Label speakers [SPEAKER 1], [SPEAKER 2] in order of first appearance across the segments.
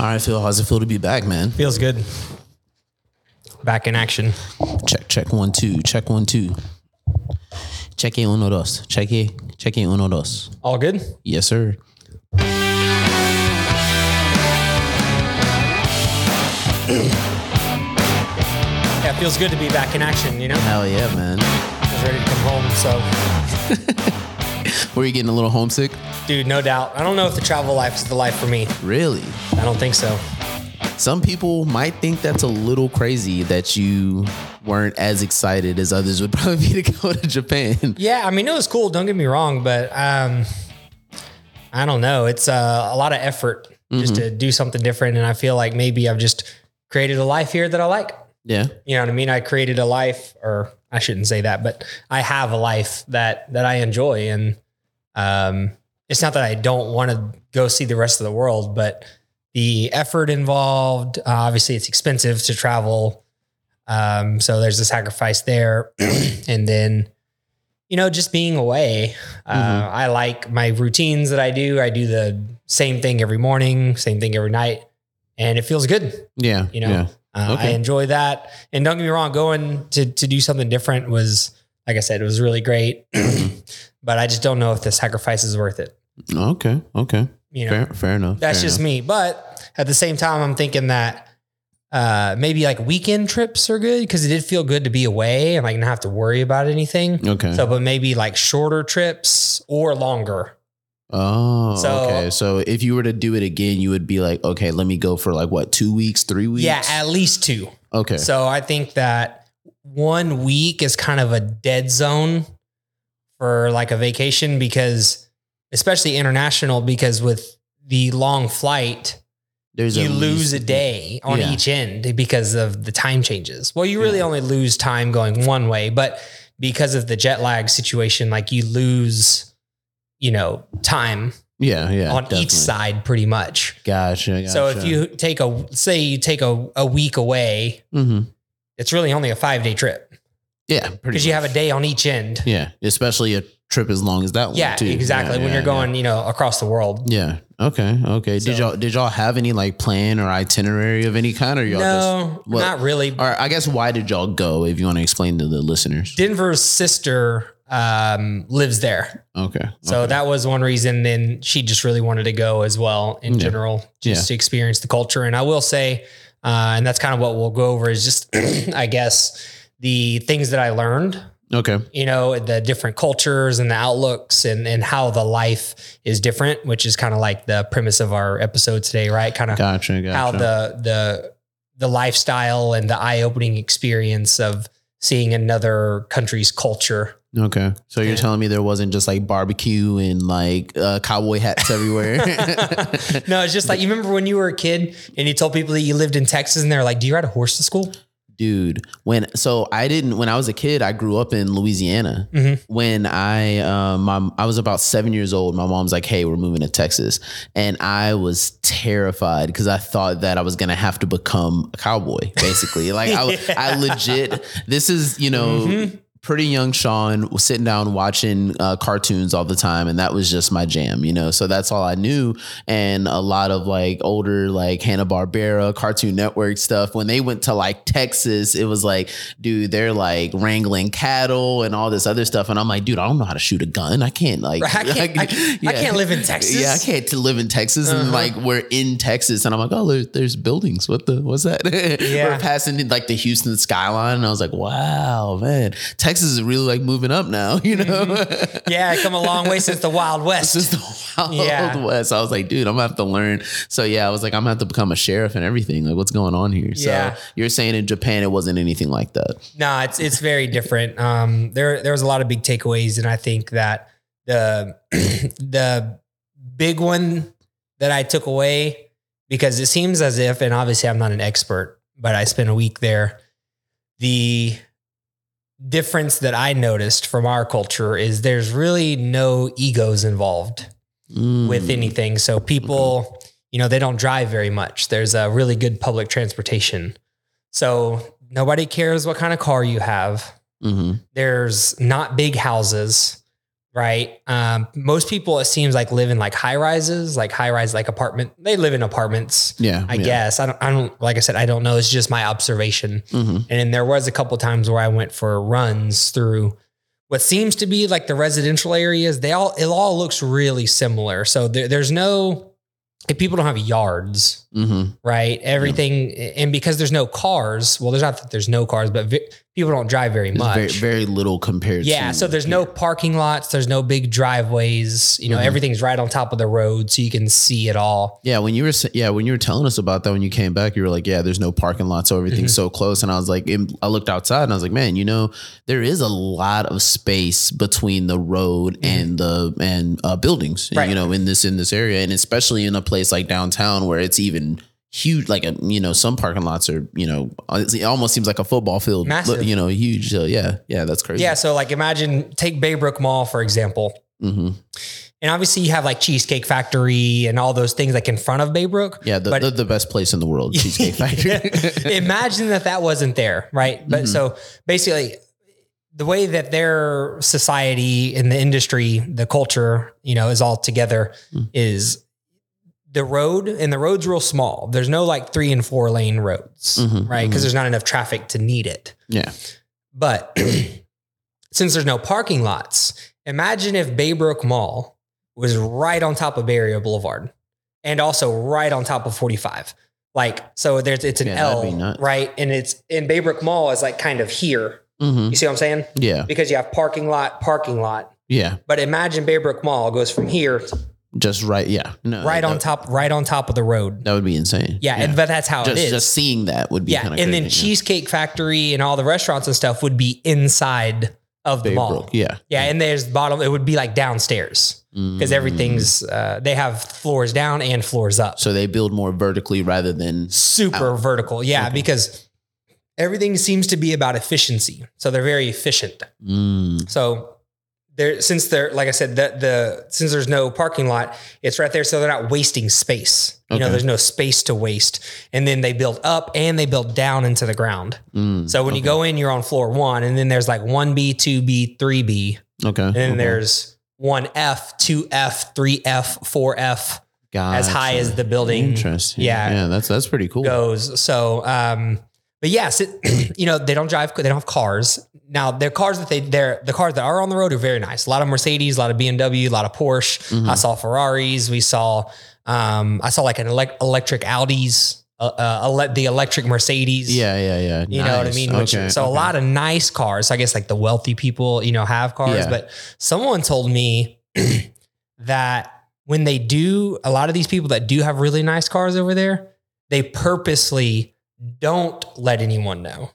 [SPEAKER 1] All right, Fil, how's it feel to be back, man?
[SPEAKER 2] Feels good. Back in action.
[SPEAKER 1] Check, check one, two, check one, two. Cheque uno, dos. Cheque, cheque uno, dos.
[SPEAKER 2] All good?
[SPEAKER 1] Yes, sir.
[SPEAKER 2] Yeah, it feels good to be back in action, you know?
[SPEAKER 1] Hell yeah, man.
[SPEAKER 2] I was ready to come home, so
[SPEAKER 1] Were you getting a little homesick?
[SPEAKER 2] dude, no doubt. I don't know if the travel life is the life for me.
[SPEAKER 1] Really?
[SPEAKER 2] I don't think so.
[SPEAKER 1] Some people might think that's a little crazy that you weren't as excited as others would probably be to go to Japan.
[SPEAKER 2] Yeah, I mean it was cool, don't get me wrong, but um I don't know. It's uh, a lot of effort just to do something different and I feel like maybe I've just created a life here that I like.
[SPEAKER 1] Yeah.
[SPEAKER 2] You know what I mean? I created a life, or I shouldn't say that, but I have a life that that I enjoy, and um, it's not that I don't want to go see the rest of the world, but the effort involved. Uh, obviously, it's expensive to travel, um, so there's a sacrifice there, and then you know just being away. Uh,
[SPEAKER 1] Mhm.
[SPEAKER 2] I like my routines that I do. I do the same thing every morning, same thing every night, and it feels good.
[SPEAKER 1] Yeah.
[SPEAKER 2] You know,
[SPEAKER 1] Yeah.
[SPEAKER 2] uh,
[SPEAKER 1] Okay.
[SPEAKER 2] I enjoy that. And don't get me wrong, going to to do something different was, like I said, it was really great. but I just don't know if the sacrifice is worth it.
[SPEAKER 1] Okay. Okay.
[SPEAKER 2] You know,
[SPEAKER 1] Fair, fair enough.
[SPEAKER 2] that's
[SPEAKER 1] fair
[SPEAKER 2] just
[SPEAKER 1] enough.
[SPEAKER 2] me. But at the same time, I'm thinking that uh, maybe like weekend trips are good because it did feel good to be away and like not have to worry about anything.
[SPEAKER 1] Okay.
[SPEAKER 2] So, but maybe like shorter trips or longer.
[SPEAKER 1] oh,
[SPEAKER 2] So-
[SPEAKER 1] okay. So if you were to do it again, you would be like, okay, let me go for like what, two weeks, three weeks?
[SPEAKER 2] Yeah, at least two.
[SPEAKER 1] okay.
[SPEAKER 2] So I think that one week is kind of a dead zone for like a vacation because, especially international, because with the long flight,
[SPEAKER 1] There's
[SPEAKER 2] you lose
[SPEAKER 1] least-
[SPEAKER 2] a day on
[SPEAKER 1] Yeah.
[SPEAKER 2] each end because of the time changes. Well, you really
[SPEAKER 1] Yeah.
[SPEAKER 2] only lose time going one way, but because of the jet lag situation, like you lose, you know, time
[SPEAKER 1] Yeah. Yeah.
[SPEAKER 2] on
[SPEAKER 1] definitely.
[SPEAKER 2] each side pretty much.
[SPEAKER 1] Gotcha.
[SPEAKER 2] So if you take a, say you take a, a week away,
[SPEAKER 1] hmm
[SPEAKER 2] it's really only a five day trip.
[SPEAKER 1] Yeah,
[SPEAKER 2] because you have a day on each end.
[SPEAKER 1] Yeah. Especially a trip as long as that one.
[SPEAKER 2] Yeah,
[SPEAKER 1] too.
[SPEAKER 2] exactly.
[SPEAKER 1] Yeah,
[SPEAKER 2] when
[SPEAKER 1] yeah,
[SPEAKER 2] you're going, you know, across the world.
[SPEAKER 1] Yeah. yeah. Okay. Okay. Did y'all did y'all have any like plan or itinerary of any kind or y'all
[SPEAKER 2] No,
[SPEAKER 1] just what-
[SPEAKER 2] not really.
[SPEAKER 1] or I guess why did y'all go if you want to explain to the listeners?
[SPEAKER 2] Denver's sister um, lives there,
[SPEAKER 1] Okay.
[SPEAKER 2] so
[SPEAKER 1] okay.
[SPEAKER 2] that was one reason. Then she just really wanted to go as well in
[SPEAKER 1] Yeah.
[SPEAKER 2] general, just
[SPEAKER 1] Yeah.
[SPEAKER 2] to experience the culture. And I will say, uh, and that's kind of what we'll go over is just, I guess, the things that I learned
[SPEAKER 1] Okay.
[SPEAKER 2] you know the different cultures and the outlooks and and how the life is different which is kind of like the premise of our episode today right kind of
[SPEAKER 1] Gotcha. Gotcha.
[SPEAKER 2] how the the the lifestyle and the eye-opening experience of seeing another country's culture
[SPEAKER 1] Okay. So you're telling me there wasn't just like barbecue and like uh, cowboy hats everywhere?
[SPEAKER 2] no it's just like you remember when you were a kid and you told people that you lived in texas and they're like do you ride a horse to school
[SPEAKER 1] Dude, when so I didn't when I was a kid, I grew up in Louisiana.
[SPEAKER 2] Mhm.
[SPEAKER 1] When I um my, I was about seven years old, my mom's like, "Hey, we're moving to Texas," and I was terrified because I thought that I was gonna have to become a cowboy, basically. Like I, I legit. This is you know.
[SPEAKER 2] Mhm.
[SPEAKER 1] Pretty young Shawn was sitting down watching uh, cartoons all the time, and that was just my jam, you know. So that's all I knew. And a lot of like older, like Hanna Barbera, Cartoon Network stuff. When they went to like Texas, it was like, dude, they're like wrangling cattle and all this other stuff. And I'm like, dude, I don't know how to shoot a gun. I can't like,
[SPEAKER 2] I can't- I- I can't live in Texas.
[SPEAKER 1] Yeah, I can't to live in Texas, and
[SPEAKER 2] Uh-huh.
[SPEAKER 1] like we're in Texas, and I'm like, oh, there, there's buildings. What the? What's that?
[SPEAKER 2] Yeah.
[SPEAKER 1] we're passing like the Houston skyline, and I was like, wow, man, Texas is really like moving up now. You know,
[SPEAKER 2] yeah I come a long way since the wild west
[SPEAKER 1] just the wild
[SPEAKER 2] Yeah.
[SPEAKER 1] west. I was like, dude, I'm gonna have to learn. So yeah, I was like, I'm gonna have to become a sheriff and everything. Like, what's going on here?
[SPEAKER 2] Yeah.
[SPEAKER 1] So you're saying in Japan it wasn't anything like that?
[SPEAKER 2] No, it's it's very different. Um, there there was a lot of big takeaways, and I think that the the big one that I took away because it seems as if, and obviously I'm not an expert, but I spent a week there. The difference that I noticed from our culture is there's really no egos involved with
[SPEAKER 1] Mm.
[SPEAKER 2] anything. So people, you know, they don't drive very much. There's a really good public transportation. So nobody cares what kind of car you have.
[SPEAKER 1] Mhm.
[SPEAKER 2] There's not big houses. Right? Um, most people, it seems like live in like high rises, like high rise, like apartment. They live in apartments.
[SPEAKER 1] Yeah.
[SPEAKER 2] I
[SPEAKER 1] yeah.
[SPEAKER 2] guess I don't, I don't, like I said, I don't know. It's just my observation.
[SPEAKER 1] hmm
[SPEAKER 2] And then there was a couple times where I went for runs through what seems to be like the residential areas. They all, it all looks really similar. So there, there's no, if people don't have yards,
[SPEAKER 1] hmm
[SPEAKER 2] right? Everything, and because there's no cars, well, there's not that there's no cars, but vi- people don't drive very much.
[SPEAKER 1] Very, very little compared
[SPEAKER 2] yeah,
[SPEAKER 1] to.
[SPEAKER 2] so there's no parking lots, there's no big driveways. You know,
[SPEAKER 1] Mhm.
[SPEAKER 2] everything's right on top of the road, so you can see it all.
[SPEAKER 1] Yeah, when you were yeah when you were telling us about that when you came back, you were like, yeah, there's no parking lot, so everything's
[SPEAKER 2] Mhm.
[SPEAKER 1] so close. And I was like, I looked outside and I was like, man, you know, there is a lot of space between the road and the and uh, buildings,
[SPEAKER 2] Mm-hmm. Right.
[SPEAKER 1] you know, in this in this area, and especially in a place like downtown where it's even huge. Like a you know, some parking lots are you know, it almost seems like a football field,
[SPEAKER 2] Massive.
[SPEAKER 1] You know, huge. So yeah, yeah, that's crazy.
[SPEAKER 2] Yeah, so like imagine take Baybrook Mall for example.
[SPEAKER 1] hmm
[SPEAKER 2] And obviously you have like Cheesecake Factory and all those things like in front of Baybrook.
[SPEAKER 1] yeah, the,
[SPEAKER 2] But-
[SPEAKER 1] the the best place in the world, Cheesecake Factory.
[SPEAKER 2] Imagine that that wasn't there, right? But
[SPEAKER 1] Mhm.
[SPEAKER 2] so basically, the way that their society and the industry, the culture, you know, is all together
[SPEAKER 1] Mm.
[SPEAKER 2] is the road, and the road's real small. There's no like three and four lane roads,
[SPEAKER 1] Mhm,
[SPEAKER 2] right? Because
[SPEAKER 1] mhm.
[SPEAKER 2] there's not enough traffic to need it.
[SPEAKER 1] yeah,
[SPEAKER 2] But since there's no parking lots, imagine if Baybrook Mall was right on top of Bay Area Boulevard and also right on top of 45. Like, so there's it's an
[SPEAKER 1] Yeah,
[SPEAKER 2] L, right? And it's in Baybrook Mall is like kind of here.
[SPEAKER 1] hmm
[SPEAKER 2] You see what I'm saying?
[SPEAKER 1] yeah,
[SPEAKER 2] Because you have parking lot, parking lot.
[SPEAKER 1] yeah.
[SPEAKER 2] But imagine Baybrook Mall goes from here to
[SPEAKER 1] Just right, yeah. No,
[SPEAKER 2] right on top, right on top of the road.
[SPEAKER 1] That would be insane.
[SPEAKER 2] Yeah, And, but that's how
[SPEAKER 1] just
[SPEAKER 2] it is.
[SPEAKER 1] just seeing that would be
[SPEAKER 2] yeah,
[SPEAKER 1] kind of
[SPEAKER 2] and then
[SPEAKER 1] crazy,
[SPEAKER 2] Cheesecake Factory and all the restaurants and stuff would be inside of the mall.
[SPEAKER 1] Baybrook, Yeah,
[SPEAKER 2] Yeah, and there's bottom. It would be like downstairs because
[SPEAKER 1] Mm.
[SPEAKER 2] everything's. Uh, they have floors down and floors up.
[SPEAKER 1] So they build more vertically rather than
[SPEAKER 2] Super vertical. Yeah,
[SPEAKER 1] Okay.
[SPEAKER 2] because everything seems to be about efficiency. So they're very efficient.
[SPEAKER 1] Mm,
[SPEAKER 2] So there, since they're like I said, the the since there's no parking lot, it's right there. So they're not wasting space. You know, there's no space to waste. And then they build up and they build down into the ground.
[SPEAKER 1] mm,
[SPEAKER 2] So when you go in, you're on floor one, and then there's like one B, two B, three B.
[SPEAKER 1] okay,
[SPEAKER 2] And then
[SPEAKER 1] okay.
[SPEAKER 2] there's one F, two F, three F, four F as high as the building
[SPEAKER 1] Interesting.
[SPEAKER 2] yeah.
[SPEAKER 1] yeah, that's that's pretty cool.
[SPEAKER 2] goes. So, um, but yes, it, you know, they don't drive, they don't have cars. Now, their cars that they, they're, the cars that are on the road are very nice. A lot of Mercedes, a lot of BMW, a lot of Porsche.
[SPEAKER 1] Mhm.
[SPEAKER 2] I saw Ferraris. We saw, um, I saw like an elec- electric Audis, uh, uh, the electric Mercedes.
[SPEAKER 1] Yeah, yeah, yeah.
[SPEAKER 2] You know what I mean? Which,
[SPEAKER 1] Okay,
[SPEAKER 2] so a lot of nice cars. So I guess like the wealthy people, you know, have cars.
[SPEAKER 1] Yeah.
[SPEAKER 2] But someone told me that when they do, a lot of these people that do have really nice cars over there, they purposely don't let anyone know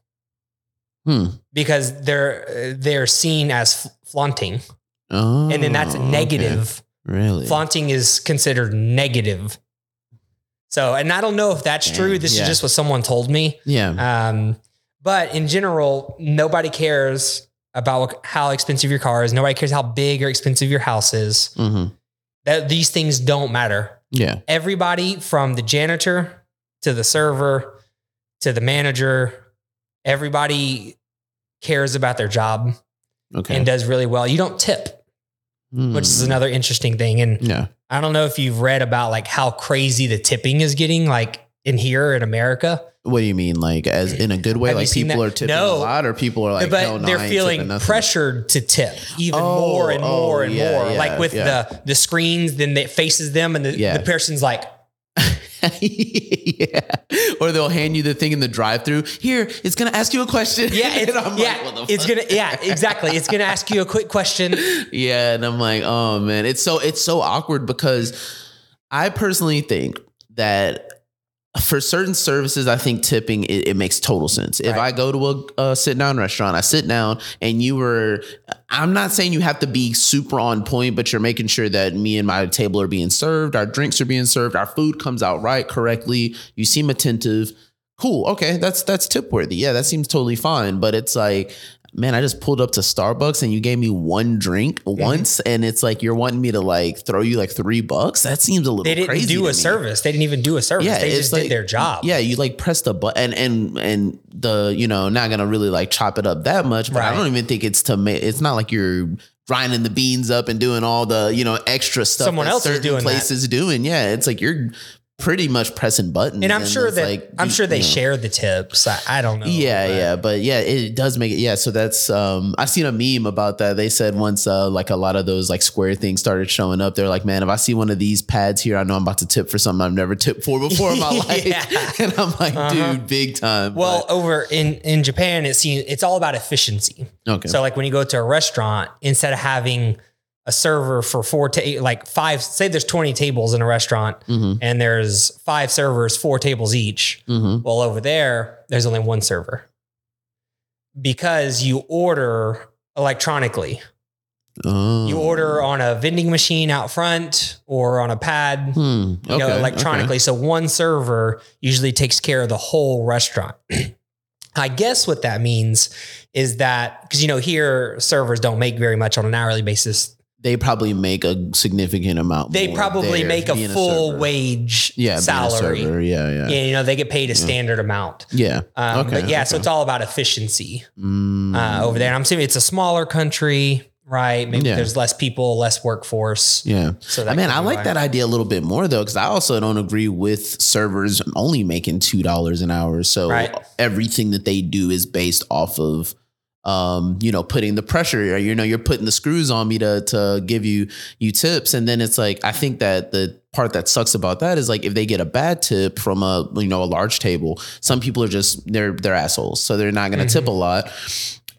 [SPEAKER 1] Hmm.
[SPEAKER 2] because they're they're seen as flaunting,
[SPEAKER 1] Oh,
[SPEAKER 2] and then that's
[SPEAKER 1] okay.
[SPEAKER 2] negative.
[SPEAKER 1] Really?
[SPEAKER 2] Flaunting is considered negative. So, and I don't know if that's true. This
[SPEAKER 1] yeah.
[SPEAKER 2] is just what someone told me.
[SPEAKER 1] Yeah.
[SPEAKER 2] Um, but in general, nobody cares about how expensive your car is. Nobody cares how big or expensive your house is.
[SPEAKER 1] hmm
[SPEAKER 2] That these things don't matter.
[SPEAKER 1] Yeah.
[SPEAKER 2] Everybody from the janitor to the server to the manager, everybody cares about their job
[SPEAKER 1] Okay.
[SPEAKER 2] and does really well. You don't tip, which is
[SPEAKER 1] Hmm.
[SPEAKER 2] another interesting thing. And
[SPEAKER 1] Yeah.
[SPEAKER 2] I don't know if you've read about like how crazy the tipping is getting, like in here in America.
[SPEAKER 1] What do you mean? Like as in a good way?
[SPEAKER 2] Have
[SPEAKER 1] like people
[SPEAKER 2] that?
[SPEAKER 1] are tipping
[SPEAKER 2] No.
[SPEAKER 1] a lot, or people are like,
[SPEAKER 2] but
[SPEAKER 1] no,
[SPEAKER 2] they're
[SPEAKER 1] ain't
[SPEAKER 2] feeling pressured to tip even
[SPEAKER 1] Oh,
[SPEAKER 2] more and
[SPEAKER 1] oh,
[SPEAKER 2] more and
[SPEAKER 1] yeah,
[SPEAKER 2] more.
[SPEAKER 1] yeah,
[SPEAKER 2] like with
[SPEAKER 1] yeah.
[SPEAKER 2] the the screens, then it faces them, and the, the person's like,
[SPEAKER 1] yeah. Or they'll hand you the thing in the drive-through. Here, it's gonna ask you a question.
[SPEAKER 2] "Yeah, it's,
[SPEAKER 1] And I'm like,
[SPEAKER 2] yeah,
[SPEAKER 1] what the
[SPEAKER 2] it's gonna, yeah, exactly. It's gonna ask you a quick question.
[SPEAKER 1] yeah and i'm like oh man it's so it's so awkward because i personally think that for certain services i think tipping it, it makes total sense. If
[SPEAKER 2] Right.
[SPEAKER 1] i go to a, a sit down restaurant i sit down and you were i'm not saying you have to be super on point but you're making sure that me and my table are being served our drinks are being served our food comes out right correctly you seem attentive. Cool. Okay. That's that's tip worthy. Yeah that seems totally fine. But it's like man i just pulled up to starbucks and you gave me one drink
[SPEAKER 2] Mm-hmm.
[SPEAKER 1] once and it's like you're wanting me to like throw you like three bucks that seems a little
[SPEAKER 2] They didn't do a
[SPEAKER 1] me.
[SPEAKER 2] service. They didn't even do a service. Yeah,
[SPEAKER 1] they
[SPEAKER 2] just
[SPEAKER 1] like-
[SPEAKER 2] did their job.
[SPEAKER 1] Yeah, you like press the button and and and the you know not gonna really like chop it up that much, but I don't even think it's to make. It's not like you're grinding the beans up and doing all the you know extra stuff.
[SPEAKER 2] Someone
[SPEAKER 1] that
[SPEAKER 2] else is
[SPEAKER 1] certain
[SPEAKER 2] doing that.
[SPEAKER 1] places doing. Yeah, it's like you're pretty much pressing buttons.
[SPEAKER 2] And I'm sure that
[SPEAKER 1] like,
[SPEAKER 2] I'm sure they
[SPEAKER 1] you know.
[SPEAKER 2] share the tips. I, I don't know.
[SPEAKER 1] Yeah,
[SPEAKER 2] but-
[SPEAKER 1] yeah, but yeah, it does make it. Yeah, so that's um, I've seen a meme about that. They said once uh, like a lot of those like square things started showing up, they're like, man, if I see one of these pads here, I know I'm about to tip for something I've never tipped for before in my life.
[SPEAKER 2] Yeah.
[SPEAKER 1] And I'm like,
[SPEAKER 2] Uh-huh.
[SPEAKER 1] dude, big time.
[SPEAKER 2] Well, over in in Japan, it seems it's all about efficiency.
[SPEAKER 1] Okay,
[SPEAKER 2] So like when you go to a restaurant, instead of having a server for four ta- like five, say there's 20 tables in a restaurant
[SPEAKER 1] Mhm.
[SPEAKER 2] and there's five servers, four tables each.
[SPEAKER 1] Mhm.
[SPEAKER 2] Well, over there, there's only one server because you order electronically.
[SPEAKER 1] Oh.
[SPEAKER 2] You order on a vending machine out front or on a pad,
[SPEAKER 1] Hmm.
[SPEAKER 2] you know,
[SPEAKER 1] okay,
[SPEAKER 2] electronically. So one server usually takes care of the whole restaurant. I guess what that means is that because you know here servers don't make very much on an hourly basis.
[SPEAKER 1] They probably make a significant amount.
[SPEAKER 2] They probably
[SPEAKER 1] there
[SPEAKER 2] make a full
[SPEAKER 1] server.
[SPEAKER 2] wage
[SPEAKER 1] yeah,
[SPEAKER 2] salary.
[SPEAKER 1] server. Yeah, yeah,
[SPEAKER 2] Yeah, you know they get paid a
[SPEAKER 1] Yeah.
[SPEAKER 2] standard amount.
[SPEAKER 1] yeah.
[SPEAKER 2] Um,
[SPEAKER 1] Okay,
[SPEAKER 2] but yeah, so it's all about efficiency
[SPEAKER 1] Mm.
[SPEAKER 2] uh, over there. And I'm assuming it's a smaller country, right? Maybe
[SPEAKER 1] Yeah.
[SPEAKER 2] there's less people, less workforce.
[SPEAKER 1] Yeah.
[SPEAKER 2] So
[SPEAKER 1] I
[SPEAKER 2] that
[SPEAKER 1] mean, I like that idea a little bit more though, because I also don't agree with servers only making two dollars an hour. So
[SPEAKER 2] Right.
[SPEAKER 1] everything that they do is based off of um, you know, putting the pressure, you know, you're putting the screws on me to to give you you tips. And then it's like I think that the part that sucks about that is like if they get a bad tip from a you know a large table, some people are just they're they're assholes. So they're not gonna tip a lot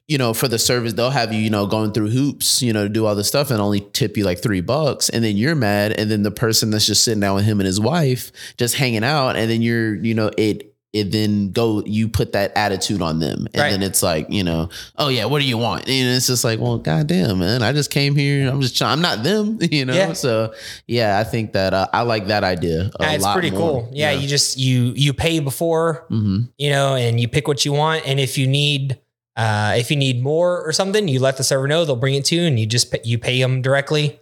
[SPEAKER 1] you know, for the service, they'll have you, you know, going through hoops, you know, to do all this stuff and only tip you like three bucks. And then you're mad. And then the person that's just sitting down with him and his wife just hanging out. And then you're, you know, it, it then go, you put that attitude on them. And
[SPEAKER 2] Right.
[SPEAKER 1] then it's like, you know, oh yeah, what do you want? And it's just like, well, goddamn, man, I just came here. I'm just, trying, I'm not them, you know?
[SPEAKER 2] Yeah.
[SPEAKER 1] So yeah, I think that uh, I like that idea. A
[SPEAKER 2] Yeah, it's pretty
[SPEAKER 1] more.
[SPEAKER 2] cool. Yeah, you just you you pay before
[SPEAKER 1] hmm
[SPEAKER 2] you know, and you pick what you want. And if you need, uh, if you need more or something, you let the server know. They'll bring it to you, and you just pay, you pay them directly.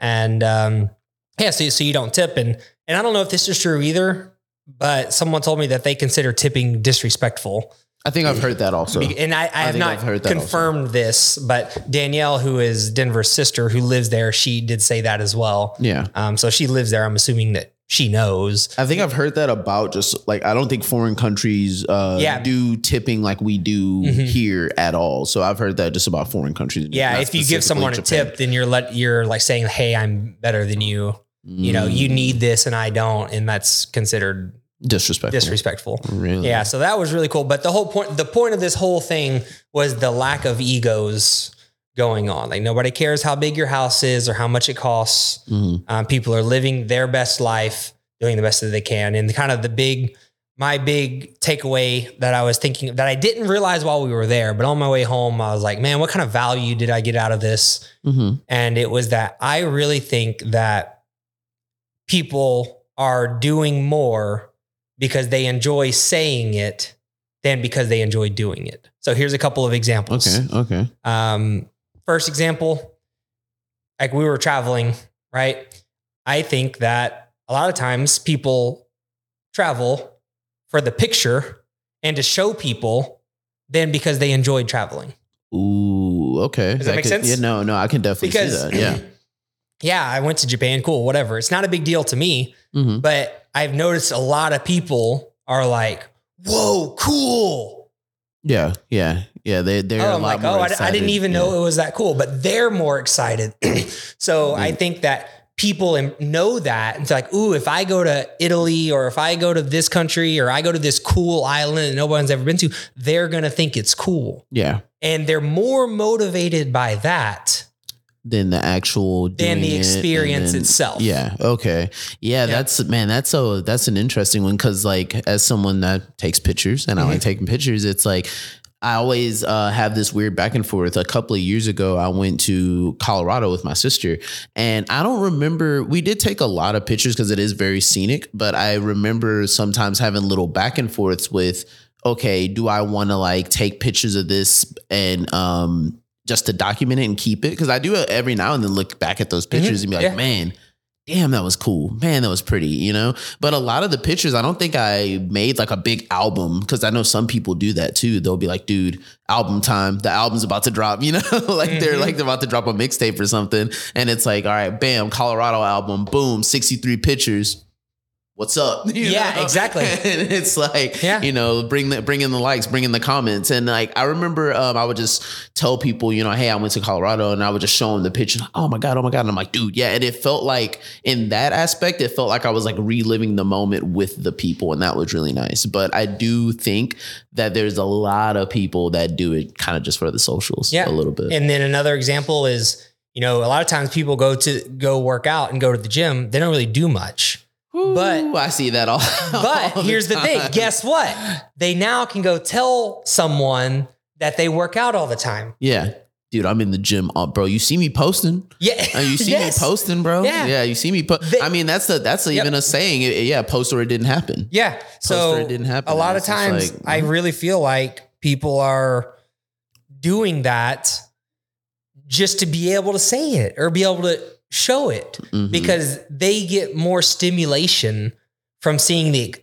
[SPEAKER 2] And um, yeah, so so you don't tip. And and I don't know if this is true either, but someone told me that they consider tipping disrespectful.
[SPEAKER 1] I think I've heard that also.
[SPEAKER 2] And I, I have
[SPEAKER 1] think
[SPEAKER 2] not
[SPEAKER 1] I've heard that
[SPEAKER 2] confirmed this, but Danielle, who is Denver's sister, who lives there, she did say that as well.
[SPEAKER 1] Yeah.
[SPEAKER 2] Um, so she lives there. I'm assuming that she knows.
[SPEAKER 1] I think I've heard that about just like I don't think foreign countries uh
[SPEAKER 2] Yeah.
[SPEAKER 1] do tipping like we do
[SPEAKER 2] Mhm.
[SPEAKER 1] here at all. So I've heard that just about foreign countries.
[SPEAKER 2] Yeah, if you give someone a tip, then you're let you're like saying, "Hey, I'm better than you." You know, you
[SPEAKER 1] Mm,
[SPEAKER 2] need this and I don't, and that's considered
[SPEAKER 1] disrespectful.
[SPEAKER 2] disrespectful.
[SPEAKER 1] Really?
[SPEAKER 2] Yeah, so that was really cool. But the whole point, the point of this whole thing was the lack of egos going on. Like nobody cares how big your house is or how much it costs.
[SPEAKER 1] Mhm.
[SPEAKER 2] Um, people are living their best life, doing the best that they can, and kind of the big. My big takeaway that I was thinking that I didn't realize while we were there, but on my way home, I was like, man, what kind of value did I get out of this?
[SPEAKER 1] Mhm.
[SPEAKER 2] And it was that I really think that people are doing more because they enjoy saying it than because they enjoy doing it. So here's a couple of examples.
[SPEAKER 1] Okay. Okay.
[SPEAKER 2] Um, first example, like we were traveling, right? I think that a lot of times people travel for the picture and to show people than because they enjoyed traveling.
[SPEAKER 1] Ooh. Okay.
[SPEAKER 2] Does that make
[SPEAKER 1] could-
[SPEAKER 2] sense?
[SPEAKER 1] Yeah. No. No. I can definitely
[SPEAKER 2] Because
[SPEAKER 1] see that. Yeah.
[SPEAKER 2] yeah, I went to Japan, cool, whatever. It's not a big deal to me,
[SPEAKER 1] hmm
[SPEAKER 2] but I've noticed a lot of people are like, "Whoa, cool."
[SPEAKER 1] Yeah. Yeah. Yeah. They they're
[SPEAKER 2] oh,
[SPEAKER 1] a lot
[SPEAKER 2] like, oh,
[SPEAKER 1] more
[SPEAKER 2] I, I didn't even
[SPEAKER 1] Yeah.
[SPEAKER 2] know it was that cool, but they're more excited. so I
[SPEAKER 1] Mm.
[SPEAKER 2] think that people know that and it's like, ooh, if I go to Italy or if I go to this country or I go to this cool island that no one's ever been to, they're gonna think it's cool,
[SPEAKER 1] Yeah.
[SPEAKER 2] and they're more motivated by that
[SPEAKER 1] Than the actual
[SPEAKER 2] than the
[SPEAKER 1] it
[SPEAKER 2] experience
[SPEAKER 1] then-
[SPEAKER 2] itself.
[SPEAKER 1] Yeah. Okay. Yeah, that's man. That's so. That's an interesting one because, like, as someone that takes pictures and I
[SPEAKER 2] Mm-hmm.
[SPEAKER 1] like taking pictures, it's like I always uh, have this weird back and forth. A couple of years ago, I went to Colorado with my sister, and I don't remember. We did take a lot of pictures because it is very scenic, but I remember sometimes having little back and forths with. Okay, do I want to like take pictures of this and um just to document it and keep it because I do it every now and then look back at those pictures and be like,
[SPEAKER 2] Mm-hmm. Yeah.
[SPEAKER 1] man, damn, that was cool. Man, that was pretty, you know? But a lot of the pictures, I don't think I made like a big album because I know some people do that too. They'll be like, dude, album time. The album's about to drop, you know? like they're
[SPEAKER 2] Mhm.
[SPEAKER 1] like they're about to drop a mixtape or something. And it's like, all right, bam, Colorado album, boom, 63 pictures. What's up? You
[SPEAKER 2] Yeah,
[SPEAKER 1] know?
[SPEAKER 2] exactly.
[SPEAKER 1] And it's like,
[SPEAKER 2] Yeah.
[SPEAKER 1] you know, bring the bring in the likes, bring in the comments. And like I remember um, I would just tell people, you know, hey, I went to Colorado and I would just show them the picture. Oh my God, oh my God. And I'm like, dude, yeah. And it felt like in that aspect, it felt like I was like reliving the moment with the people. And that was really nice. But I do think that there's a lot of people that do it kind of just for the socials
[SPEAKER 2] Yeah.
[SPEAKER 1] a little bit.
[SPEAKER 2] And then another example is, you know, a lot of times people go to go work out and go to the gym. They don't really do much. But-
[SPEAKER 1] I see that all.
[SPEAKER 2] But
[SPEAKER 1] all
[SPEAKER 2] here's the thing. Guess what? They now can go tell someone that they work out all the time.
[SPEAKER 1] Yeah. Dude, I'm in the gym, uh, bro. You see me posting.
[SPEAKER 2] Yeah.
[SPEAKER 1] Uh, you see
[SPEAKER 2] Yes.
[SPEAKER 1] me posting, bro.
[SPEAKER 2] Yeah.
[SPEAKER 1] yeah, you see me. Po-
[SPEAKER 2] They-
[SPEAKER 1] I mean, that's the that's
[SPEAKER 2] Yep.
[SPEAKER 1] even a saying. It- yeah, post or it didn't happen.
[SPEAKER 2] Yeah.
[SPEAKER 1] Post
[SPEAKER 2] So
[SPEAKER 1] or it didn't happen.
[SPEAKER 2] a lot of times
[SPEAKER 1] like,
[SPEAKER 2] I
[SPEAKER 1] mhm.
[SPEAKER 2] really feel like people are doing that just to be able to say it or be able to show it
[SPEAKER 1] Mhm.
[SPEAKER 2] because they get more stimulation from seeing the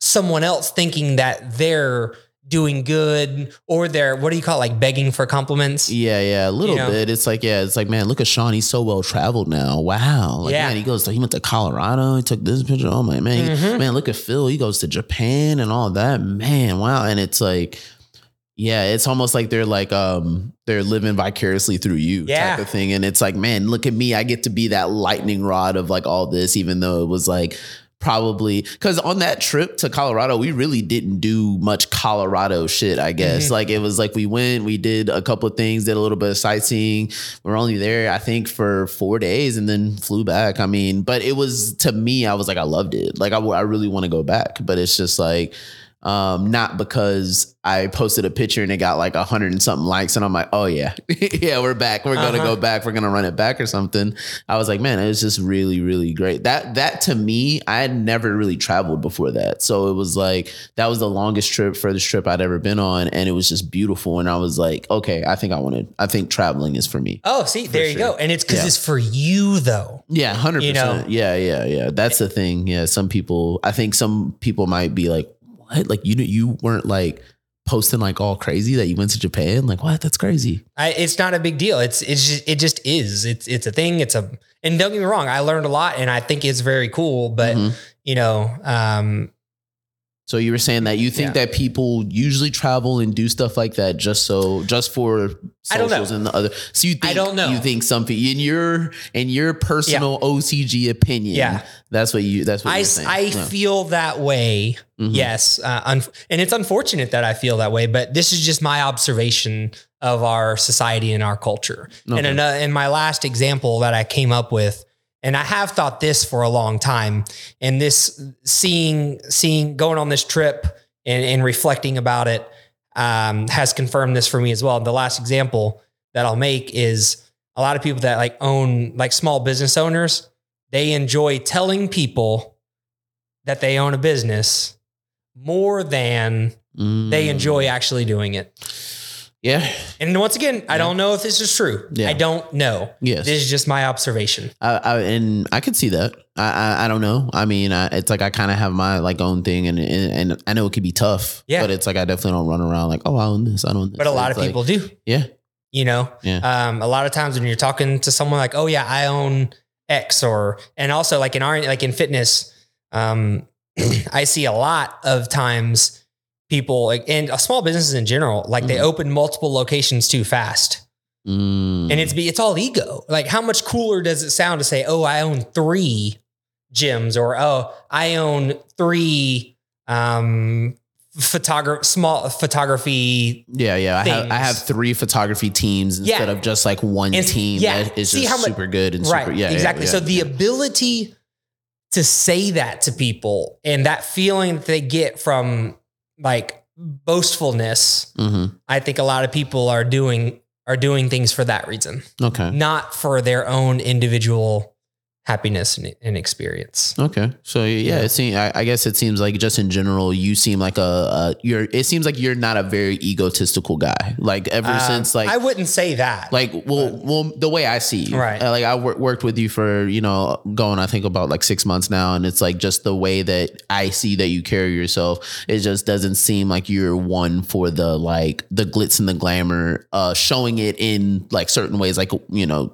[SPEAKER 2] someone else thinking that they're doing good or they're what do you call it like begging for compliments
[SPEAKER 1] Yeah, yeah, a little
[SPEAKER 2] You know?
[SPEAKER 1] bit. It's like, yeah, it's like, man, look at Shawn. He's so well traveled now. Wow. Like,
[SPEAKER 2] Yeah.
[SPEAKER 1] man, he goes to, he went to Colorado. He took this picture. Oh my man,
[SPEAKER 2] Mhm.
[SPEAKER 1] man, look at Fil. He goes to Japan and all that. Man, wow. And it's like, yeah, it's almost like they're like, um, they're living vicariously through you
[SPEAKER 2] Yeah.
[SPEAKER 1] type of thing. And it's like, man, look at me. I get to be that lightning rod of like all this, even though it was like probably because on that trip to Colorado, we really didn't do much Colorado shit, I guess.
[SPEAKER 2] Mhm.
[SPEAKER 1] Like it was like we went, we did a couple of things, did a little bit of sightseeing. We are only there, I think, for four days and then flew back. I mean, but it was to me, I was like, I loved it. Like I, I really want to go back, but it's just like, um, not because I posted a picture and it got like a hundred and something likes, and I'm like, oh yeah, yeah, we're back. We're gonna
[SPEAKER 2] Uh-huh.
[SPEAKER 1] go back. We're gonna run it back or something. I was like, man, it was just really, really great. That that to me, I had never really traveled before that, so it was like that was the longest trip, furthest trip I'd ever been on, and it was just beautiful. And I was like, okay, I think I wanted. I think traveling is for me.
[SPEAKER 2] oh see there you
[SPEAKER 1] sure.
[SPEAKER 2] go and it's because
[SPEAKER 1] Yeah.
[SPEAKER 2] it's for you though
[SPEAKER 1] Yeah, hundred
[SPEAKER 2] You know?
[SPEAKER 1] percent. Yeah, yeah, yeah. That's the thing. Yeah, some people. I think some people might be like, "What? Like you? You weren't like posting like all crazy that you went to Japan? Like what? That's crazy."
[SPEAKER 2] I, it's not a big deal. It's it's just it just is. It's it's a thing. It's a and don't get me wrong. I learned a lot, and I think it's very cool. But
[SPEAKER 1] Mhm.
[SPEAKER 2] you know, um,
[SPEAKER 1] So you were saying that you think
[SPEAKER 2] Yeah.
[SPEAKER 1] that people usually travel and do stuff like that just so just for
[SPEAKER 2] I don't know.
[SPEAKER 1] socials and the other. So you think
[SPEAKER 2] I don't know.
[SPEAKER 1] You think some people in your in your personal OTG opinion?
[SPEAKER 2] Yeah.
[SPEAKER 1] that's what you. That's what
[SPEAKER 2] I. I
[SPEAKER 1] Yeah.
[SPEAKER 2] feel that way.
[SPEAKER 1] Mhm.
[SPEAKER 2] Yes, uh, un- and it's unfortunate that I feel that way. But this is just my observation of our society and our culture. And
[SPEAKER 1] Okay.
[SPEAKER 2] in, uh, in my last example that I came up with, and I have thought this for a long time, and this seeing seeing going on this trip and, and reflecting about it um, has confirmed this for me as well. The last example that I'll make is a lot of people that like own like small business owners, they enjoy telling people that they own a business more than they
[SPEAKER 1] Mm.
[SPEAKER 2] enjoy actually doing it.
[SPEAKER 1] Yeah.
[SPEAKER 2] And once again, I don't know if this is true.
[SPEAKER 1] Yeah.
[SPEAKER 2] I don't know.
[SPEAKER 1] Yes.
[SPEAKER 2] This is just my observation.
[SPEAKER 1] I, I and I could see that. I I, I don't know. I mean, I, it's like I kind of have my like own thing, and, and and I know it could be tough.
[SPEAKER 2] Yeah.
[SPEAKER 1] But it's like I definitely don't run around like, oh, I own this. I don't.
[SPEAKER 2] But a lot of people do.
[SPEAKER 1] Yeah.
[SPEAKER 2] You know,
[SPEAKER 1] Yeah.
[SPEAKER 2] um, a lot of times when you're talking to someone like, oh yeah, I own X, or and also like in our like in fitness, um, I see a lot of times people like and uh, small businesses in general, like they
[SPEAKER 1] Mhm.
[SPEAKER 2] open multiple locations too fast.
[SPEAKER 1] Mm.
[SPEAKER 2] And it's be it's all ego. Like how much cooler does it sound to say, "Oh, I own 3 gyms," or "Oh, I own 3 um photograph small photography
[SPEAKER 1] yeah, yeah. I have I have three photography teams
[SPEAKER 2] Yeah.
[SPEAKER 1] instead of just like one
[SPEAKER 2] And-
[SPEAKER 1] team
[SPEAKER 2] yeah.
[SPEAKER 1] that is
[SPEAKER 2] See
[SPEAKER 1] just
[SPEAKER 2] how much-
[SPEAKER 1] super good and super.
[SPEAKER 2] right
[SPEAKER 1] Yeah, yeah,
[SPEAKER 2] exactly
[SPEAKER 1] yeah,
[SPEAKER 2] so the ability to say that to people and that feeling that they get from like boastfulness
[SPEAKER 1] Mhm.
[SPEAKER 2] i think a lot of people are doing are doing things for that reason
[SPEAKER 1] Okay.
[SPEAKER 2] not for their own individual happiness and, and experience.
[SPEAKER 1] Okay, so yeah,
[SPEAKER 2] Yeah.
[SPEAKER 1] it seems. I, I guess it seems like just in general, you seem like a, a you're. It seems like you're not a very egotistical guy. Like ever
[SPEAKER 2] Um,
[SPEAKER 1] since like
[SPEAKER 2] I wouldn't say that.
[SPEAKER 1] like well well the way i see you
[SPEAKER 2] Right.
[SPEAKER 1] Uh, like i wor- worked with you for you know going i think about like six months now and it's like just the way that i see that you carry yourself it just doesn't seem like you're one for the like the glitz and the glamour uh showing it in like certain ways like you know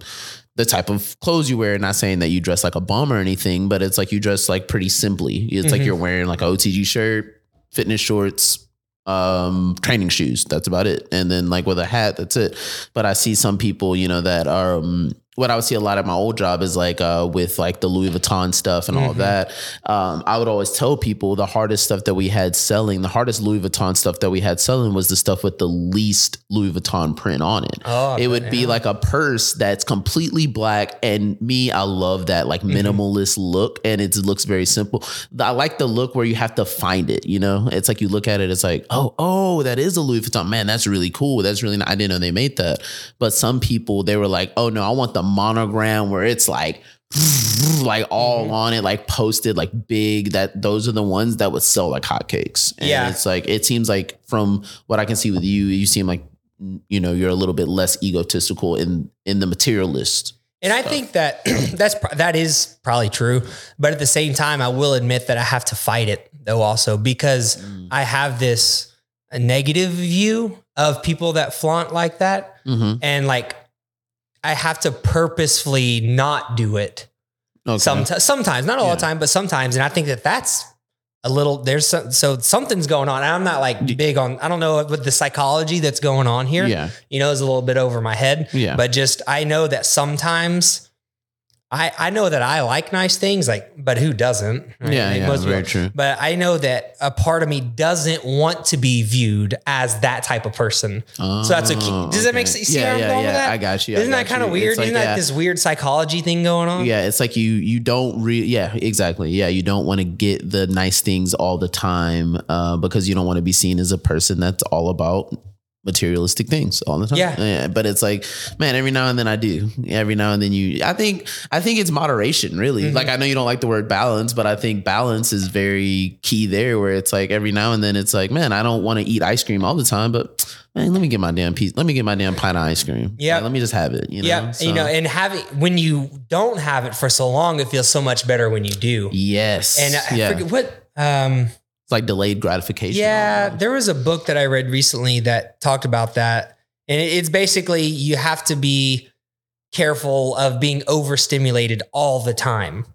[SPEAKER 1] the type of clothes you wear. Not saying that you dress like a bum or anything but it's like you dress like pretty simply. It's like
[SPEAKER 2] Mhm.
[SPEAKER 1] you're wearing like a otg shirt fitness shorts um training shoes. That's about it. And then like with a hat that's it. But i see some people you know that are um, what i would see a lot at my old job is like uh with like the louis vuitton stuff and all
[SPEAKER 2] Mhm.
[SPEAKER 1] that. Um i would always tell people the hardest stuff that we had selling the hardest louis vuitton stuff that we had selling was the stuff with the least louis vuitton print on it.
[SPEAKER 2] Oh,
[SPEAKER 1] it would be like a purse that's completely black and me i love that like
[SPEAKER 2] Mhm.
[SPEAKER 1] minimalist look and it looks very simple. I like the look where you have to find it you know? It's like you look at it it's like oh oh that is a louis vuitton. Man that's really cool. That's really i didn't know they made that. But some people they were like oh no i want the monogram where it's like like all
[SPEAKER 2] Mhm.
[SPEAKER 1] on it like posted like big that those are the ones that would sell like hotcakes and
[SPEAKER 2] Yeah.
[SPEAKER 1] it's like it seems like from what i can see with you you seem like you know you're a little bit less egotistical in in the materialist
[SPEAKER 2] And I think that that's that is probably true, but at the same time, I will admit that I have to fight it though also because
[SPEAKER 1] Mm.
[SPEAKER 2] I have this negative view of people that flaunt like that,
[SPEAKER 1] mm-hmm.
[SPEAKER 2] and like I have to purposefully not do it.
[SPEAKER 1] okay.
[SPEAKER 2] Sometimes, sometimes, not all
[SPEAKER 1] Yeah.
[SPEAKER 2] the time, but sometimes, and I think that that's a little there's some, so something's going on. And I'm not like big on I don't know what the psychology that's going on here.
[SPEAKER 1] yeah
[SPEAKER 2] You know, is a little bit over my head.
[SPEAKER 1] yeah
[SPEAKER 2] But just I know that sometimes I I know that I like nice things, like, but who doesn't? right?
[SPEAKER 1] yeah
[SPEAKER 2] Like,
[SPEAKER 1] yeah
[SPEAKER 2] most
[SPEAKER 1] very
[SPEAKER 2] people-
[SPEAKER 1] true
[SPEAKER 2] But I know that a part of me doesn't want to be viewed as that type of person. So that's a key.
[SPEAKER 1] Oh,
[SPEAKER 2] Does that make
[SPEAKER 1] okay.
[SPEAKER 2] sense?
[SPEAKER 1] Yeah yeah yeah
[SPEAKER 2] that?
[SPEAKER 1] i got you I
[SPEAKER 2] Isn't that kind of weird?
[SPEAKER 1] Like,
[SPEAKER 2] Isn't that
[SPEAKER 1] yeah.
[SPEAKER 2] this weird psychology thing going on?
[SPEAKER 1] Yeah, it's like you you don't re yeah, exactly. Yeah, you don't want to get the nice things all the time uh, because you don't want to be seen as a person that's all about materialistic things all the time.
[SPEAKER 2] Yeah.
[SPEAKER 1] But it's like, man, every now and then I do. Every now and then you I think I think it's moderation, really.
[SPEAKER 2] Mhm.
[SPEAKER 1] Like I know you don't like the word balance, but I think balance is very key there where it's like every now and then it's like, man, I don't want to eat ice cream all the time, but man, let me get my damn piece. Let me get my damn pint of ice cream.
[SPEAKER 2] Yeah.
[SPEAKER 1] Like, let me just have it. You know?
[SPEAKER 2] yeah,
[SPEAKER 1] So-
[SPEAKER 2] you know, and having when you don't have it for so long, it feels so much better when you do.
[SPEAKER 1] Yes.
[SPEAKER 2] And I
[SPEAKER 1] yeah.
[SPEAKER 2] forget what um
[SPEAKER 1] It's like delayed gratification.
[SPEAKER 2] Yeah,
[SPEAKER 1] almost.
[SPEAKER 2] there was a book that I read recently that talked about that. And it's basically you have to be careful of being overstimulated all the time.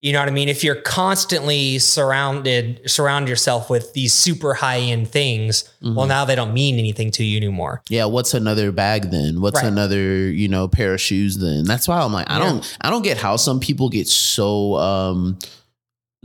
[SPEAKER 2] You know what I mean? If you're constantly surrounded, surround yourself with these super high end things,
[SPEAKER 1] Mhm.
[SPEAKER 2] well, now they don't mean anything to you anymore.
[SPEAKER 1] yeah. What's another bag then? What's
[SPEAKER 2] Right.
[SPEAKER 1] another you know pair of shoes then? That's why I'm like I
[SPEAKER 2] Yeah.
[SPEAKER 1] don't I don't get how some people get so um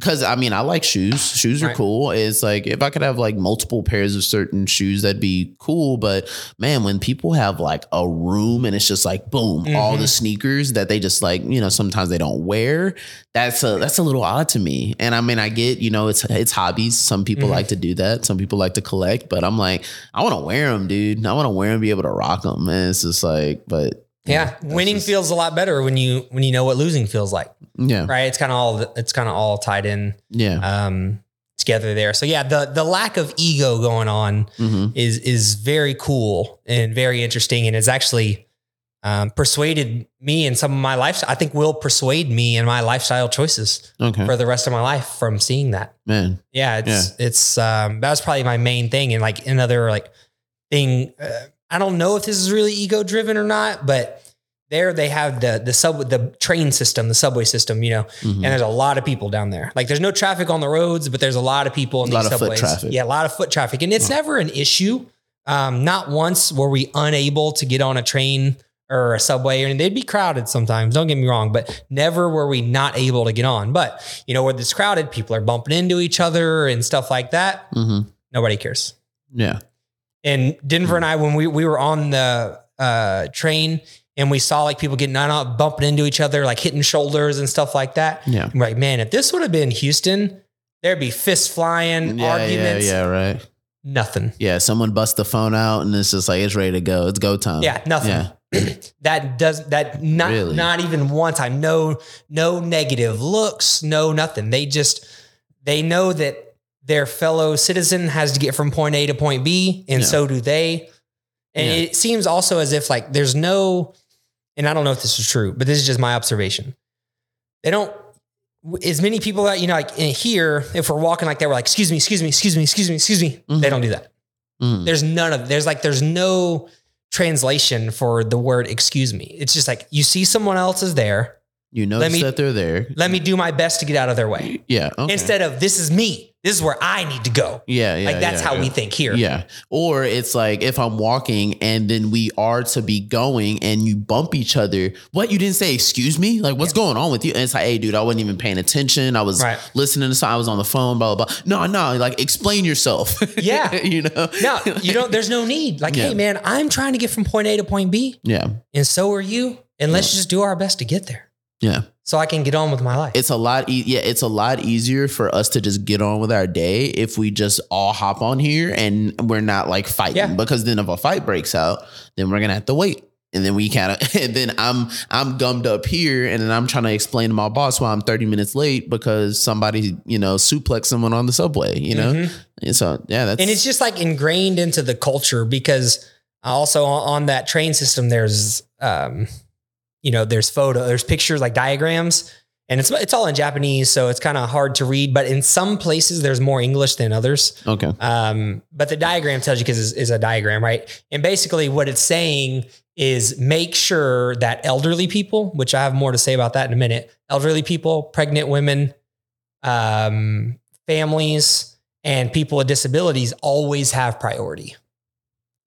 [SPEAKER 1] because I mean I like shoes. Shoes are
[SPEAKER 2] Right.
[SPEAKER 1] cool. It's like if I could have like multiple pairs of certain shoes, that'd be cool. But man, when people have like a room and it's just like boom, all
[SPEAKER 2] Mhm.
[SPEAKER 1] the sneakers that they just like you know sometimes they don't wear. That's a that's a little odd to me. And I mean I get you know it's it's hobbies. Some people
[SPEAKER 2] Mhm.
[SPEAKER 1] like to do that. Some people like to collect. But I'm like I want to wear them, dude. I want to wear them, be able to rock them. And it's just like, but
[SPEAKER 2] Yeah, winning
[SPEAKER 1] just-
[SPEAKER 2] feels a lot better when you when you know what losing feels like,
[SPEAKER 1] yeah,
[SPEAKER 2] right? It's kind of all it's kind of all tied in
[SPEAKER 1] yeah.
[SPEAKER 2] um, together there. So yeah, the the lack of ego going on
[SPEAKER 1] hmm
[SPEAKER 2] is is very cool and very interesting, and has actually um, persuaded me in some of my life. I think will persuade me in my lifestyle choices
[SPEAKER 1] Okay,
[SPEAKER 2] for the rest of my life from seeing that.
[SPEAKER 1] man.
[SPEAKER 2] Yeah, it's it's um, that was probably my main thing, and like another like thing. Uh, I don't know if this is really ego driven or not, but there they have the the sub the train system, the subway system, you know,
[SPEAKER 1] Mhm.
[SPEAKER 2] and there's a lot of people down there. Like there's no traffic on the roads, but there's a lot of people in
[SPEAKER 1] A lot
[SPEAKER 2] these
[SPEAKER 1] of foot
[SPEAKER 2] subways.
[SPEAKER 1] traffic.
[SPEAKER 2] Yeah, a lot of foot traffic, and it's
[SPEAKER 1] Oh.
[SPEAKER 2] never an issue. Um, not once were we unable to get on a train or a subway, and they'd be crowded sometimes. Don't get me wrong, but never were we not able to get on. But you know, where it's crowded, people are bumping into each other and stuff like that.
[SPEAKER 1] Mhm.
[SPEAKER 2] Nobody cares.
[SPEAKER 1] Yeah.
[SPEAKER 2] And Denver and I, when we we were on the uh, train and we saw like people getting on, bumping into each other, like hitting shoulders and stuff like that.
[SPEAKER 1] Yeah.
[SPEAKER 2] I'm like, man, if this would have been Houston, there'd be fists flying,
[SPEAKER 1] Yeah,
[SPEAKER 2] arguments,
[SPEAKER 1] yeah, yeah, right.
[SPEAKER 2] nothing.
[SPEAKER 1] Yeah, someone busts the phone out and it's just like it's ready to go. It's go time.
[SPEAKER 2] Yeah, nothing.
[SPEAKER 1] Yeah.
[SPEAKER 2] that does that not
[SPEAKER 1] Really?
[SPEAKER 2] not even one time. No, no negative looks, no nothing. They just they know that their fellow citizen has to get from point A to point B, and
[SPEAKER 1] Yeah.
[SPEAKER 2] so do they. And
[SPEAKER 1] Yeah.
[SPEAKER 2] it seems also as if like there's no, and I don't know if this is true, but this is just my observation. They don't as many people that you know like in here if we're walking like that we're like excuse me excuse me excuse me excuse me excuse me
[SPEAKER 1] Mhm.
[SPEAKER 2] they don't do that
[SPEAKER 1] Mhm.
[SPEAKER 2] there's none of there's like there's no translation for the word excuse me it's just like you see someone else is there
[SPEAKER 1] You notice
[SPEAKER 2] me-
[SPEAKER 1] that they're there.
[SPEAKER 2] let me do my best to get out of their way
[SPEAKER 1] Yeah. Okay.
[SPEAKER 2] instead of this is me this is where i need to go
[SPEAKER 1] yeah, yeah.
[SPEAKER 2] like that's
[SPEAKER 1] yeah,
[SPEAKER 2] how
[SPEAKER 1] yeah.
[SPEAKER 2] we think here
[SPEAKER 1] Yeah. Or it's like if I'm walking and then we are to be going and you bump each other, what you didn't say, excuse me? Like what's going on with you? And it's like, hey, dude, I wasn't even paying attention. I was
[SPEAKER 2] Right.
[SPEAKER 1] listening to something. I was on the phone, blah, blah, blah. No, no, like explain yourself.
[SPEAKER 2] Yeah.
[SPEAKER 1] you know?
[SPEAKER 2] no you don't there's no need like hey man i'm trying to get from point a to point b
[SPEAKER 1] Yeah.
[SPEAKER 2] and so are you and let's just do our best to get there
[SPEAKER 1] Yeah.
[SPEAKER 2] So i can get on with my life
[SPEAKER 1] It's a lot e- yeah, it's a lot easier for us to just get on with our day if we just all hop on here and we're not like fighting.
[SPEAKER 2] Yeah.
[SPEAKER 1] Because then if a fight breaks out, then we're gonna have to wait. And then we kind of and then I'm I'm gummed up here and then I'm trying to explain to my boss why I'm 30 minutes late because somebody, you know, suplexed someone on the subway, you know?
[SPEAKER 2] Mhm.
[SPEAKER 1] And so yeah, that's
[SPEAKER 2] and it's just like ingrained into the culture because also on, on that train system there's um you know there's photo there's pictures like diagrams and it's it's all in japanese so it's kind of hard to read but in some places there's more english than others
[SPEAKER 1] okay.
[SPEAKER 2] um but the diagram tells you because it's, a diagram right and basically what it's saying is make sure that elderly people which i have more to say about that in a minute elderly people pregnant women um families and people with disabilities always have priority.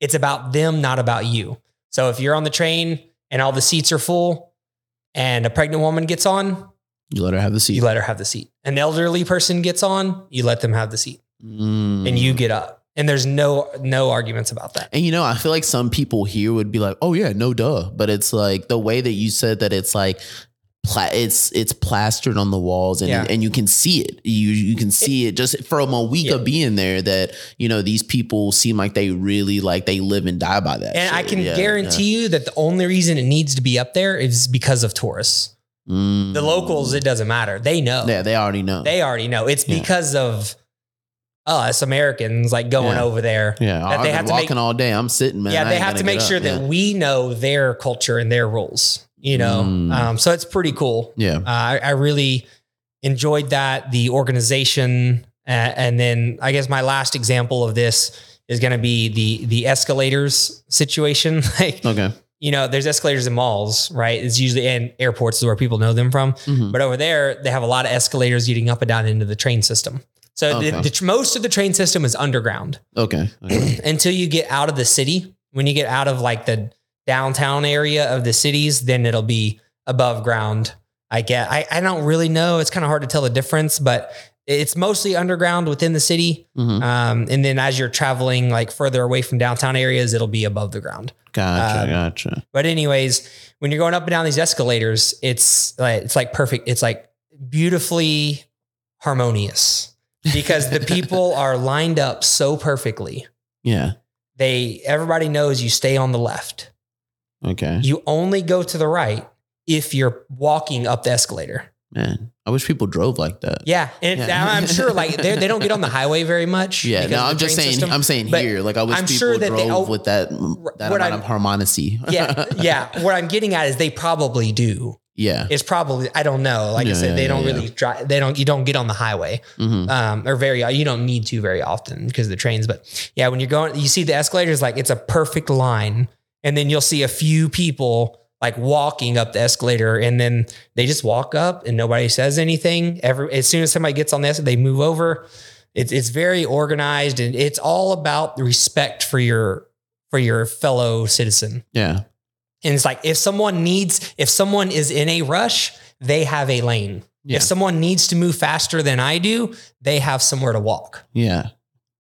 [SPEAKER 2] It's about them, not about you. So if you're on the train and all the seats are full and a pregnant woman gets on,
[SPEAKER 1] You let her have the seat.
[SPEAKER 2] you let her have the seat. An elderly person gets on, you let them have the seat
[SPEAKER 1] Mm.
[SPEAKER 2] and you get up. And there's no no arguments about that.
[SPEAKER 1] And you know, I feel like some people here would be like, "Oh yeah, no duh," but it's like the way that you said that it's like pla- it's it's plastered on the walls and
[SPEAKER 2] Yeah.
[SPEAKER 1] and you can see it. You you can see it just from a week
[SPEAKER 2] Yeah.
[SPEAKER 1] of being there that you know these people seem like they really like they live and die by that.
[SPEAKER 2] And I can
[SPEAKER 1] Yeah,
[SPEAKER 2] guarantee you that the only reason it needs to be up there is because of tourists.
[SPEAKER 1] Mm.
[SPEAKER 2] The locals, it doesn't matter. They know.
[SPEAKER 1] yeah, they already know.
[SPEAKER 2] They already know. It's
[SPEAKER 1] Yeah.
[SPEAKER 2] because of us Americans like going
[SPEAKER 1] Yeah.
[SPEAKER 2] over there.
[SPEAKER 1] yeah,
[SPEAKER 2] that
[SPEAKER 1] I've
[SPEAKER 2] they
[SPEAKER 1] been
[SPEAKER 2] have to make-
[SPEAKER 1] walking all day. I'm sitting, man.
[SPEAKER 2] yeah, they have to make sure
[SPEAKER 1] up.
[SPEAKER 2] that we know their culture and their rules, you know?
[SPEAKER 1] Mm.
[SPEAKER 2] Um, so it's pretty cool.
[SPEAKER 1] yeah.
[SPEAKER 2] Uh, I, I really enjoyed that, the organization. Uh, and then I guess my last example of this is going to be the, the escalators situation. like,
[SPEAKER 1] Okay.
[SPEAKER 2] you know, there's escalators in malls, right? It's usually in airports is where people know them from.
[SPEAKER 1] Mhm.
[SPEAKER 2] But over there, they have a lot of escalators leading up and down into the train system. So the, the, most of the train system is underground
[SPEAKER 1] Okay. okay.
[SPEAKER 2] until you get out of the city. When you get out of like the downtown area of the cities, then it'll be above ground. I get. I, I don't really know. It's kind of hard to tell the difference, but it's mostly underground within the city.
[SPEAKER 1] Mhm.
[SPEAKER 2] Um, and then as you're traveling like further away from downtown areas, it'll be above the ground.
[SPEAKER 1] Gotcha.
[SPEAKER 2] Um,
[SPEAKER 1] gotcha.
[SPEAKER 2] But anyways, when you're going up and down these escalators, it's like it's like perfect. It's like beautifully harmonious because the people are lined up so perfectly.
[SPEAKER 1] Yeah.
[SPEAKER 2] They everybody knows you stay on the left.
[SPEAKER 1] Okay.
[SPEAKER 2] You only go to the right if you're walking up the escalator.
[SPEAKER 1] Man, I wish people drove like that.
[SPEAKER 2] Yeah, and
[SPEAKER 1] Yeah.
[SPEAKER 2] I'm sure like they they don't get on the highway very much.
[SPEAKER 1] Yeah, no, I'm just saying.
[SPEAKER 2] system.
[SPEAKER 1] I'm saying
[SPEAKER 2] But
[SPEAKER 1] here, like I wish
[SPEAKER 2] I'm
[SPEAKER 1] people
[SPEAKER 2] sure that
[SPEAKER 1] drove
[SPEAKER 2] they- oh,
[SPEAKER 1] with that that amount
[SPEAKER 2] I'm-
[SPEAKER 1] of harmonicy.
[SPEAKER 2] yeah, yeah. What I'm getting at is they probably do.
[SPEAKER 1] yeah.
[SPEAKER 2] It's probably I don't know. Like I
[SPEAKER 1] Yeah,
[SPEAKER 2] said, they
[SPEAKER 1] yeah,
[SPEAKER 2] don't
[SPEAKER 1] yeah,
[SPEAKER 2] really drive. They don't. You don't get on the highway.
[SPEAKER 1] Mhm.
[SPEAKER 2] um, or very you don't need to very often because of the trains. But yeah, when you're going, you see the escalators like it's a perfect line, and then you'll see a few people like walking up the escalator, and then they just walk up and nobody says anything. Every as soon as somebody gets on the escalator, they move over. It's it's very organized, and it's all about respect for your for your fellow citizen.
[SPEAKER 1] Yeah.
[SPEAKER 2] And it's like if someone needs, if someone is in a rush, they have a lane.
[SPEAKER 1] Yeah.
[SPEAKER 2] If someone needs to move faster than I do, they have somewhere to walk.
[SPEAKER 1] Yeah.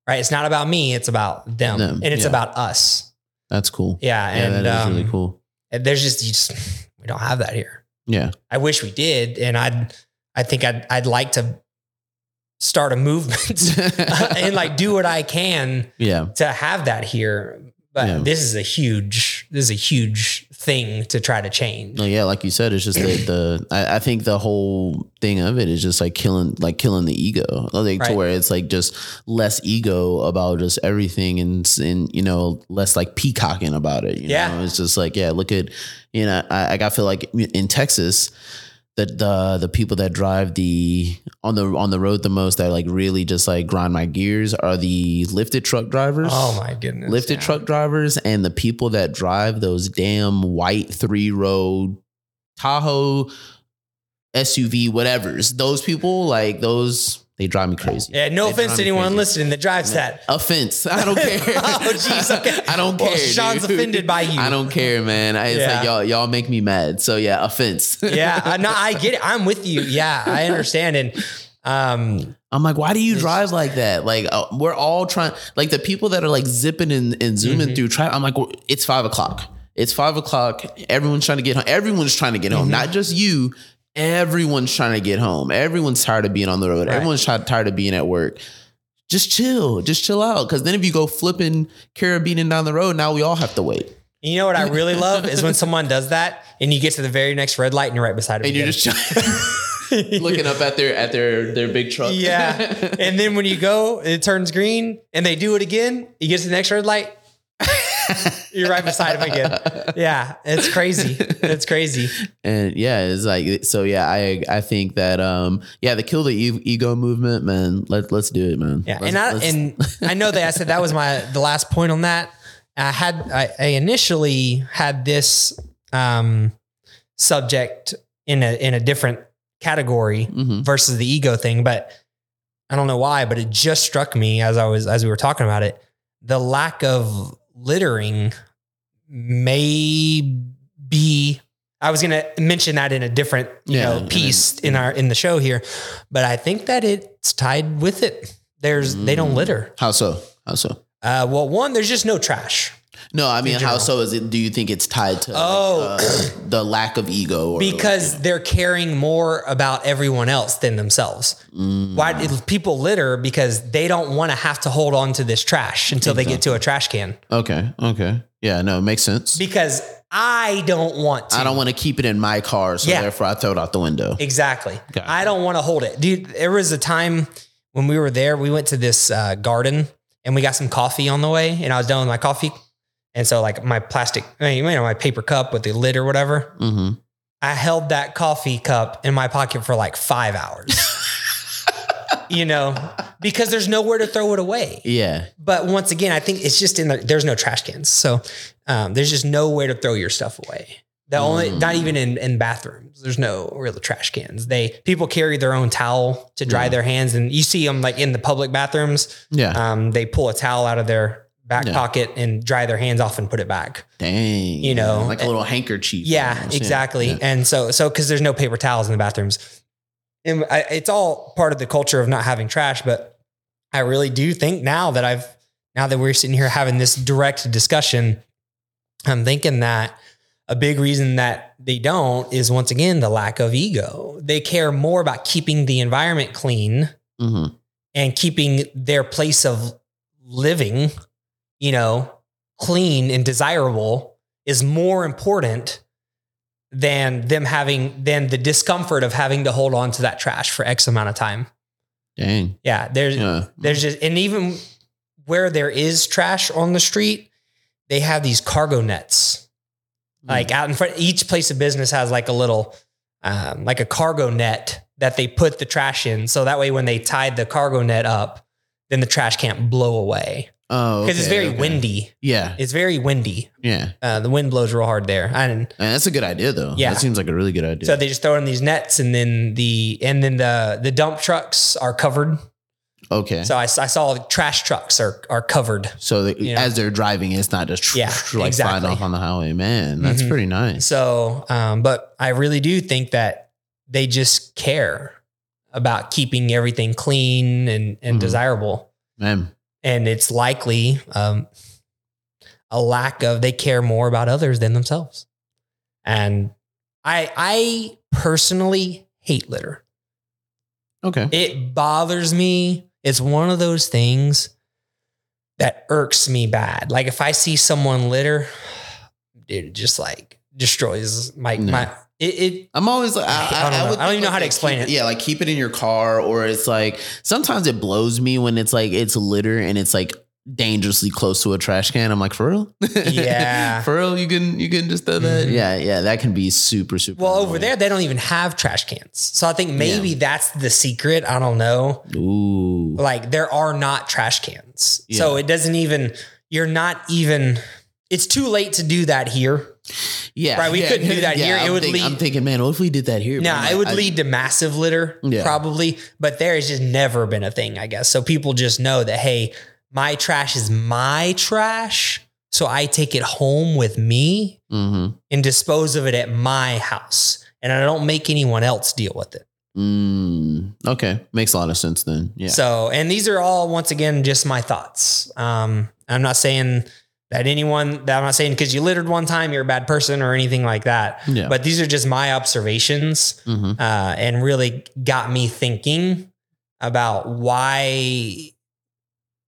[SPEAKER 2] Right? It's not about me; it's about them,
[SPEAKER 1] Them,
[SPEAKER 2] and it's
[SPEAKER 1] yeah.
[SPEAKER 2] about us.
[SPEAKER 1] That's cool.
[SPEAKER 2] Yeah,
[SPEAKER 1] Yeah,
[SPEAKER 2] and
[SPEAKER 1] that is
[SPEAKER 2] um,
[SPEAKER 1] really cool.
[SPEAKER 2] and there's just you just we don't have that here.
[SPEAKER 1] Yeah.
[SPEAKER 2] I wish we did, and I'd I think I'd I'd like to start a movement and like do what I can
[SPEAKER 1] yeah.
[SPEAKER 2] to have that here. But
[SPEAKER 1] Yeah.
[SPEAKER 2] this is a huge, this is a huge thing to try to change.
[SPEAKER 1] No, yeah, like you said, it's just the, the I, I think the whole thing of it is just like killing like killing the ego. Like to where it's like just less ego about just everything and and you know, less like peacocking about it. You
[SPEAKER 2] Yeah.
[SPEAKER 1] know? It's just like, yeah, look at you know, I, I got feel like in Texas that the the people that drive the on the on the road the most that like really just like grind my gears are the lifted truck drivers
[SPEAKER 2] Oh my goodness.
[SPEAKER 1] lifted
[SPEAKER 2] yeah.
[SPEAKER 1] truck drivers and the people that drive those damn white three row Tahoe SUV whatever's those people like those they drive me crazy.
[SPEAKER 2] Yeah, no
[SPEAKER 1] They
[SPEAKER 2] offense to anyone listening that drives that.
[SPEAKER 1] Offense. I don't care.
[SPEAKER 2] Oh, jeez, okay.
[SPEAKER 1] I don't
[SPEAKER 2] Well,
[SPEAKER 1] care.
[SPEAKER 2] Shawn's
[SPEAKER 1] dude.
[SPEAKER 2] offended by you.
[SPEAKER 1] I don't care, man. I, it's
[SPEAKER 2] Yeah.
[SPEAKER 1] like y'all y'all make me mad. So yeah, offense.
[SPEAKER 2] yeah, I- no, I get it. I'm with you. Yeah, I understand. And um,
[SPEAKER 1] I'm like, why do you drive like that? Like, uh, we're all trying, like the people that are like zipping and, and zooming
[SPEAKER 2] Mm-hmm.
[SPEAKER 1] through. Try, I'm like, well, it's five o'clock. It's five o'clock. Everyone's trying to get home. Everyone's trying to get
[SPEAKER 2] Mm-hmm.
[SPEAKER 1] home, not just you. Everyone's trying to get home. Everyone's tired of being on the road.
[SPEAKER 2] Right.
[SPEAKER 1] Everyone's ti- tired of being at work. Just chill. Just chill out. Because then if you go flipping carabiner down the road, now we all have to wait.
[SPEAKER 2] you know what I really love is when someone does that and you get to the very next red light and you're right beside them.
[SPEAKER 1] And you're just looking up at their at their their big truck.
[SPEAKER 2] yeah. And then when you go, it turns green and they do it again. You get to the next red light. You're right beside him again. Yeah, it's crazy. It's crazy.
[SPEAKER 1] and yeah, it's like so. Yeah, I I think that um yeah, the kill the e- ego movement, man. Let let's do it, man.
[SPEAKER 2] Yeah,
[SPEAKER 1] Let's-
[SPEAKER 2] and I and I know that I said that was my the last point on that. I had I, I initially had this um, subject in a in a different category
[SPEAKER 1] Mhm.
[SPEAKER 2] versus the ego thing, but I don't know why, but it just struck me as I was as we were talking about it. The lack of littering may be. I was going to mention that in a different you
[SPEAKER 1] Yeah,
[SPEAKER 2] know piece in our in the show here, but I think that it's tied with it. There's they don't
[SPEAKER 1] Mm.
[SPEAKER 2] litter.
[SPEAKER 1] how so? How so?
[SPEAKER 2] Uh, well, one, there's just no trash
[SPEAKER 1] No, I mean, how
[SPEAKER 2] general.
[SPEAKER 1] so? Is it? Do you think it's tied to like,
[SPEAKER 2] Oh.
[SPEAKER 1] uh, the lack of ego? Or,
[SPEAKER 2] because they're caring more about everyone else than themselves.
[SPEAKER 1] Mm,
[SPEAKER 2] Why do people litter? Because they don't want to have to hold on to this trash until they get to a trash can.
[SPEAKER 1] okay, okay, yeah, no, it makes sense.
[SPEAKER 2] Because I don't want to.
[SPEAKER 1] I don't want to keep it in my car, so
[SPEAKER 2] Yeah.
[SPEAKER 1] therefore I throw it out the window.
[SPEAKER 2] Exactly.
[SPEAKER 1] Gotcha.
[SPEAKER 2] I don't want to hold it. Dude, there was a time when we were there, we went to this uh, garden and we got some coffee on the way and I was done with my coffee. And so like my plastic, I mean, you know, my paper cup with the lid or whatever,
[SPEAKER 1] hmm
[SPEAKER 2] I held that coffee cup in my pocket for like five hours. you know, because there's nowhere to throw it away.
[SPEAKER 1] Yeah,
[SPEAKER 2] But once again, I think it's just in the, there's no trash cans. So um, there's just nowhere to throw your stuff away. The only,
[SPEAKER 1] Mm.
[SPEAKER 2] not even in, in bathrooms, there's no real trash cans. They, people carry their own towel to dry
[SPEAKER 1] Yeah.
[SPEAKER 2] their hands and you see them like in the public bathrooms.
[SPEAKER 1] yeah.
[SPEAKER 2] Um, they pull a towel out of their back
[SPEAKER 1] Yeah.
[SPEAKER 2] pocket and dry their hands off and put it back.
[SPEAKER 1] Dang,
[SPEAKER 2] you know,
[SPEAKER 1] like a little handkerchief.
[SPEAKER 2] Yeah,
[SPEAKER 1] almost.
[SPEAKER 2] exactly.
[SPEAKER 1] yeah.
[SPEAKER 2] And so, so because there's no paper towels in the bathrooms, and I, it's all part of the culture of not having trash. But I really do think now that I've now that we're sitting here having this direct discussion, I'm thinking that a big reason that they don't is once again the lack of ego. They care more about keeping the environment clean
[SPEAKER 1] Mhm.
[SPEAKER 2] and keeping their place of living, you know, clean and desirable is more important than them having than the discomfort of having to hold on to that trash for X amount of time.
[SPEAKER 1] Dang.
[SPEAKER 2] Yeah, there's
[SPEAKER 1] Yeah.
[SPEAKER 2] there's just and even where there is trash on the street, they have these cargo nets. Like out in front, each place of business has like a little, um, like a cargo net that they put the trash in. So that way, when they tied the cargo net up, then the trash can't blow away
[SPEAKER 1] Oh,
[SPEAKER 2] because it's very
[SPEAKER 1] okay.
[SPEAKER 2] windy.
[SPEAKER 1] Yeah,
[SPEAKER 2] It's very windy.
[SPEAKER 1] yeah.
[SPEAKER 2] Uh, the wind blows real hard there. And
[SPEAKER 1] And that's a good idea, though.
[SPEAKER 2] Yeah.
[SPEAKER 1] that seems like a really good idea.
[SPEAKER 2] so they just throw in these nets, and then the and then the the dump trucks are covered.
[SPEAKER 1] okay,
[SPEAKER 2] So I, I saw trash trucks are are covered.
[SPEAKER 1] so the,
[SPEAKER 2] you know.
[SPEAKER 1] as they're driving, it's not just
[SPEAKER 2] Yeah,
[SPEAKER 1] like
[SPEAKER 2] exactly.
[SPEAKER 1] flying off on the highway. Man, that's
[SPEAKER 2] Mhm.
[SPEAKER 1] pretty nice.
[SPEAKER 2] So, um, but I really do think that they just care about keeping everything clean and, and
[SPEAKER 1] Mhm.
[SPEAKER 2] desirable.
[SPEAKER 1] Man,
[SPEAKER 2] And it's likely um, a lack of they care more about others than themselves. And I I personally hate litter.
[SPEAKER 1] okay.
[SPEAKER 2] It bothers me. It's one of those things that irks me bad. Like if I see someone litter, dude, it just like destroys my
[SPEAKER 1] No.
[SPEAKER 2] my it, it
[SPEAKER 1] I'm always like, I,
[SPEAKER 2] I don't know. I don't even know
[SPEAKER 1] like,
[SPEAKER 2] how to explain
[SPEAKER 1] keep
[SPEAKER 2] it.
[SPEAKER 1] Yeah, like keep it in your car, or it's like sometimes it blows me when it's like it's litter and it's like dangerously close to a trash can. I'm like, for real?
[SPEAKER 2] Yeah.
[SPEAKER 1] for real. You can you can just do that.
[SPEAKER 2] Mhm.
[SPEAKER 1] Yeah, yeah. That can be super super.
[SPEAKER 2] well over there they don't even have trash cans. So I think maybe that's the secret. I don't know.
[SPEAKER 1] Ooh.
[SPEAKER 2] Like there are not trash cans. So it doesn't even you're not even it's too late to do that here.
[SPEAKER 1] Yeah,
[SPEAKER 2] Right, we
[SPEAKER 1] yeah,
[SPEAKER 2] couldn't do that here.
[SPEAKER 1] I'm
[SPEAKER 2] It would
[SPEAKER 1] think-
[SPEAKER 2] lead-
[SPEAKER 1] I'm thinking, man, what if we did that here? But
[SPEAKER 2] Now it would
[SPEAKER 1] I-
[SPEAKER 2] lead to massive litter,
[SPEAKER 1] Yeah.
[SPEAKER 2] probably, but there has just never been a thing, I guess. So people just know that hey, my trash is my trash, so I take it home with me
[SPEAKER 1] Mhm.
[SPEAKER 2] and dispose of it at my house, and I don't make anyone else deal with it.
[SPEAKER 1] Mm, okay, makes a lot of sense then. Yeah.
[SPEAKER 2] So, and these are all once again just my thoughts. Um, I'm not saying that anyone that I'm not saying because you littered one time you're a bad person or anything like that.
[SPEAKER 1] yeah.
[SPEAKER 2] But these are just my observations.
[SPEAKER 1] Mhm.
[SPEAKER 2] uh, and really got me thinking about why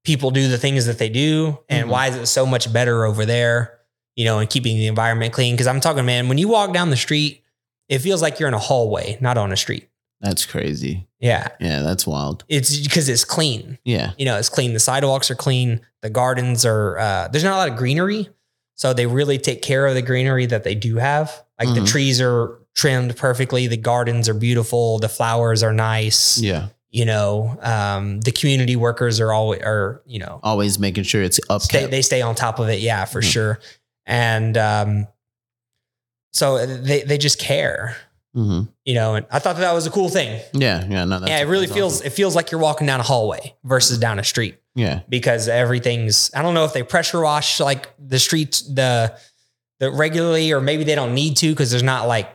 [SPEAKER 2] people do the things that they do and
[SPEAKER 1] Mhm.
[SPEAKER 2] why is it so much better over there, you know, and keeping the environment clean. Cause I'm talking, man, when you walk down the street, it feels like you're in a hallway, not on a street.
[SPEAKER 1] That's crazy.
[SPEAKER 2] Yeah.
[SPEAKER 1] Yeah, that's wild.
[SPEAKER 2] It's because it's clean.
[SPEAKER 1] Yeah.
[SPEAKER 2] You know, it's clean. The sidewalks are clean. The gardens are, uh, there's not a lot of greenery. So they really take care of the greenery that they do have. Like the
[SPEAKER 1] Mhm.
[SPEAKER 2] trees are trimmed perfectly. The gardens are beautiful. The flowers are nice
[SPEAKER 1] Yeah.
[SPEAKER 2] you know um, the community workers are always are you know
[SPEAKER 1] Always making sure it's up.
[SPEAKER 2] stay, they stay on top of it yeah for
[SPEAKER 1] Mhm.
[SPEAKER 2] sure and um, so they they just care
[SPEAKER 1] hmm
[SPEAKER 2] you know and i thought that, that was a cool thing
[SPEAKER 1] Yeah. Yeah. No, that's,
[SPEAKER 2] yeah it really feels
[SPEAKER 1] awesome.
[SPEAKER 2] it feels like you're walking down a hallway versus down a street
[SPEAKER 1] Yeah.
[SPEAKER 2] because everything's i don't know if they pressure wash like the streets the the regularly or maybe they don't need to because there's not like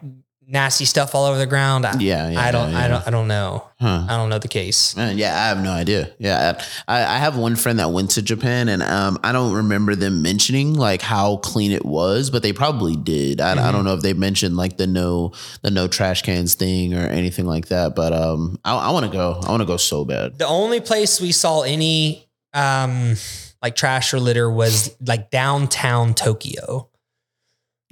[SPEAKER 2] nasty stuff all over the ground I,
[SPEAKER 1] Yeah. yeah
[SPEAKER 2] I don't
[SPEAKER 1] yeah,
[SPEAKER 2] i don't i don't know
[SPEAKER 1] Huh.
[SPEAKER 2] i don't know the case
[SPEAKER 1] Uh, yeah, I have no idea. Yeah, I, I have one friend that went to Japan, and um, I don't remember them mentioning like how clean it was, but they probably did. I, I
[SPEAKER 2] Mhm.
[SPEAKER 1] don't know if they mentioned like the no the no trash cans thing or anything like that. But um, I, I want to go. I want to go so bad.
[SPEAKER 2] The only place we saw any um like trash or litter was like downtown Tokyo,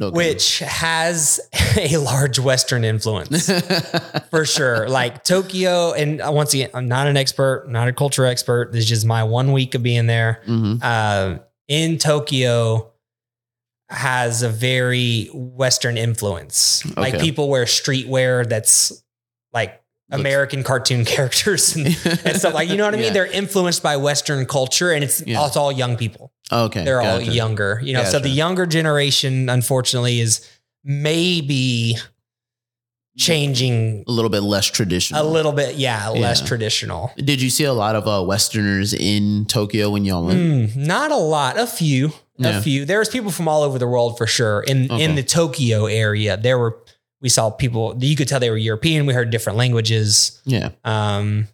[SPEAKER 1] Okay.
[SPEAKER 2] which has a large Western influence for sure. Like Tokyo, and uh, once again, I'm not an expert, not a culture expert. This is just my one week of being there.
[SPEAKER 1] hmm
[SPEAKER 2] Uh, in Tokyo, has a very Western influence. Like people wear streetwear that's like American cartoon characters and and stuff like you know what I mean.
[SPEAKER 1] Yeah.
[SPEAKER 2] They're influenced by Western culture, and it's
[SPEAKER 1] Yeah.
[SPEAKER 2] it's all young people.
[SPEAKER 1] Okay,
[SPEAKER 2] They're all younger, you know. So the younger generation, unfortunately, is maybe changing
[SPEAKER 1] A little bit less traditional.
[SPEAKER 2] a little bit. Yeah, less
[SPEAKER 1] Yeah.
[SPEAKER 2] traditional.
[SPEAKER 1] Did you see a lot of uh, Westerners in Tokyo when y'all went?
[SPEAKER 2] Mm, not a lot, a few,
[SPEAKER 1] Yeah.
[SPEAKER 2] a few. There's people from all over the world for sure. In
[SPEAKER 1] Okay.
[SPEAKER 2] in the Tokyo area, there were we saw people. You could tell they were European. We heard different languages.
[SPEAKER 1] Yeah.
[SPEAKER 2] Um,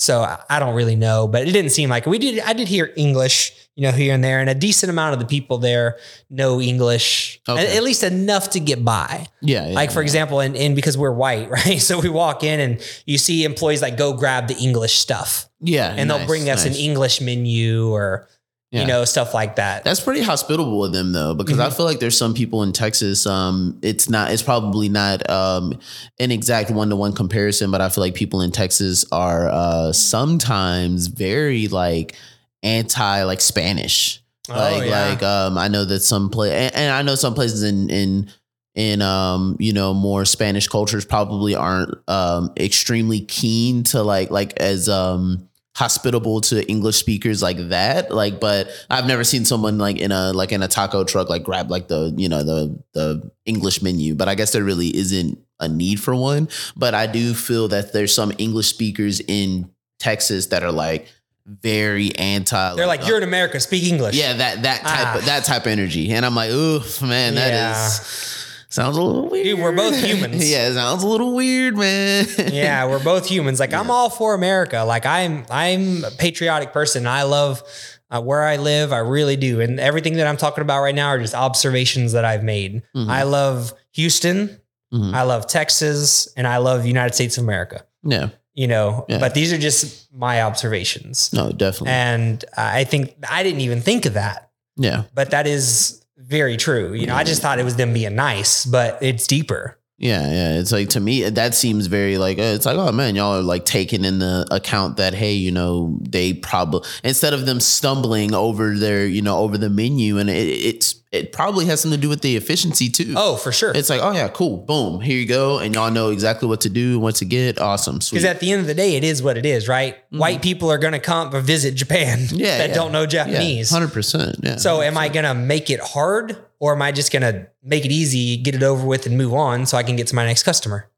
[SPEAKER 2] so I- don't really know, but it didn't seem like we did. I did hear English, you know, here and there, and a decent amount of the people there know English,
[SPEAKER 1] Okay.
[SPEAKER 2] at, least enough to get by.
[SPEAKER 1] Yeah. yeah,
[SPEAKER 2] like for
[SPEAKER 1] yeah.
[SPEAKER 2] example, and, and because we're white, right? So we walk in and you see employees like go grab the English stuff,
[SPEAKER 1] Yeah.
[SPEAKER 2] and they'll bring us
[SPEAKER 1] nice.
[SPEAKER 2] an English menu or
[SPEAKER 1] Yeah.
[SPEAKER 2] you know stuff like that.
[SPEAKER 1] That's pretty hospitable of them though, because I
[SPEAKER 2] Mhm.
[SPEAKER 1] feel like there's some people in Texas. Um, it's not. It's probably not um an exact one to one comparison, but I feel like people in Texas are uh sometimes very like anti like Spanish.
[SPEAKER 2] Oh,
[SPEAKER 1] Like
[SPEAKER 2] yeah.
[SPEAKER 1] like um, I know that some place, and, and I know some places in in in um you know more Spanish cultures probably aren't um extremely keen to like like as um hospitable to English speakers like that. Like, but I've never seen someone like in a like in a taco truck like grab like the you know the the English menu. But I guess there really isn't a need for one. But I do feel that there's some English speakers in Texas that are like very anti.
[SPEAKER 2] They're like,
[SPEAKER 1] uh,
[SPEAKER 2] you're in America, speak English.
[SPEAKER 1] yeah, that that type
[SPEAKER 2] Ah.
[SPEAKER 1] of, that type of energy, and I'm like, oof, man, that is
[SPEAKER 2] Yeah.
[SPEAKER 1] Sounds a little weird.
[SPEAKER 2] Dude, we're both humans.
[SPEAKER 1] yeah, it sounds a little weird, man.
[SPEAKER 2] yeah, we're both humans. Like I'm all for America. Like I'm I'm a patriotic person. I love uh, where I live. I really do. And everything that I'm talking about right now are just observations that I've made.
[SPEAKER 1] Mhm.
[SPEAKER 2] I love Houston.
[SPEAKER 1] Mhm.
[SPEAKER 2] I love Texas, and I love United States of America.
[SPEAKER 1] yeah,
[SPEAKER 2] you know,
[SPEAKER 1] Yeah.
[SPEAKER 2] but these are just my observations.
[SPEAKER 1] No, definitely.
[SPEAKER 2] And I think I didn't even think of that,
[SPEAKER 1] yeah.
[SPEAKER 2] but that is very true. You know, I just thought it was them being nice, but it's deeper.
[SPEAKER 1] Yeah, yeah. It's like to me that seems very like uh, it's like oh man, y'all are like taking in the account that hey, you know, they probably instead of them stumbling over their you know over the menu and it, it's it probably has something to do with the efficiency too.
[SPEAKER 2] Oh, for sure.
[SPEAKER 1] It's like oh yeah, cool, boom, here you go, and y'all know exactly what to do and what to get. Awesome.
[SPEAKER 2] Because at the end of the day, it is what it is, right? White people are going to come visit Japan
[SPEAKER 1] Mm-hmm. Yeah,
[SPEAKER 2] that
[SPEAKER 1] yeah.
[SPEAKER 2] don't know Japanese.
[SPEAKER 1] hundred percent. Yeah.
[SPEAKER 2] So am I going to make it hard or am I just going to make it easy, get it over with and move on so I can get to my next customer?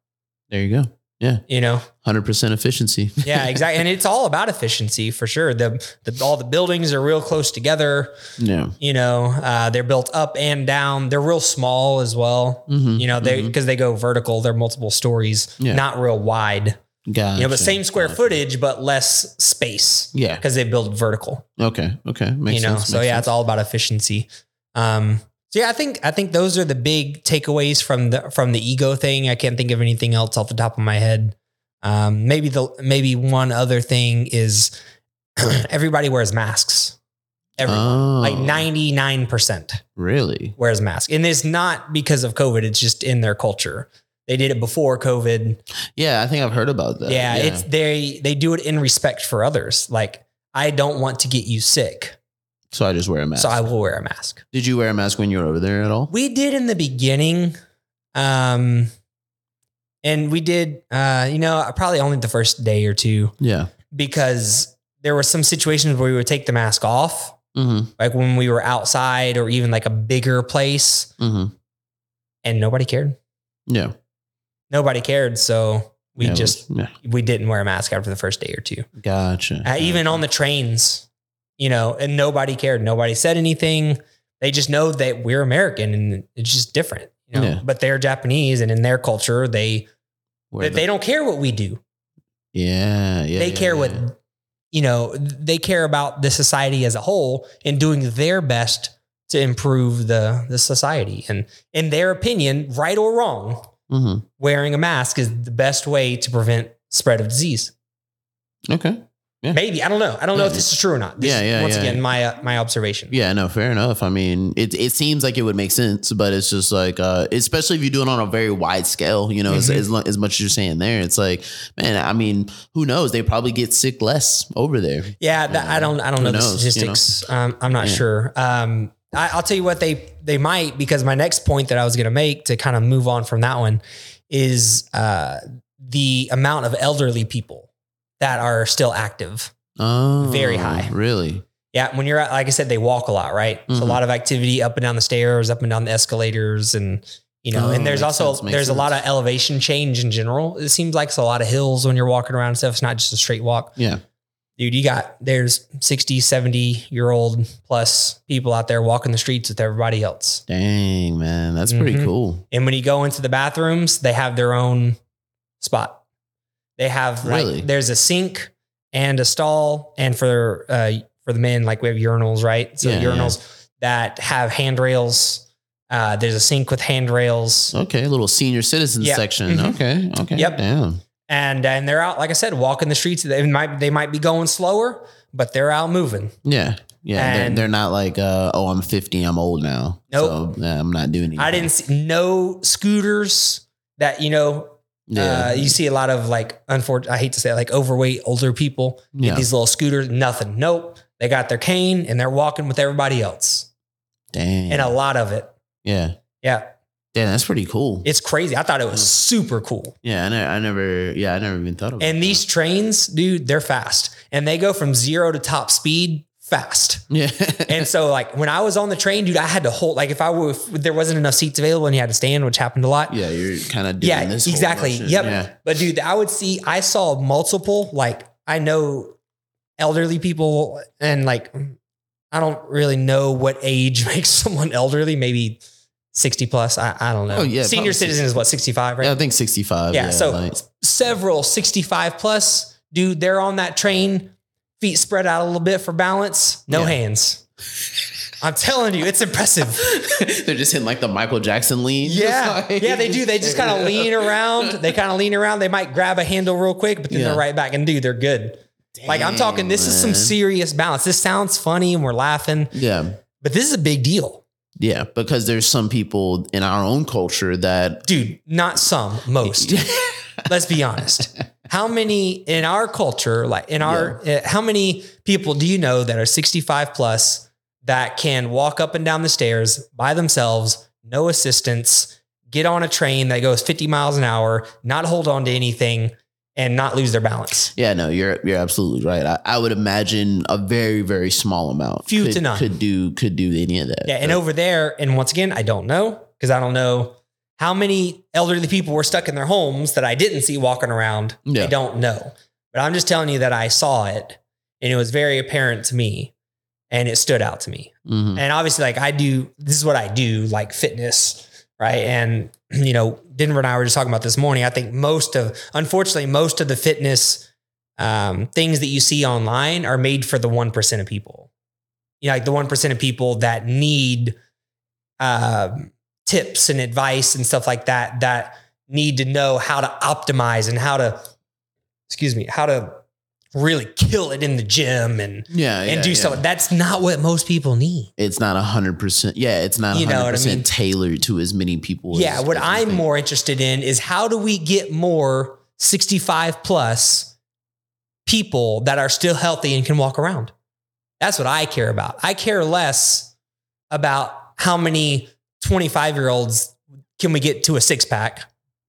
[SPEAKER 1] there you go. Yeah,
[SPEAKER 2] You know?
[SPEAKER 1] hundred percent efficiency.
[SPEAKER 2] Yeah, exactly. and it's all about efficiency for sure. The, the all the buildings are real close together.
[SPEAKER 1] yeah.
[SPEAKER 2] You know, uh, they're built up and down. They're real small as well.
[SPEAKER 1] Mm-hmm.
[SPEAKER 2] You know, they because they go vertical. They're multiple stories,
[SPEAKER 1] Yeah.
[SPEAKER 2] not real wide.
[SPEAKER 1] Gotcha.
[SPEAKER 2] You know, but same square
[SPEAKER 1] Gotcha.
[SPEAKER 2] footage, but less space
[SPEAKER 1] Yeah.
[SPEAKER 2] because they build vertical.
[SPEAKER 1] Okay. Okay. Makes
[SPEAKER 2] you know,
[SPEAKER 1] sense.
[SPEAKER 2] so
[SPEAKER 1] makes
[SPEAKER 2] yeah,
[SPEAKER 1] sense.
[SPEAKER 2] it's all about efficiency. Um, so yeah, I think I think those are the big takeaways from the from the ego thing. I can't think of anything else off the top of my head. Um, maybe the maybe one other thing is everybody wears masks. Everyone,
[SPEAKER 1] Oh,
[SPEAKER 2] like ninety nine percent
[SPEAKER 1] Really?
[SPEAKER 2] wears masks, and it's not because of COVID. It's just in their culture. They did it before COVID.
[SPEAKER 1] Yeah, I think I've heard about that.
[SPEAKER 2] yeah, it's they they do it in respect for others. Like I don't want to get you sick,
[SPEAKER 1] so I just wear a mask.
[SPEAKER 2] so I will wear a mask.
[SPEAKER 1] Did you wear a mask when you were over there at all?
[SPEAKER 2] We did in the beginning. Um and we did uh you know, probably only the first day or two
[SPEAKER 1] Yeah.
[SPEAKER 2] because there were some situations where we would take the mask off,
[SPEAKER 1] Mm-hmm.
[SPEAKER 2] like when we were outside or even like a bigger place
[SPEAKER 1] Mm-hmm.
[SPEAKER 2] and nobody cared.
[SPEAKER 1] Yeah.
[SPEAKER 2] Nobody cared, so we
[SPEAKER 1] Yeah,
[SPEAKER 2] just
[SPEAKER 1] was- yeah.
[SPEAKER 2] we didn't wear a mask after the first day or two.
[SPEAKER 1] Gotcha.
[SPEAKER 2] Uh, even on the trains, you know, and nobody cared. Nobody said anything. They just know that we're American and it's just different, you know.
[SPEAKER 1] Yeah.
[SPEAKER 2] But they're Japanese and in their culture, they they,
[SPEAKER 1] the-
[SPEAKER 2] don't care what we do.
[SPEAKER 1] yeah. Yeah.
[SPEAKER 2] they
[SPEAKER 1] yeah,
[SPEAKER 2] care
[SPEAKER 1] yeah.
[SPEAKER 2] what you know, they care about the society as a whole and doing their best to improve the the society. And in their opinion, right or wrong,
[SPEAKER 1] Mhm.
[SPEAKER 2] wearing a mask is the best way to prevent spread of disease.
[SPEAKER 1] Okay. Yeah.
[SPEAKER 2] Maybe I don't know. I don't know
[SPEAKER 1] Yeah.
[SPEAKER 2] if this is true or not. This
[SPEAKER 1] Yeah,
[SPEAKER 2] is,
[SPEAKER 1] yeah,
[SPEAKER 2] Once
[SPEAKER 1] yeah.
[SPEAKER 2] again, my uh, my observation.
[SPEAKER 1] Yeah, no, fair enough. I mean, it it seems like it would make sense, but it's just like, uh, especially if you do it on a very wide scale, you know, as,
[SPEAKER 2] Mhm.
[SPEAKER 1] as, lo- as much as you're saying there, it's like, man, I mean, who knows? They probably get sick less over there.
[SPEAKER 2] Yeah, that, I don't. I don't know the
[SPEAKER 1] knows, you know?
[SPEAKER 2] statistics. Um, I'm not sure. Um, I, I'll tell you what they they might because my next point that I was going to make to kind of move on from that one is uh, the amount of elderly people that are still active.
[SPEAKER 1] Oh,
[SPEAKER 2] Very high.
[SPEAKER 1] Really?
[SPEAKER 2] Yeah, when you're at, like I said, they walk a lot, right? So a
[SPEAKER 1] Mhm.
[SPEAKER 2] lot of activity up and down the stairs, up and down the escalators, and you know,
[SPEAKER 1] Oh,
[SPEAKER 2] and there's also
[SPEAKER 1] sense,
[SPEAKER 2] there's a lot of elevation change in general. It seems like it's a lot of hills when you're walking around and stuff. It's not just a straight walk.
[SPEAKER 1] Yeah.
[SPEAKER 2] dude, you got there's 60, 70 year old plus people out there walking the streets with everybody else.
[SPEAKER 1] Dang, man, that's pretty
[SPEAKER 2] Mhm.
[SPEAKER 1] cool.
[SPEAKER 2] And when you go into the bathrooms, they have their own spot. They have
[SPEAKER 1] Really?
[SPEAKER 2] like there's a sink and a stall, and for uh for the men, like we have urinals, right? So
[SPEAKER 1] Yeah, yeah.
[SPEAKER 2] urinals that have handrails. Uh, there's a sink with handrails,
[SPEAKER 1] Okay, a little senior citizen
[SPEAKER 2] Yeah.
[SPEAKER 1] section.
[SPEAKER 2] Mhm.
[SPEAKER 1] Okay, okay.
[SPEAKER 2] Yep.
[SPEAKER 1] Damn.
[SPEAKER 2] and and they're out, like I said, walking the streets. They might they might be going slower, but they're out moving.
[SPEAKER 1] Yeah. Yeah. They're,
[SPEAKER 2] And-
[SPEAKER 1] they're not like, uh, oh, I'm 50, I'm old now.
[SPEAKER 2] Nope.
[SPEAKER 1] So yeah, I'm not doing anything.
[SPEAKER 2] I didn't see no scooters that you know
[SPEAKER 1] Yeah.
[SPEAKER 2] Uh, you see a lot of like, unfortunate, I hate to say it, like overweight older people get these little scooters, nothing. Nope. They got their cane and they're walking with everybody else.
[SPEAKER 1] Dang.
[SPEAKER 2] And a lot of it.
[SPEAKER 1] yeah.
[SPEAKER 2] Yeah.
[SPEAKER 1] Damn, that's pretty cool.
[SPEAKER 2] It's crazy. I thought it was super cool.
[SPEAKER 1] yeah, I, I never, yeah, I never even thought of it.
[SPEAKER 2] And these trains, dude, they're fast and they go from zero to top speed fast.
[SPEAKER 1] Yeah.
[SPEAKER 2] And so, like, when I was on the train, dude, I had to hold, like, if I were, if there wasn't enough seats available and you had to stand, which happened a lot.
[SPEAKER 1] yeah, you're kind of doing
[SPEAKER 2] Yeah,
[SPEAKER 1] this.
[SPEAKER 2] exactly. Yep.
[SPEAKER 1] Yeah.
[SPEAKER 2] But dude, I would see, I saw multiple, like, I know elderly people and like, I don't really know what age makes someone elderly, maybe 60 plus. I, I don't know.
[SPEAKER 1] Oh, yeah,
[SPEAKER 2] Senior citizen is what, 65, right?
[SPEAKER 1] Yeah, I think 65.
[SPEAKER 2] Yeah, so
[SPEAKER 1] like-
[SPEAKER 2] several 65 plus, dude, they're on that train, feet spread out a little bit for balance, no
[SPEAKER 1] Yeah.
[SPEAKER 2] hands. I'm telling you, it's impressive.
[SPEAKER 1] They're just hitting like the Michael Jackson lean.
[SPEAKER 2] Yeah,
[SPEAKER 1] Like-
[SPEAKER 2] yeah, they do. They just kind of lean around. They kind of lean around. They might grab a handle real quick, but then
[SPEAKER 1] Yeah.
[SPEAKER 2] they're right back and dude, they're good. like I'm talking, this is some serious balance. This sounds funny and we're laughing,
[SPEAKER 1] Yeah.
[SPEAKER 2] but this is a big deal,
[SPEAKER 1] Yeah. Because there's some people in our own culture that
[SPEAKER 2] dude. Not some, most. Let's be honest. How many in our culture, like in our, uh, how many people do you know that are 65 plus that can walk up and down the stairs by themselves, no assistance, get on a train that goes 50 miles an hour, not hold on to anything, and not lose their balance?
[SPEAKER 1] Yeah, no, you're you're absolutely right. I, I would imagine a very very small amount
[SPEAKER 2] Few
[SPEAKER 1] could,
[SPEAKER 2] to none.
[SPEAKER 1] could do could do any of that.
[SPEAKER 2] Yeah, and
[SPEAKER 1] But-
[SPEAKER 2] over there, and once again, I don't know because I don't know how many elderly people were stuck in their homes that I didn't see walking around.
[SPEAKER 1] Yeah.
[SPEAKER 2] I don't know, but I'm just telling you that I saw it, and it was very apparent to me, and it stood out to me.
[SPEAKER 1] Mhm.
[SPEAKER 2] And obviously, like I do, this is what I do, like fitness, right? And you know, Denver and I were just talking about this morning. I think most of, unfortunately, most of the fitness um, things that you see online are made for the one percent of people. You know, like the one percent of people that need um, tips and advice and stuff like that. That need to know how to optimize and how to, excuse me, how to really kill it in the gym and
[SPEAKER 1] yeah,
[SPEAKER 2] and do
[SPEAKER 1] yeah.
[SPEAKER 2] stuff. That's not what most people need.
[SPEAKER 1] It's not a hundred percent. Yeah, it's not
[SPEAKER 2] You know what I mean?
[SPEAKER 1] tailored to as many people.
[SPEAKER 2] Yeah,
[SPEAKER 1] as-
[SPEAKER 2] what
[SPEAKER 1] as
[SPEAKER 2] I'm more interested in is how do we get more 65 plus people that are still healthy and can walk around? That's what I care about. I care less about how many 25 year olds can we get to a six pack,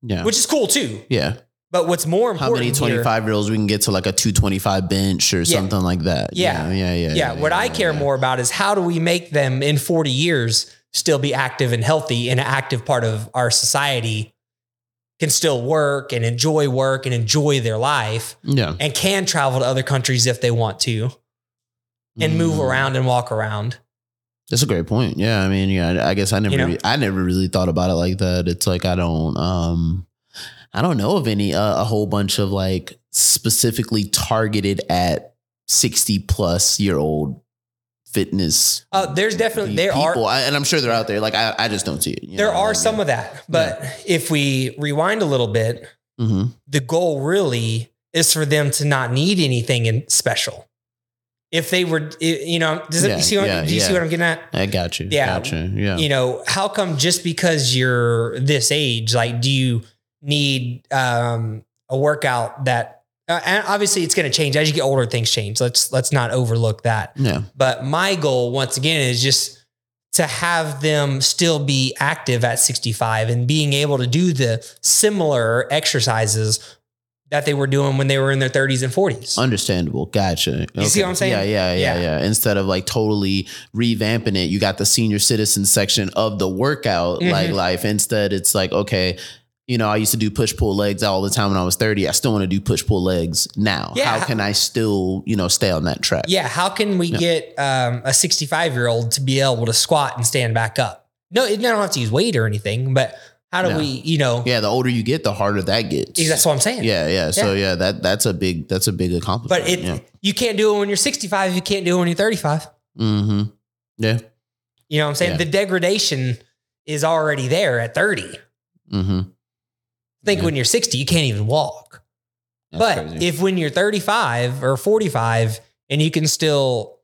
[SPEAKER 1] Yeah,
[SPEAKER 2] which is cool too.
[SPEAKER 1] yeah.
[SPEAKER 2] But what's more important?
[SPEAKER 1] How
[SPEAKER 2] many
[SPEAKER 1] twenty five year olds we can get to like a two twenty five bench or
[SPEAKER 2] Yeah.
[SPEAKER 1] something like that?
[SPEAKER 2] Yeah.
[SPEAKER 1] yeah, yeah.
[SPEAKER 2] yeah, what I care
[SPEAKER 1] yeah.
[SPEAKER 2] more about is how do we make them in 40 years still be active and healthy and an active part of our society can still work and enjoy work and enjoy their life
[SPEAKER 1] Yeah,
[SPEAKER 2] and can travel to other countries if they want to and move
[SPEAKER 1] Mm.
[SPEAKER 2] around and walk around.
[SPEAKER 1] That's a great point. Yeah, I mean, yeah, I guess I never,
[SPEAKER 2] You know?
[SPEAKER 1] I never really thought about it like that. It's like I don't, um, I don't know of any uh, a whole bunch of like specifically targeted at sixty plus year old fitness.
[SPEAKER 2] Uh, there's definitely there
[SPEAKER 1] people,
[SPEAKER 2] are
[SPEAKER 1] and I'm sure they're out there. Like I, I just don't see it.
[SPEAKER 2] there
[SPEAKER 1] know?
[SPEAKER 2] are some of that, but if we rewind a little bit,
[SPEAKER 1] Mhm.
[SPEAKER 2] the goal really is for them to not need anything in special. If they were, you know, does it, you see what,
[SPEAKER 1] yeah,
[SPEAKER 2] do you see what I'm getting at?
[SPEAKER 1] I got you.
[SPEAKER 2] Yeah.
[SPEAKER 1] gotcha. Yeah,
[SPEAKER 2] you know, how come just because you're this age, like, do you need um, a workout that? Uh, and obviously, it's going to change as you get older. Things change. Let's let's not overlook that.
[SPEAKER 1] yeah,
[SPEAKER 2] But my goal, once again, is just to have them still be active at 65 and being able to do the similar exercises that they were doing when they were in their 30s and 40s.
[SPEAKER 1] understandable. Gotcha.
[SPEAKER 2] You see what I'm saying?
[SPEAKER 1] Yeah, yeah, yeah,
[SPEAKER 2] Yeah.
[SPEAKER 1] yeah. Instead of like totally revamping it, you got the senior citizen section of the workout like
[SPEAKER 2] Mhm.
[SPEAKER 1] life. Instead, it's like, okay, you know, I used to do push pull legs all the time when I was 30. I still want to do push pull legs now.
[SPEAKER 2] Yeah.
[SPEAKER 1] How can I still, you know, stay on that track?
[SPEAKER 2] Yeah, how can we
[SPEAKER 1] Yeah.
[SPEAKER 2] get um, a 65 year old to be able to squat and stand back up? No, they don't have to use weight or anything, but how do
[SPEAKER 1] No.
[SPEAKER 2] we, you know,
[SPEAKER 1] Yeah, the older you get, the harder that gets.
[SPEAKER 2] that's what I'm saying.
[SPEAKER 1] Yeah, yeah. So yeah, that that's a big that's a big accomplishment.
[SPEAKER 2] But it,
[SPEAKER 1] yeah.
[SPEAKER 2] you can't do it when you're 65. You can't do it when you're 35.
[SPEAKER 1] Mm-hmm. Yeah.
[SPEAKER 2] You know what I'm saying?
[SPEAKER 1] Yeah.
[SPEAKER 2] The degradation is already there at 30.
[SPEAKER 1] Mm-hmm.
[SPEAKER 2] think
[SPEAKER 1] Yeah.
[SPEAKER 2] when you're 60, you can't even walk.
[SPEAKER 1] That's
[SPEAKER 2] but
[SPEAKER 1] crazy.
[SPEAKER 2] if when you're 35 or 45 and you can still,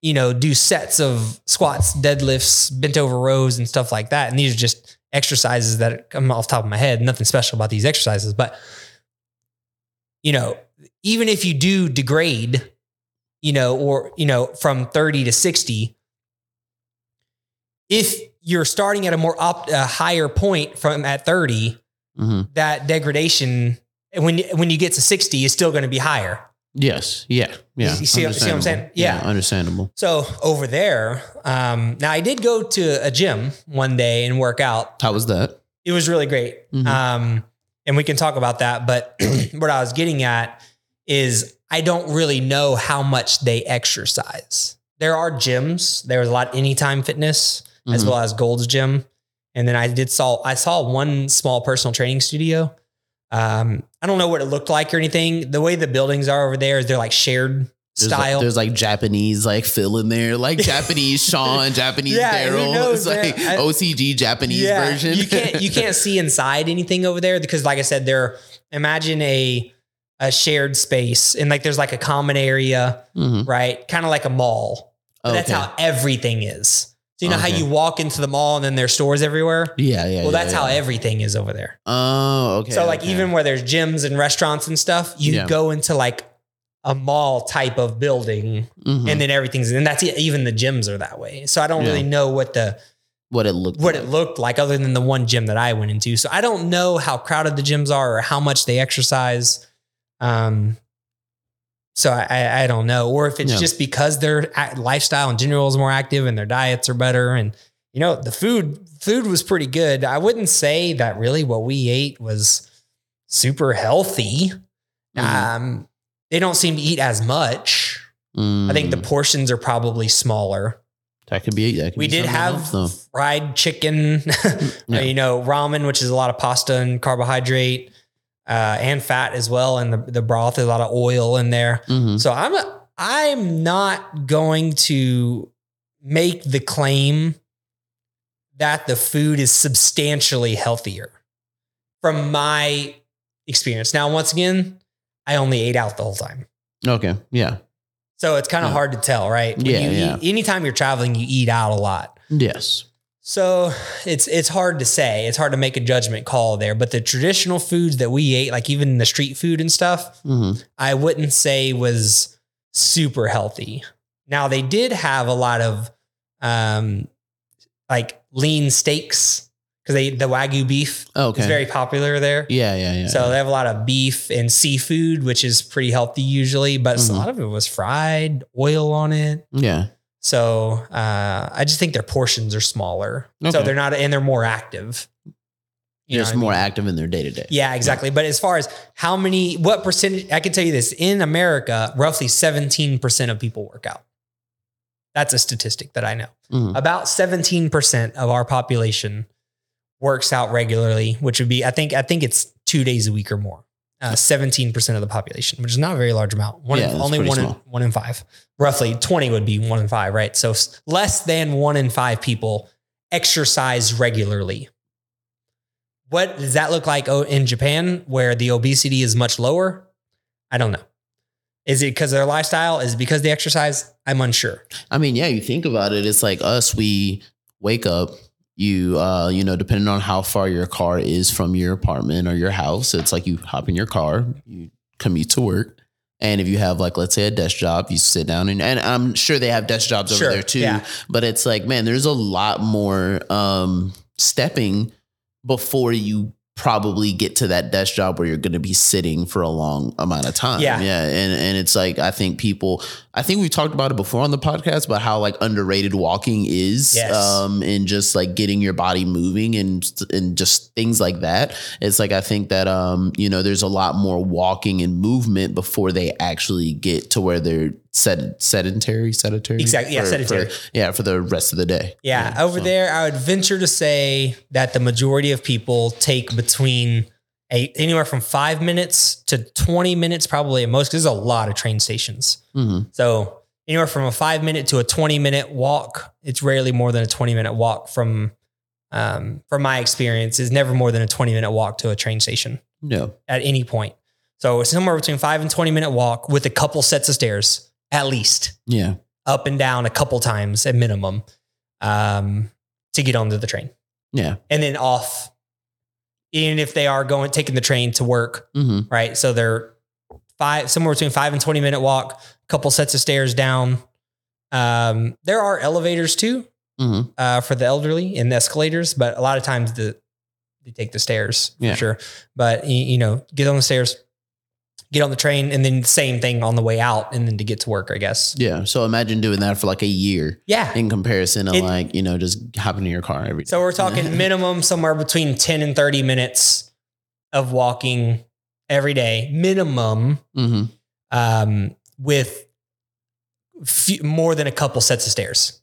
[SPEAKER 2] you know, do sets of squats, deadlifts, bent over rows and stuff like that. And these are just exercises that come off the top of my head. Nothing special about these exercises, but you know, even if you do degrade, you know, or, you know, from 30 to 60, if you're starting at a more op, a higher point from at 30,
[SPEAKER 1] Mhm.
[SPEAKER 2] that degradation when when you get to 60 is still going to be higher.
[SPEAKER 1] Yes. Yeah. Yeah.
[SPEAKER 2] You see what- see what I'm saying?
[SPEAKER 1] Understandable.
[SPEAKER 2] Yeah.
[SPEAKER 1] Understandable.
[SPEAKER 2] So over there, um, now I did go to a gym one day and work out.
[SPEAKER 1] How was that?
[SPEAKER 2] It was really great.
[SPEAKER 1] Mhm.
[SPEAKER 2] Um, and we can talk about that. But what I was getting at is I don't really know how much they exercise. There are gyms. There's a lot anytime fitness as
[SPEAKER 1] Mhm.
[SPEAKER 2] well as Gold's Gym. And then I did saw I saw one small personal training studio. Um, I don't know what it looked like or anything. The way the buildings are over there is they're like shared
[SPEAKER 1] There's
[SPEAKER 2] style.
[SPEAKER 1] Like, there's like Japanese like Fil in there, like Japanese Shawn, Japanese
[SPEAKER 2] Yeah,
[SPEAKER 1] Daryl. It's like?
[SPEAKER 2] I-
[SPEAKER 1] OTG Japanese version.
[SPEAKER 2] you can't you can't see inside anything over there because, like I said, there. Imagine a a shared space and like there's like a common area,
[SPEAKER 1] Mhm.
[SPEAKER 2] right? Kind of like a mall. But That's how everything is. So you know how you walk into the mall and then there's stores everywhere.
[SPEAKER 1] Yeah, yeah.
[SPEAKER 2] Well, that's
[SPEAKER 1] yeah.
[SPEAKER 2] how everything is over there.
[SPEAKER 1] Oh, okay.
[SPEAKER 2] so like
[SPEAKER 1] okay.
[SPEAKER 2] even where there's gyms and restaurants and stuff, you
[SPEAKER 1] Yeah.
[SPEAKER 2] go into like a mall type of building
[SPEAKER 1] Mhm.
[SPEAKER 2] and then everything's and that's it. even the gyms are that way. So I don't really know what the
[SPEAKER 1] what it looked
[SPEAKER 2] what
[SPEAKER 1] like.
[SPEAKER 2] it looked like other than the one gym that I went into. So I don't know how crowded the gyms are or how much they exercise. Um, so I, I, don't know, or if it's
[SPEAKER 1] Yeah.
[SPEAKER 2] just because their lifestyle in general is more active and their diets are better. And you know, the food food was pretty good. I wouldn't say that really what we ate was super healthy.
[SPEAKER 1] Mhm.
[SPEAKER 2] Um, they don't seem to eat as much. I think the
[SPEAKER 1] Mm,
[SPEAKER 2] portions are probably smaller.
[SPEAKER 1] that could be. That could
[SPEAKER 2] We
[SPEAKER 1] be
[SPEAKER 2] did have
[SPEAKER 1] else,
[SPEAKER 2] fried chicken,
[SPEAKER 1] Yeah.
[SPEAKER 2] you know, ramen, which is a lot of pasta and carbohydrate uh, and fat as well. And the, the broth, there's a lot of oil in there.
[SPEAKER 1] Mhm.
[SPEAKER 2] So I'm I'm not going to make the claim that the food is substantially healthier from my experience. Now, once again, I only ate out the whole time.
[SPEAKER 1] Okay. Yeah.
[SPEAKER 2] So it's kind of
[SPEAKER 1] Yeah.
[SPEAKER 2] hard to tell, right? When
[SPEAKER 1] Yeah,
[SPEAKER 2] you
[SPEAKER 1] yeah.
[SPEAKER 2] Eat, anytime you're traveling, you eat out a lot.
[SPEAKER 1] Yes.
[SPEAKER 2] So it's it's hard to say. It's hard to make a judgment call there. But the traditional foods that we ate, like even the street food and stuff,
[SPEAKER 1] hmm
[SPEAKER 2] I wouldn't say was super healthy. Now they did have a lot of um like lean steaks because they the wagyu beef
[SPEAKER 1] Okay.
[SPEAKER 2] is very popular there.
[SPEAKER 1] yeah. Yeah. Yeah.
[SPEAKER 2] So they have a lot of beef and seafood, which is pretty healthy usually, but
[SPEAKER 1] Mhm.
[SPEAKER 2] a lot of it was fried, oil on it.
[SPEAKER 1] yeah.
[SPEAKER 2] So uh, I just think their portions are smaller. So they're not, and they're more active. You know
[SPEAKER 1] Just
[SPEAKER 2] what I
[SPEAKER 1] more
[SPEAKER 2] mean?
[SPEAKER 1] active in their day to day.
[SPEAKER 2] Yeah, exactly. But as far as how many, what percentage, I can tell you this in America, roughly 17% of people work out. That's a statistic that I know.
[SPEAKER 1] Mhm.
[SPEAKER 2] About 17% of our population works out regularly, which would be, I think, I think it's two days a week or more. Uh, 17% of the population, which is not a very large amount. One,
[SPEAKER 1] Yeah,
[SPEAKER 2] in, only one in, one in five. Roughly 20 would be one in five, right? So less than one in five people exercise regularly. What does that look like in Japan where the obesity is much lower? I don't know. Is it because of their lifestyle? Is it because they exercise? I'm unsure.
[SPEAKER 1] I mean, yeah, you think about it, it's like us, we wake up, you uh, you know, depending on how far your car is from your apartment or your house, it's like you hop in your car, you commute to work. And if you have like let's say a desk job, you sit down and, and I'm sure they have desk jobs
[SPEAKER 2] Sure,
[SPEAKER 1] over there too.
[SPEAKER 2] yeah.
[SPEAKER 1] But it's like, man, there's a lot more um stepping before you probably get to that desk job where you're going to be sitting for a long amount of time.
[SPEAKER 2] Yeah.
[SPEAKER 1] Yeah. And, and it's like, I think people, I think we've talked about it before on the podcast about how like underrated walking is,
[SPEAKER 2] Yes.
[SPEAKER 1] um, and just like getting your body moving and, and just things like that. It's like, I think that, um, you know, there's a lot more walking and movement before they actually get to where they're sed- sedentary, sedentary.
[SPEAKER 2] Exactly, yeah,
[SPEAKER 1] For-
[SPEAKER 2] sedentary.
[SPEAKER 1] for- yeah. For the rest of the day.
[SPEAKER 2] Yeah, over
[SPEAKER 1] so-
[SPEAKER 2] there, I would venture to say that the majority of people take between a, anywhere from five minutes to 20 minutes, probably at most, because there's a lot of train stations.
[SPEAKER 1] Mhm.
[SPEAKER 2] So anywhere from a five minute to a 20 minute walk, it's rarely more than a 20 minute walk from, um, from my experience, is never more than a 20 minute walk to a train station
[SPEAKER 1] Yeah.
[SPEAKER 2] at any point. So it's somewhere between five and 20 minute walk with a couple sets of stairs, at least
[SPEAKER 1] Yeah.
[SPEAKER 2] up and down a couple times at minimum um, to get onto the train
[SPEAKER 1] Yeah.
[SPEAKER 2] and then off. Even if they are going taking the train to work,
[SPEAKER 1] hmm
[SPEAKER 2] right? So they're five somewhere between five and twenty minute walk, couple sets of stairs down. Um, there are elevators too
[SPEAKER 1] hmm
[SPEAKER 2] uh, for the elderly and escalators, but a lot of times the they take the stairs for
[SPEAKER 1] Yeah.
[SPEAKER 2] sure. But you, you know, get on the stairs, get on the train, and then same thing on the way out, and then to get to work, I guess.
[SPEAKER 1] Yeah. So imagine doing that for like a year
[SPEAKER 2] Yeah,
[SPEAKER 1] in comparison to
[SPEAKER 2] It-
[SPEAKER 1] like, you know, just hopping in your car every day.
[SPEAKER 2] So we're talking minimum somewhere between 10 and 30 minutes of walking every day, minimum,
[SPEAKER 1] hmm
[SPEAKER 2] um, with few, more than a couple sets of stairs.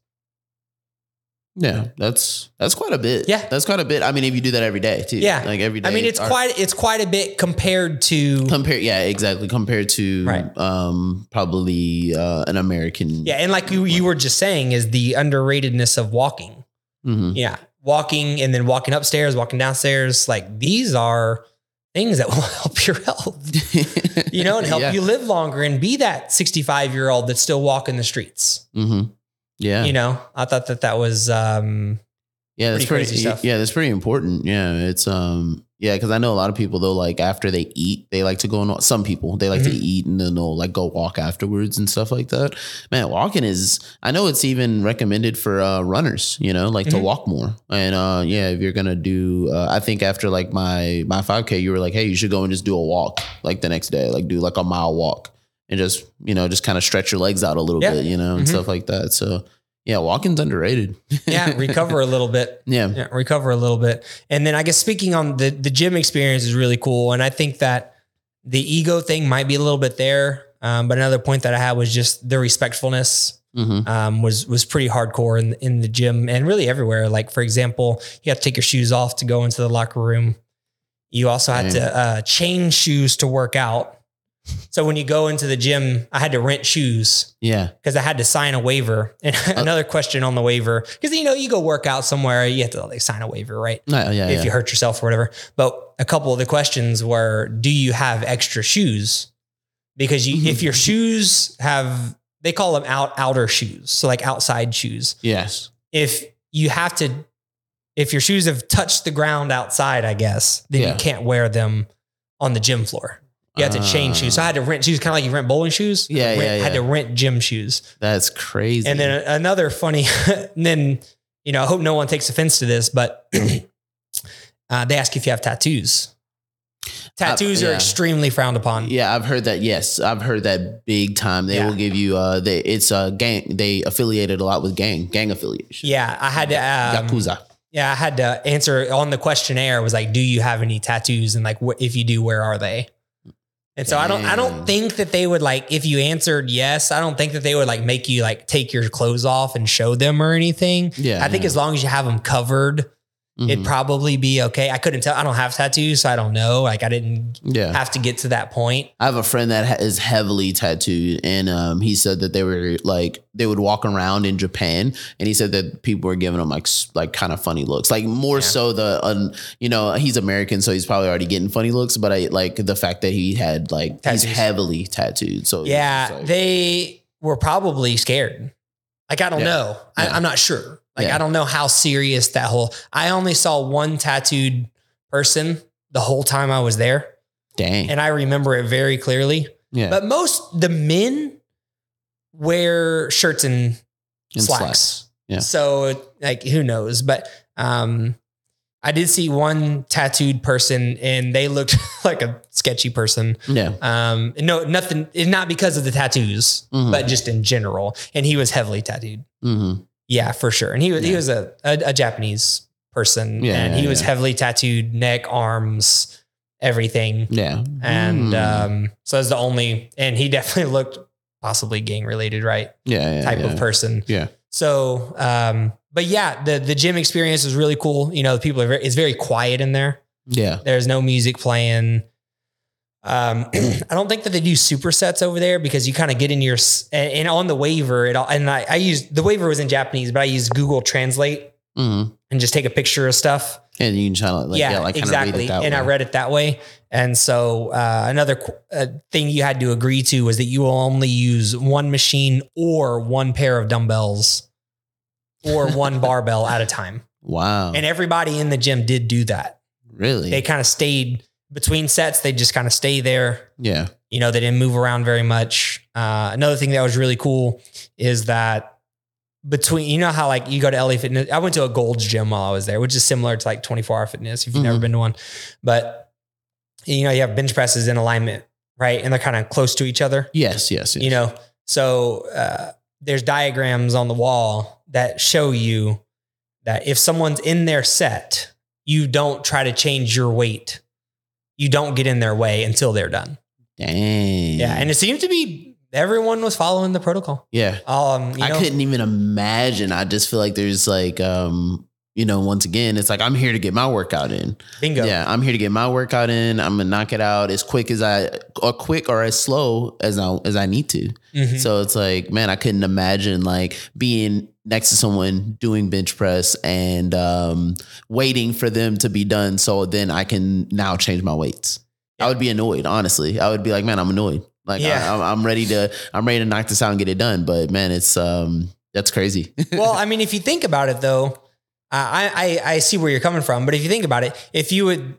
[SPEAKER 1] Yeah, that's that's quite a bit.
[SPEAKER 2] Yeah.
[SPEAKER 1] that's quite a bit. I mean, if you do that every day too.
[SPEAKER 2] Yeah.
[SPEAKER 1] like every day.
[SPEAKER 2] I mean, it's
[SPEAKER 1] or-
[SPEAKER 2] quite it's quite a bit compared to
[SPEAKER 1] compare. Yeah, exactly. Compared to
[SPEAKER 2] Right.
[SPEAKER 1] um probably uh, an American.
[SPEAKER 2] yeah, and like you you were just saying is the underratedness of walking.
[SPEAKER 1] Mhm.
[SPEAKER 2] Yeah, walking and then walking upstairs, walking downstairs. Like these are things that will help your health, you know, and help
[SPEAKER 1] yeah.
[SPEAKER 2] you live longer and be that 65 year old that's still walking the streets.
[SPEAKER 1] hmm Yeah,
[SPEAKER 2] You know, I thought that that was, um,
[SPEAKER 1] yeah, that's
[SPEAKER 2] pretty
[SPEAKER 1] pretty.
[SPEAKER 2] crazy stuff.
[SPEAKER 1] Yeah, that's pretty important. Yeah, it's um. Yeah, because I know a lot of people though. Like after they eat, they like to go and some people they like to
[SPEAKER 2] Mhm.
[SPEAKER 1] eat and then they'll like go walk afterwards and stuff like that. Man, walking is. I know it's even recommended for uh, runners. You know, like to
[SPEAKER 2] Mhm.
[SPEAKER 1] walk more. And uh, yeah, if you're gonna do, uh, I think after like my my 5K, you were like, hey, you should go and just do a walk like the next day, like do like a mile walk and just you know just kind of stretch your legs out a little
[SPEAKER 2] Yeah.
[SPEAKER 1] bit, you know, and
[SPEAKER 2] Mhm.
[SPEAKER 1] stuff like that. So yeah, walking's underrated.
[SPEAKER 2] yeah, recover a little bit.
[SPEAKER 1] yeah.
[SPEAKER 2] Yeah, recover a little bit. And then I guess speaking on the the gym experience is really cool. And I think that the ego thing might be a little bit there. Um, but another point that I had was just the respectfulness
[SPEAKER 1] hmm
[SPEAKER 2] um, was was pretty hardcore in in the gym and really everywhere. Like for example, you have to take your shoes off to go into the locker room. You also had
[SPEAKER 1] Dang.
[SPEAKER 2] to uh, change shoes to work out. So when you go into the gym, I had to rent shoes
[SPEAKER 1] Yeah.
[SPEAKER 2] because I had to sign a waiver. And uh, another question on the waiver, because you know you go work out somewhere, you have to like sign a waiver, right?
[SPEAKER 1] Yeah. Yeah.
[SPEAKER 2] if
[SPEAKER 1] yeah.
[SPEAKER 2] you hurt yourself or whatever. But a couple of the questions were, do you have extra shoes? Because you, if your shoes have, they call them out outer shoes, so like outside shoes.
[SPEAKER 1] yes.
[SPEAKER 2] If you have to, if your shoes have touched the ground outside, I guess, then
[SPEAKER 1] Yeah.
[SPEAKER 2] you can't wear them on the gym floor. You had to change shoes. So I had to rent shoes, kind of like you rent bowling shoes.
[SPEAKER 1] Yeah,
[SPEAKER 2] Rent-
[SPEAKER 1] yeah, I
[SPEAKER 2] had to rent gym shoes.
[SPEAKER 1] That's crazy.
[SPEAKER 2] And then another funny, and then, you know, I hope no one takes offense to this, but uh, they ask if you have tattoos. Tattoos
[SPEAKER 1] Uh,
[SPEAKER 2] are extremely frowned upon.
[SPEAKER 1] yeah, I've heard that. Yes, I've heard that big time. They
[SPEAKER 2] Yeah.
[SPEAKER 1] will give you. Uh, they it's a gang. They affiliated a lot with gang gang affiliation.
[SPEAKER 2] Yeah, I had to. Um,
[SPEAKER 1] Yakuza.
[SPEAKER 2] yeah, I had to answer on the questionnaire. Was like, do you have any tattoos? And like, wh- if you do, where are they? And so I don't. I don't think that they would like. If you answered yes, I don't think that they would like make you like take your clothes off and show them or anything.
[SPEAKER 1] Yeah,
[SPEAKER 2] I think as long as you have them covered, it'd
[SPEAKER 1] Mhm.
[SPEAKER 2] probably be okay. I couldn't tell. I don't have tattoos, so I don't know. Like I didn't
[SPEAKER 1] yeah.
[SPEAKER 2] have to get to that point.
[SPEAKER 1] I have a friend that ha- is heavily tattooed, and um, he said that they were like they would walk around in Japan, and he said that people were giving him like like kind of funny looks, like more
[SPEAKER 2] Yeah.
[SPEAKER 1] so the um, you know he's American, so he's probably already getting funny looks, but I like the fact that he had like
[SPEAKER 2] Tattoos.
[SPEAKER 1] he's heavily tattooed, so
[SPEAKER 2] Yeah,
[SPEAKER 1] like-
[SPEAKER 2] they were probably scared. Like I don't
[SPEAKER 1] Yeah.
[SPEAKER 2] know. I. I'm not sure. Like
[SPEAKER 1] Yeah.
[SPEAKER 2] I don't know how serious that whole. I only saw one tattooed person the whole time I was there,
[SPEAKER 1] dang,
[SPEAKER 2] and I remember it very clearly.
[SPEAKER 1] yeah,
[SPEAKER 2] But most the men wear shirts and,
[SPEAKER 1] And
[SPEAKER 2] slacks.
[SPEAKER 1] Yeah.
[SPEAKER 2] So like who knows? But um I did see one tattooed person and they looked like a sketchy person.
[SPEAKER 1] yeah,
[SPEAKER 2] Um no nothing not because of the tattoos,
[SPEAKER 1] Mhm.
[SPEAKER 2] but just in general. And he was heavily tattooed.
[SPEAKER 1] hmm
[SPEAKER 2] Yeah, for sure. And he was he was a, a a Japanese person
[SPEAKER 1] Yeah,
[SPEAKER 2] and
[SPEAKER 1] yeah,
[SPEAKER 2] he was
[SPEAKER 1] yeah.
[SPEAKER 2] heavily tattooed neck, arms, everything.
[SPEAKER 1] yeah,
[SPEAKER 2] And
[SPEAKER 1] Mm.
[SPEAKER 2] um so it's the only and he definitely looked possibly gang related, right?
[SPEAKER 1] yeah, yeah,
[SPEAKER 2] type
[SPEAKER 1] yeah.
[SPEAKER 2] of person.
[SPEAKER 1] Yeah.
[SPEAKER 2] So, um, but yeah, the the gym experience is really cool. You know, the people are very, it's very quiet in there.
[SPEAKER 1] Yeah,
[SPEAKER 2] There's no music playing. Um, I don't think that they do supersets over there because you kind of get in your and, and on the waiver it all. And I, I used the waiver was in Japanese, but I used Google Translate
[SPEAKER 1] hmm
[SPEAKER 2] and just take a picture of stuff.
[SPEAKER 1] and you can try like yeah,
[SPEAKER 2] yeah,
[SPEAKER 1] like
[SPEAKER 2] exactly. and
[SPEAKER 1] way.
[SPEAKER 2] I read it that way. And so uh, another qu- uh, thing you had to agree to was that you will only use one machine or one pair of dumbbells or one barbell at a time.
[SPEAKER 1] wow,
[SPEAKER 2] And everybody in the gym did do that.
[SPEAKER 1] really,
[SPEAKER 2] They kind of stayed between sets. They just kind of stay there.
[SPEAKER 1] yeah,
[SPEAKER 2] You know, they didn't move around very much. Uh, another thing that was really cool is that between, you know, how like you go to LA Fitness. I went to a Gold's gym while I was there, which is similar to like 24 hour fitness if you've never
[SPEAKER 1] Mhm.
[SPEAKER 2] been to one. But, you know, you have bench presses in alignment, right? And they're kind of close to each other,
[SPEAKER 1] yes, yes, yes.
[SPEAKER 2] you know? So uh, there's diagrams on the wall that show you that if someone's in their set, you don't try to change your weight. You don't get in their way until they're done.
[SPEAKER 1] dang,
[SPEAKER 2] Yeah, and it seemed to be everyone was following the protocol.
[SPEAKER 1] Yeah.
[SPEAKER 2] Um, you
[SPEAKER 1] I
[SPEAKER 2] know,
[SPEAKER 1] couldn't even imagine. I just feel like there's like um you know, once again, it's like I'm here to get my workout in.
[SPEAKER 2] bingo.
[SPEAKER 1] Yeah, I'm here to get my workout in. I'm gonna knock it out as quick as I, or quick or as slow as I as I need to.
[SPEAKER 2] Mhm.
[SPEAKER 1] So it's like, man, I couldn't imagine like being next to someone doing bench press and um, waiting for them to be done, so then I can now change my weights. I would be annoyed, honestly. I would be like, man, I'm annoyed. Like,
[SPEAKER 2] Yeah.
[SPEAKER 1] I, I'm, I'm ready to, I'm ready to knock this out and get it done. But man, it's um, that's crazy.
[SPEAKER 2] well, I mean, if you think about it, though, I, I I see where you're coming from. But if you think about it, if you would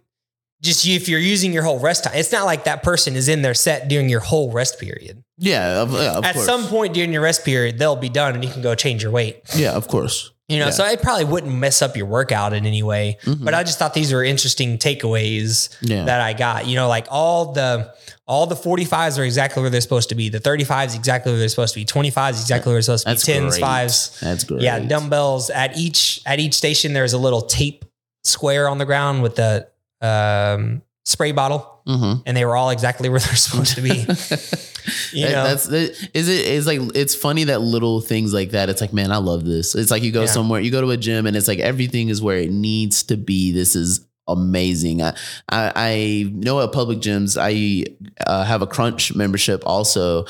[SPEAKER 2] just if you're using your whole rest time, it's not like that person is in their set during your whole rest period.
[SPEAKER 1] yeah, of, yeah, of
[SPEAKER 2] At
[SPEAKER 1] course.
[SPEAKER 2] some point during your rest period, they'll be done, and you can go change your weight.
[SPEAKER 1] yeah, of course.
[SPEAKER 2] You know,
[SPEAKER 1] Yeah.
[SPEAKER 2] so it probably wouldn't mess up your workout in any way.
[SPEAKER 1] Mhm.
[SPEAKER 2] But I just thought these were interesting takeaways
[SPEAKER 1] Yeah.
[SPEAKER 2] that I got. You know, like all the all the 45s are exactly where they're supposed to be. The 35s exactly where they're supposed to be. 25s exactly where they're supposed to
[SPEAKER 1] That's
[SPEAKER 2] be. 10s,
[SPEAKER 1] great.
[SPEAKER 2] 5s.
[SPEAKER 1] That's great.
[SPEAKER 2] Yeah, dumbbells at each at each station. There's a little tape square on the ground with the um, spray bottle,
[SPEAKER 1] Mm-hmm.
[SPEAKER 2] and they were all exactly where they're supposed to be. You know,
[SPEAKER 1] that's the, is it's like it's funny that little things like that it's like man i love this it's like you go
[SPEAKER 2] Yeah.
[SPEAKER 1] somewhere you go to a gym and it's like everything is where it needs to be this is amazing i i, I know at public gyms i uh, have a crunch membership also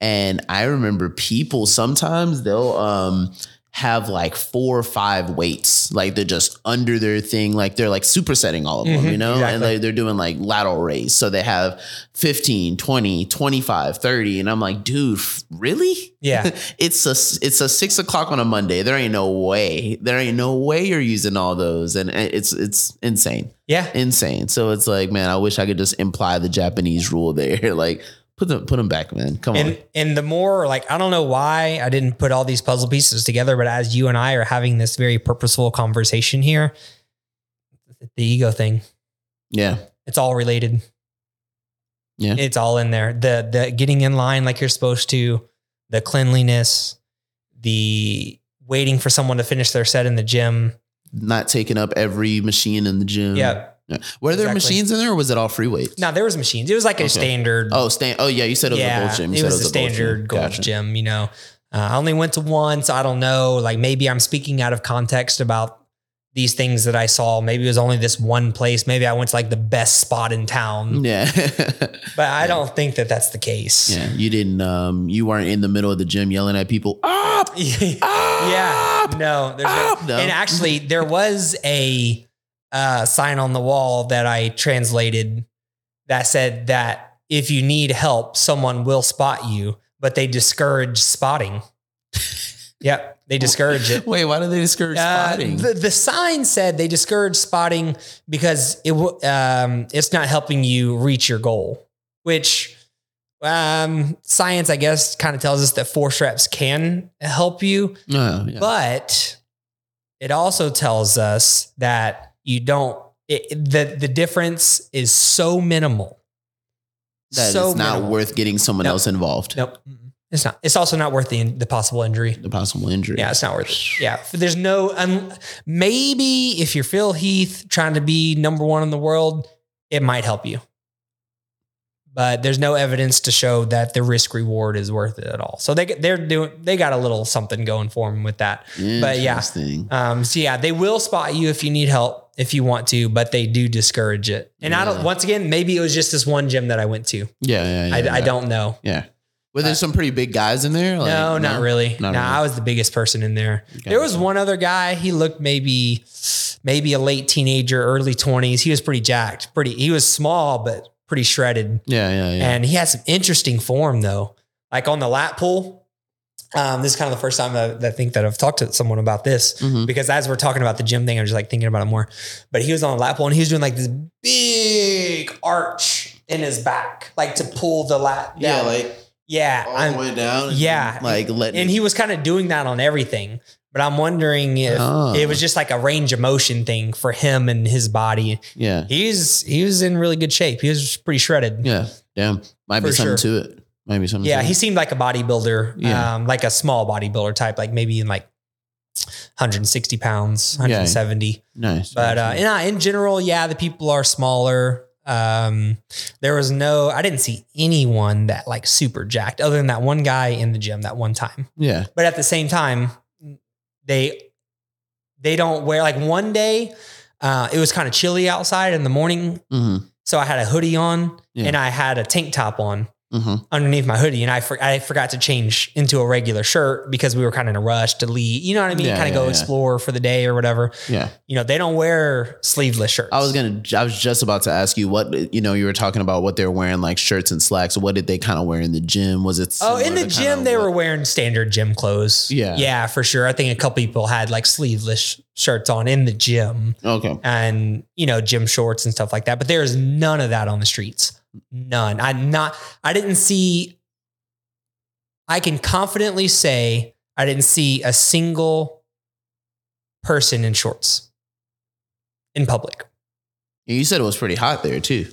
[SPEAKER 1] and i remember people sometimes they'll um have like four or five weights like they're just under their thing like they're like supersetting all of them
[SPEAKER 2] Mhm,
[SPEAKER 1] you know? And like they're doing like lateral raise. So they have 15 20 25 30 and i'm like dude really?
[SPEAKER 2] Yeah,
[SPEAKER 1] it's a it's a six o'clock on a monday. There ain't no way. There ain't no way you're using all those. And it's it's insane.
[SPEAKER 2] Yeah.
[SPEAKER 1] insane. So it's like man i wish i could just imply the japanese rule there. Like put them put them back man come on
[SPEAKER 2] And and the more like I don't know why I didn't put all these puzzle pieces together, but as you and I are having this very purposeful conversation here, the ego thing,
[SPEAKER 1] yeah
[SPEAKER 2] it's all related.
[SPEAKER 1] Yeah.
[SPEAKER 2] It's all in there. The the getting in line like you're supposed to, the cleanliness, the waiting for someone to finish their set in the gym.
[SPEAKER 1] not taking up every machine in the gym
[SPEAKER 2] Yeah.
[SPEAKER 1] Yeah. were there machines in there or was it all free weights
[SPEAKER 2] No, there was machines. It was like a
[SPEAKER 1] Okay.
[SPEAKER 2] standard.
[SPEAKER 1] oh stand oh yeah you said it was a
[SPEAKER 2] yeah,
[SPEAKER 1] gold gym You
[SPEAKER 2] it was a
[SPEAKER 1] gold gym.
[SPEAKER 2] standard gold
[SPEAKER 1] Gotcha.
[SPEAKER 2] gym. You know, uh, I only went to one, so I don't know. Like maybe I'm speaking out of context about these things that I saw. Maybe it was only this one place. Maybe I went to like the best spot in town,
[SPEAKER 1] yeah
[SPEAKER 2] but I don't think that that's the case.
[SPEAKER 1] Yeah, you didn't. Um, you weren't in the middle of the gym yelling at people. Up,
[SPEAKER 2] yeah, no, there's no,
[SPEAKER 1] Ah! No.
[SPEAKER 2] and actually there was a uh, sign on the wall that I translated that said that if you need help, someone will spot you, but they discourage spotting. yep, they discourage it.
[SPEAKER 1] Wait, why do they discourage
[SPEAKER 2] Uh,
[SPEAKER 1] spotting?
[SPEAKER 2] the, the sign said they discourage spotting because it um, it's not helping you reach your goal, which um, science, I guess, kind of tells us that force reps can help you,
[SPEAKER 1] Oh, yeah.
[SPEAKER 2] but it also tells us that you don't. It, the the difference is so minimal.
[SPEAKER 1] that
[SPEAKER 2] so
[SPEAKER 1] it's not
[SPEAKER 2] minimal.
[SPEAKER 1] worth getting someone
[SPEAKER 2] Nope.
[SPEAKER 1] else involved.
[SPEAKER 2] Nope, it's not. It's also not worth the the possible injury.
[SPEAKER 1] The possible injury.
[SPEAKER 2] Yeah, it's not worth it. Yeah, there's no. Um, maybe if you're Phil Heath trying to be number one in the world, it might help you. But there's no evidence to show that the risk reward is worth it at all. So they they're doing they got a little something going for them with that. But yeah. Um, so yeah, they will spot you if you need help if you want to, but they do discourage it. And I don't. Once again, maybe it was just this one gym that I went to.
[SPEAKER 1] Yeah, yeah, yeah.
[SPEAKER 2] I, I don't know.
[SPEAKER 1] Yeah. Were there some pretty big guys in there? Like,
[SPEAKER 2] no, not really. No,
[SPEAKER 1] really.
[SPEAKER 2] I was the biggest person in there.
[SPEAKER 1] Okay.
[SPEAKER 2] There was one other guy. He looked maybe, maybe a late teenager, early twenties. He was pretty jacked. Pretty. He was small, but pretty shredded.
[SPEAKER 1] Yeah, yeah, yeah.
[SPEAKER 2] And he had some interesting form though. Like on the lat pull. Um, this is kind of the first time that, that I think that I've talked to someone about this
[SPEAKER 1] Mhm.
[SPEAKER 2] because as we're talking about the gym thing, I'm just like thinking about it more. But he was on a lat pull and he was doing like this big arch in his back, like to pull the lat.
[SPEAKER 1] yeah,
[SPEAKER 2] down.
[SPEAKER 1] like
[SPEAKER 2] yeah,
[SPEAKER 1] all
[SPEAKER 2] I'm-
[SPEAKER 1] the way down. and
[SPEAKER 2] yeah.
[SPEAKER 1] like letting.
[SPEAKER 2] and he was kind of doing that on everything. But I'm wondering if
[SPEAKER 1] Oh.
[SPEAKER 2] it was just like a range of motion thing for him and his body.
[SPEAKER 1] yeah,
[SPEAKER 2] He's he was in really good shape. He was pretty shredded.
[SPEAKER 1] yeah, damn. Might be something
[SPEAKER 2] sure.
[SPEAKER 1] to it. Might be something.
[SPEAKER 2] Yeah, he seemed like a bodybuilder,
[SPEAKER 1] Yeah.
[SPEAKER 2] um, like a small bodybuilder type, like maybe in like 160 pounds, 170.
[SPEAKER 1] nice.
[SPEAKER 2] But uh, in, uh, in general, yeah, the people are smaller. Um, there was no, I didn't see anyone that like super jacked other than that one guy in the gym that one time.
[SPEAKER 1] Yeah.
[SPEAKER 2] But at the same time, they they don't wear like one day. Uh, it was kind of chilly outside in the morning,
[SPEAKER 1] hmm
[SPEAKER 2] so I had a hoodie on
[SPEAKER 1] Yeah.
[SPEAKER 2] and I had a tank top on
[SPEAKER 1] hmm
[SPEAKER 2] underneath my hoodie, and I for, I forgot to change into a regular shirt because we were kind of in a rush to leave. You know what I mean?
[SPEAKER 1] Yeah,
[SPEAKER 2] kind of
[SPEAKER 1] yeah,
[SPEAKER 2] go
[SPEAKER 1] yeah.
[SPEAKER 2] explore for the day or whatever.
[SPEAKER 1] Yeah.
[SPEAKER 2] You know, they don't wear sleeveless shirts.
[SPEAKER 1] I was gonna. I was just about to ask you what you know. You were talking about what they're wearing, like shirts and slacks. What did they kind of wear in the gym? Was it?
[SPEAKER 2] Oh, in the gym, they
[SPEAKER 1] what-
[SPEAKER 2] were wearing standard gym clothes.
[SPEAKER 1] Yeah.
[SPEAKER 2] Yeah, for sure. I think a couple people had like sleeveless shirts on in the gym
[SPEAKER 1] okay.
[SPEAKER 2] and, you know, gym shorts and stuff like that. But there's none of that on the streets. None. I not, I didn't see, I can confidently say I didn't see a single person in shorts in public.
[SPEAKER 1] You said it was pretty hot there too,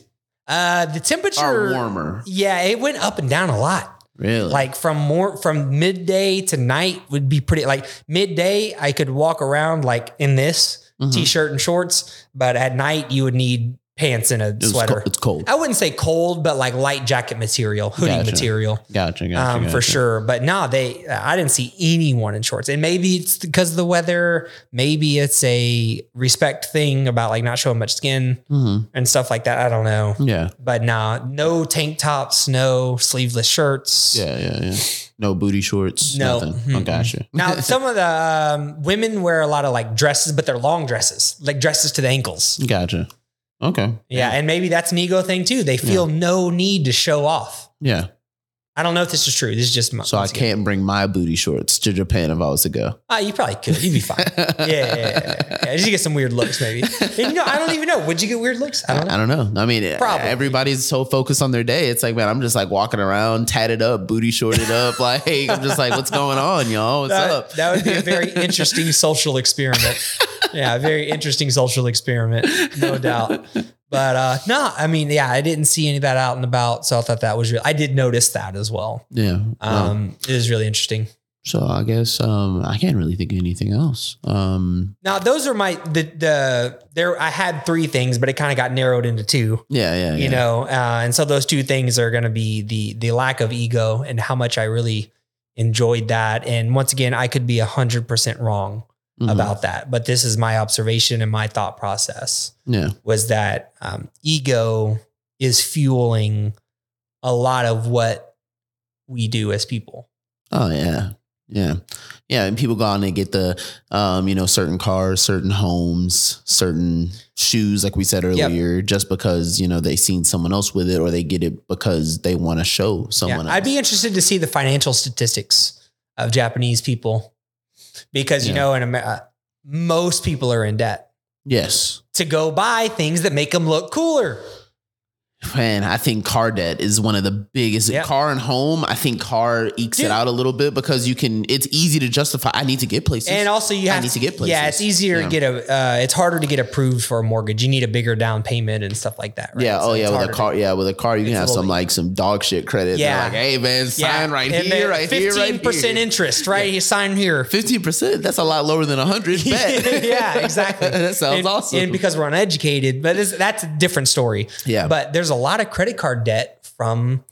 [SPEAKER 2] Uh, the
[SPEAKER 1] or
[SPEAKER 2] temperature,
[SPEAKER 1] warmer.
[SPEAKER 2] yeah, it went up and down a lot.
[SPEAKER 1] Really?
[SPEAKER 2] like from more from midday to night would be pretty like midday i could walk around like in this
[SPEAKER 1] Mhm.
[SPEAKER 2] t-shirt and shorts but at night you would need pants and a
[SPEAKER 1] It
[SPEAKER 2] sweater
[SPEAKER 1] co- it's cold.
[SPEAKER 2] i wouldn't say cold but like light jacket material hoodie
[SPEAKER 1] Gotcha.
[SPEAKER 2] material
[SPEAKER 1] Gotcha. Gotcha.
[SPEAKER 2] um, for sure but no they i didn't see anyone in shorts and maybe it's because of the weather maybe it's a respect thing about like not showing much skin
[SPEAKER 1] Mhm.
[SPEAKER 2] and stuff like that i don't know
[SPEAKER 1] Yeah.
[SPEAKER 2] but nah, no tank tops no sleeveless shirts
[SPEAKER 1] Yeah. Yeah. Yeah. No booty shorts.
[SPEAKER 2] No.
[SPEAKER 1] Nothing. Oh,
[SPEAKER 2] Mm-mm.
[SPEAKER 1] gotcha.
[SPEAKER 2] Now, some of the um, women wear a lot of like dresses, but they're long dresses, like dresses to the ankles.
[SPEAKER 1] gotcha. Okay.
[SPEAKER 2] Yeah. And maybe that's an ego thing too. They feel no need to show off.
[SPEAKER 1] Yeah.
[SPEAKER 2] I don't know if this is true. This is just my.
[SPEAKER 1] So I can't bring my booty shorts to Japan if I was to go.
[SPEAKER 2] Ah, you probably could. You'd be fine. yeah, yeah, yeah, yeah. You get some weird looks, maybe. And, you know, I don't even know. Would you get weird looks? I don't know.
[SPEAKER 1] I don't know. I mean,
[SPEAKER 2] Probably.
[SPEAKER 1] everybody's so focused on their day. It's like, man, I'm just like walking around, tatted up, booty shorted up. Like, hey, I'm just like, what's going on, y'all? What's
[SPEAKER 2] That,
[SPEAKER 1] up?
[SPEAKER 2] that would be a very interesting social experiment. Yeah, a very interesting social experiment, no doubt. But uh no, I mean, yeah, I didn't see any of that out and about, so I thought that was real. I did notice that as well.
[SPEAKER 1] yeah. Wow.
[SPEAKER 2] Um, it is really interesting.
[SPEAKER 1] so I guess um, I can't really think of anything else. Um,
[SPEAKER 2] Now, those are my the the there. I had three things, but it kind of got narrowed into two.
[SPEAKER 1] yeah, yeah,
[SPEAKER 2] You
[SPEAKER 1] yeah.
[SPEAKER 2] know, uh, and so those two things are going to be the the lack of ego and how much I really enjoyed that. And once again, I could be a hundred percent wrong
[SPEAKER 1] Mhm.
[SPEAKER 2] about that, but this is my observation and my thought process.
[SPEAKER 1] yeah,
[SPEAKER 2] was that um, ego is fueling a lot of what we do as people.
[SPEAKER 1] oh yeah, yeah, yeah. And people go out and they get the, um, you know, certain cars, certain homes, certain shoes, like we said earlier, just because you know they seen someone else with it, or they get it because they want to show someone.
[SPEAKER 2] Yeah, I'd be interested to see the financial statistics of Japanese people because you know in America, uh, most people are in debt
[SPEAKER 1] yes.
[SPEAKER 2] to go buy things that make them look cooler.
[SPEAKER 1] Man, I think car debt is one of the biggest.
[SPEAKER 2] Yep.
[SPEAKER 1] Car and home, I think car ekes
[SPEAKER 2] Dude.
[SPEAKER 1] it out a little bit because you can. It's easy to justify. I need to get places.
[SPEAKER 2] And also, you
[SPEAKER 1] I
[SPEAKER 2] have
[SPEAKER 1] need to get places.
[SPEAKER 2] Yeah, it's easier
[SPEAKER 1] Yeah.
[SPEAKER 2] to get a. Uh, it's harder to get approved for a mortgage. You need a bigger down payment and stuff like that. Right?
[SPEAKER 1] yeah.
[SPEAKER 2] So
[SPEAKER 1] oh yeah. With a
[SPEAKER 2] harder to-
[SPEAKER 1] car. Yeah. With a car, you can have some
[SPEAKER 2] bit-
[SPEAKER 1] like some dog shit credit.
[SPEAKER 2] Yeah.
[SPEAKER 1] Yeah. Like, hey man, sign right
[SPEAKER 2] and
[SPEAKER 1] here, right here, right here,
[SPEAKER 2] Fifteen percent interest, right? You sign here.
[SPEAKER 1] Fifteen percent. That's a lot lower than a hundred.
[SPEAKER 2] Yeah, exactly.
[SPEAKER 1] that sounds
[SPEAKER 2] and,
[SPEAKER 1] awesome.
[SPEAKER 2] And because we're uneducated, but that's a different story.
[SPEAKER 1] yeah.
[SPEAKER 2] But there's a lot of credit card debt from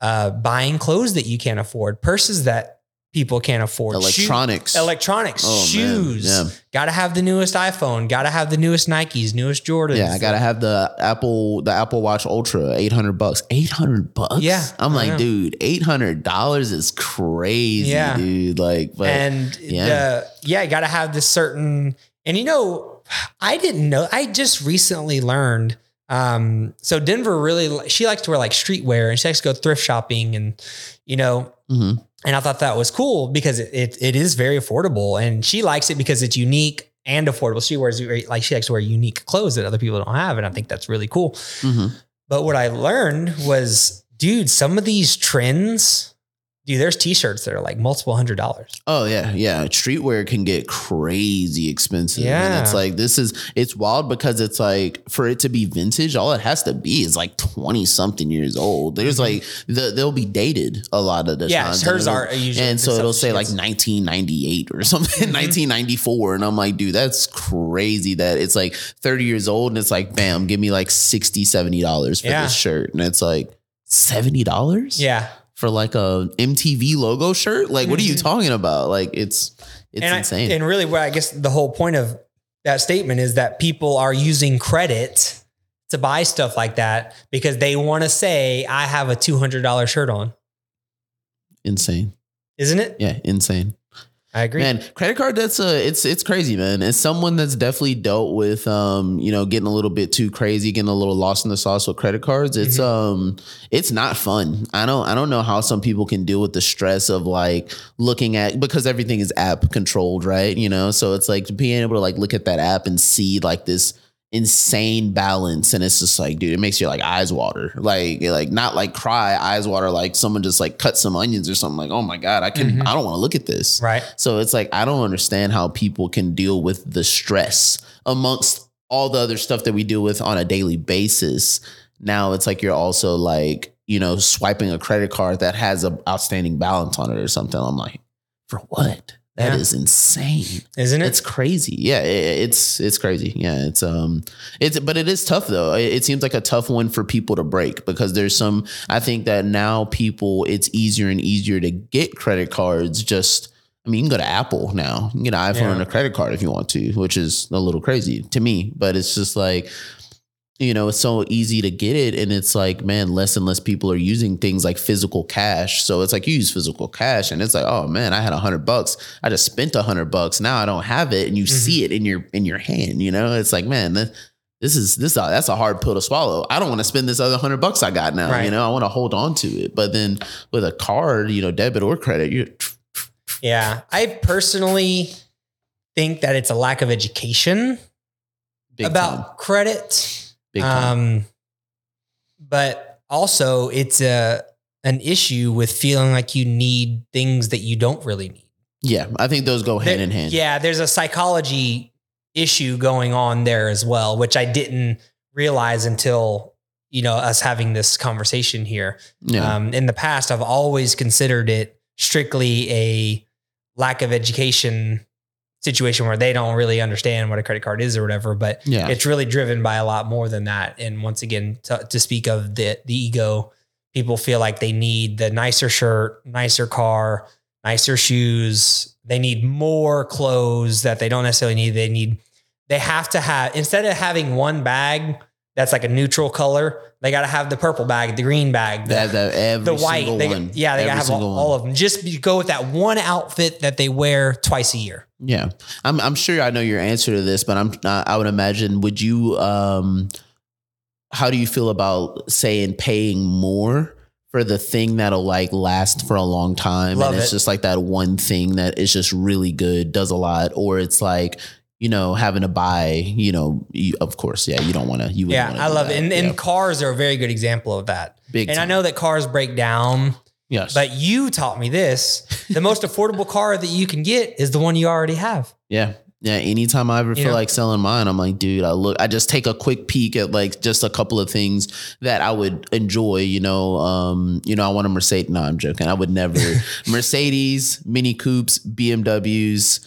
[SPEAKER 2] uh, buying clothes that you can't afford, purses that people can't afford, shoe-
[SPEAKER 1] electronics.
[SPEAKER 2] electronics,
[SPEAKER 1] Oh,
[SPEAKER 2] shoes.
[SPEAKER 1] Yeah.
[SPEAKER 2] Got to have the newest iPhone. Got to have the newest Nikes, newest Jordans.
[SPEAKER 1] Yeah, I gotta have the Apple, the Apple Watch Ultra, eight hundred bucks. Eight hundred bucks.
[SPEAKER 2] Yeah,
[SPEAKER 1] I'm
[SPEAKER 2] I
[SPEAKER 1] like,
[SPEAKER 2] know.
[SPEAKER 1] dude, eight hundred dollars is crazy,
[SPEAKER 2] Yeah.
[SPEAKER 1] dude. Like, but
[SPEAKER 2] and
[SPEAKER 1] yeah.
[SPEAKER 2] yeah, yeah, you got to have this certain. And you know, I didn't know. I just recently learned. Um, so Denver really, she likes to wear like streetwear, and she likes to go thrift shopping, and you know,
[SPEAKER 1] Mhm.
[SPEAKER 2] and I thought that was cool because it, it it is very affordable, and she likes it because it's unique and affordable. She wears like she likes to wear unique clothes that other people don't have, and I think that's really cool.
[SPEAKER 1] Mhm.
[SPEAKER 2] But what I learned was, dude, some of these trends dude, there's t-shirts that are like multiple hundred dollars.
[SPEAKER 1] Oh yeah, yeah. Streetwear can get crazy expensive.
[SPEAKER 2] Yeah.
[SPEAKER 1] And it's like this is it's wild because it's like for it to be vintage, all it has to be is like 20 something years old. There's like the, they'll be dated a lot of the
[SPEAKER 2] Mm-hmm. Yeah,
[SPEAKER 1] times.
[SPEAKER 2] hers
[SPEAKER 1] And
[SPEAKER 2] are usually
[SPEAKER 1] and so it'll say like 1998 or something,
[SPEAKER 2] Mhm.
[SPEAKER 1] 1994. And I'm like, dude, that's crazy that it's like 30 years old and it's like, bam, give me like 60 $70 for
[SPEAKER 2] Yeah.
[SPEAKER 1] this shirt. And it's like $70?
[SPEAKER 2] Yeah.
[SPEAKER 1] For like a MTV logo shirt. Like, what are you
[SPEAKER 2] Mhm.
[SPEAKER 1] talking about? Like, it's it's
[SPEAKER 2] and
[SPEAKER 1] insane.
[SPEAKER 2] I, and really, what I guess the whole point of that statement is that people are using credit to buy stuff like that because they want to say, "I have a two hundred dollar shirt on,"
[SPEAKER 1] insane.
[SPEAKER 2] isn't it?
[SPEAKER 1] Yeah, insane.
[SPEAKER 2] I agree.
[SPEAKER 1] Man, credit card that's a it's it's crazy, man. It's someone that's definitely dealt with um, you know, getting a little bit too crazy, getting a little lost in the sauce with credit cards. It's um it's not fun. I don't I don't know how some people can deal with the stress of like looking at because everything is app controlled, right? You know, so it's like being able to like look at that app and see like this insane balance and it's just like dude it makes your like eyes water like like not like cry eyes water like someone just like cut some onions or something like oh my god i can
[SPEAKER 2] Mhm.
[SPEAKER 1] i don't want to look at this
[SPEAKER 2] right.
[SPEAKER 1] so it's like I don't understand how people can deal with the stress amongst all the other stuff that we deal with on a daily basis. Now it's like you're also like, you know, swiping a credit card that has a outstanding balance on it or something. I'm like, for what? That is
[SPEAKER 2] Yeah.
[SPEAKER 1] insane.
[SPEAKER 2] Isn't it?
[SPEAKER 1] It's crazy. Yeah, it, it's it's crazy. Yeah, it's um it's but it is tough though. It, it seems like a tough one for people to break because there's some I think that now people it's easier and easier to get credit cards just I mean, you can go to Apple now. You can get an iPhone
[SPEAKER 2] Yeah.
[SPEAKER 1] and a credit card if you want to, which is a little crazy to me, but it's just like you know, it's so easy to get it. And it's like, man, less and less people are using things like physical cash. So it's like you use physical cash and it's like, oh man, I had a hundred bucks. I just spent a hundred bucks. Now I don't have it. And you
[SPEAKER 2] Mhm.
[SPEAKER 1] see it in your in your hand, you know? It's like, man, that, this is this that's a hard pill to swallow. I don't want to spend this other hundred bucks I got now.
[SPEAKER 2] Right.
[SPEAKER 1] You know, I want to hold on to it. But then with a card, you know, debit or credit, you
[SPEAKER 2] yeah. I personally think that it's a lack of education about
[SPEAKER 1] time.
[SPEAKER 2] credit.
[SPEAKER 1] Big time.
[SPEAKER 2] Um, but also it's a an issue with feeling like you need things that you don't really need.
[SPEAKER 1] yeah, I think those go hand
[SPEAKER 2] There-
[SPEAKER 1] in hand.
[SPEAKER 2] Yeah, there's a psychology issue going on there as well, which I didn't realize until you know us having this conversation here.
[SPEAKER 1] Yeah.
[SPEAKER 2] Um, in the past, I've always considered it strictly a lack of education situation where they don't really understand what a credit card is or whatever. But
[SPEAKER 1] yeah.
[SPEAKER 2] it's really driven by a lot more than that. And once again, to, to speak of the the ego, people feel like they need the nicer shirt, nicer car, nicer shoes. They need more clothes that they don't necessarily need. They need they have to have instead of having one bag that's like a neutral color, they got to have the purple bag, the green bag, the,
[SPEAKER 1] every
[SPEAKER 2] the white. They, yeah, they
[SPEAKER 1] Every
[SPEAKER 2] got to have all, all of them. Just be- go with that one outfit that they wear twice a year.
[SPEAKER 1] Yeah, I'm. I'm sure I know your answer to this, but I'm. Not, I would imagine. Would you? Um, how do you feel about saying paying more for the thing that'll like last for a long time,
[SPEAKER 2] Love
[SPEAKER 1] and it's
[SPEAKER 2] it.
[SPEAKER 1] just like that one thing that is just really good, does a lot, or it's like you know having to buy. You know, you, of course, yeah, you don't want to. You
[SPEAKER 2] Yeah, I love
[SPEAKER 1] that.
[SPEAKER 2] it. And,
[SPEAKER 1] Yeah,
[SPEAKER 2] and cars are a very good example of that.
[SPEAKER 1] big.
[SPEAKER 2] And I know that cars break down,
[SPEAKER 1] Yes,
[SPEAKER 2] but you taught me this. The most affordable car that you can get is the one you already have.
[SPEAKER 1] Yeah. Yeah. Anytime I ever
[SPEAKER 2] You
[SPEAKER 1] feel
[SPEAKER 2] know?
[SPEAKER 1] like selling mine, I'm like, dude, I look, I just take a quick peek at like just a couple of things that I would enjoy, you know. Um, you know, I want a Mercedes. No, I'm joking. I would never Mercedes, Mini Coupes, BMWs,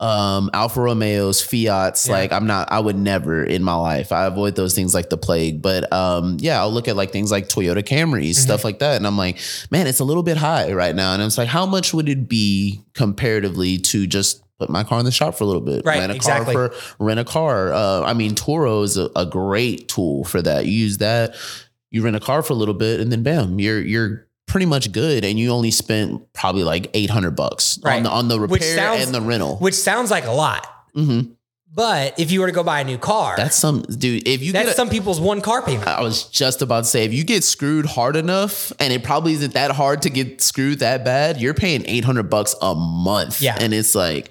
[SPEAKER 1] um, Alfa Romeos, Fiats.
[SPEAKER 2] Yeah.
[SPEAKER 1] Like I'm not, I would never in my life. I avoid those things like the plague. But um, yeah, I'll look at like things like Toyota Camrys,
[SPEAKER 2] Mm-hmm.
[SPEAKER 1] stuff like that. And I'm like, man, it's a little bit high right now. And I'm like, how much would it be comparatively to just put my car in the shop for a little bit?
[SPEAKER 2] Right,
[SPEAKER 1] Rent a
[SPEAKER 2] exactly.
[SPEAKER 1] car for rent a car. Uh, I mean, Turo is a, a great tool for that. You use that, you rent a car for a little bit, and then bam, you're you're pretty much good. And you only spent probably like eight hundred bucks
[SPEAKER 2] Right.
[SPEAKER 1] on the on the repair
[SPEAKER 2] sounds-
[SPEAKER 1] and the rental.
[SPEAKER 2] Which sounds like a lot.
[SPEAKER 1] hmm
[SPEAKER 2] But if you were to go buy a new car,
[SPEAKER 1] That's some dude. If you
[SPEAKER 2] that's
[SPEAKER 1] get a,
[SPEAKER 2] some people's one car payment.
[SPEAKER 1] I was just about to say, if you get screwed hard enough, and it probably isn't that hard to get screwed that bad, you're paying eight hundred bucks a month.
[SPEAKER 2] Yeah.
[SPEAKER 1] and it's like,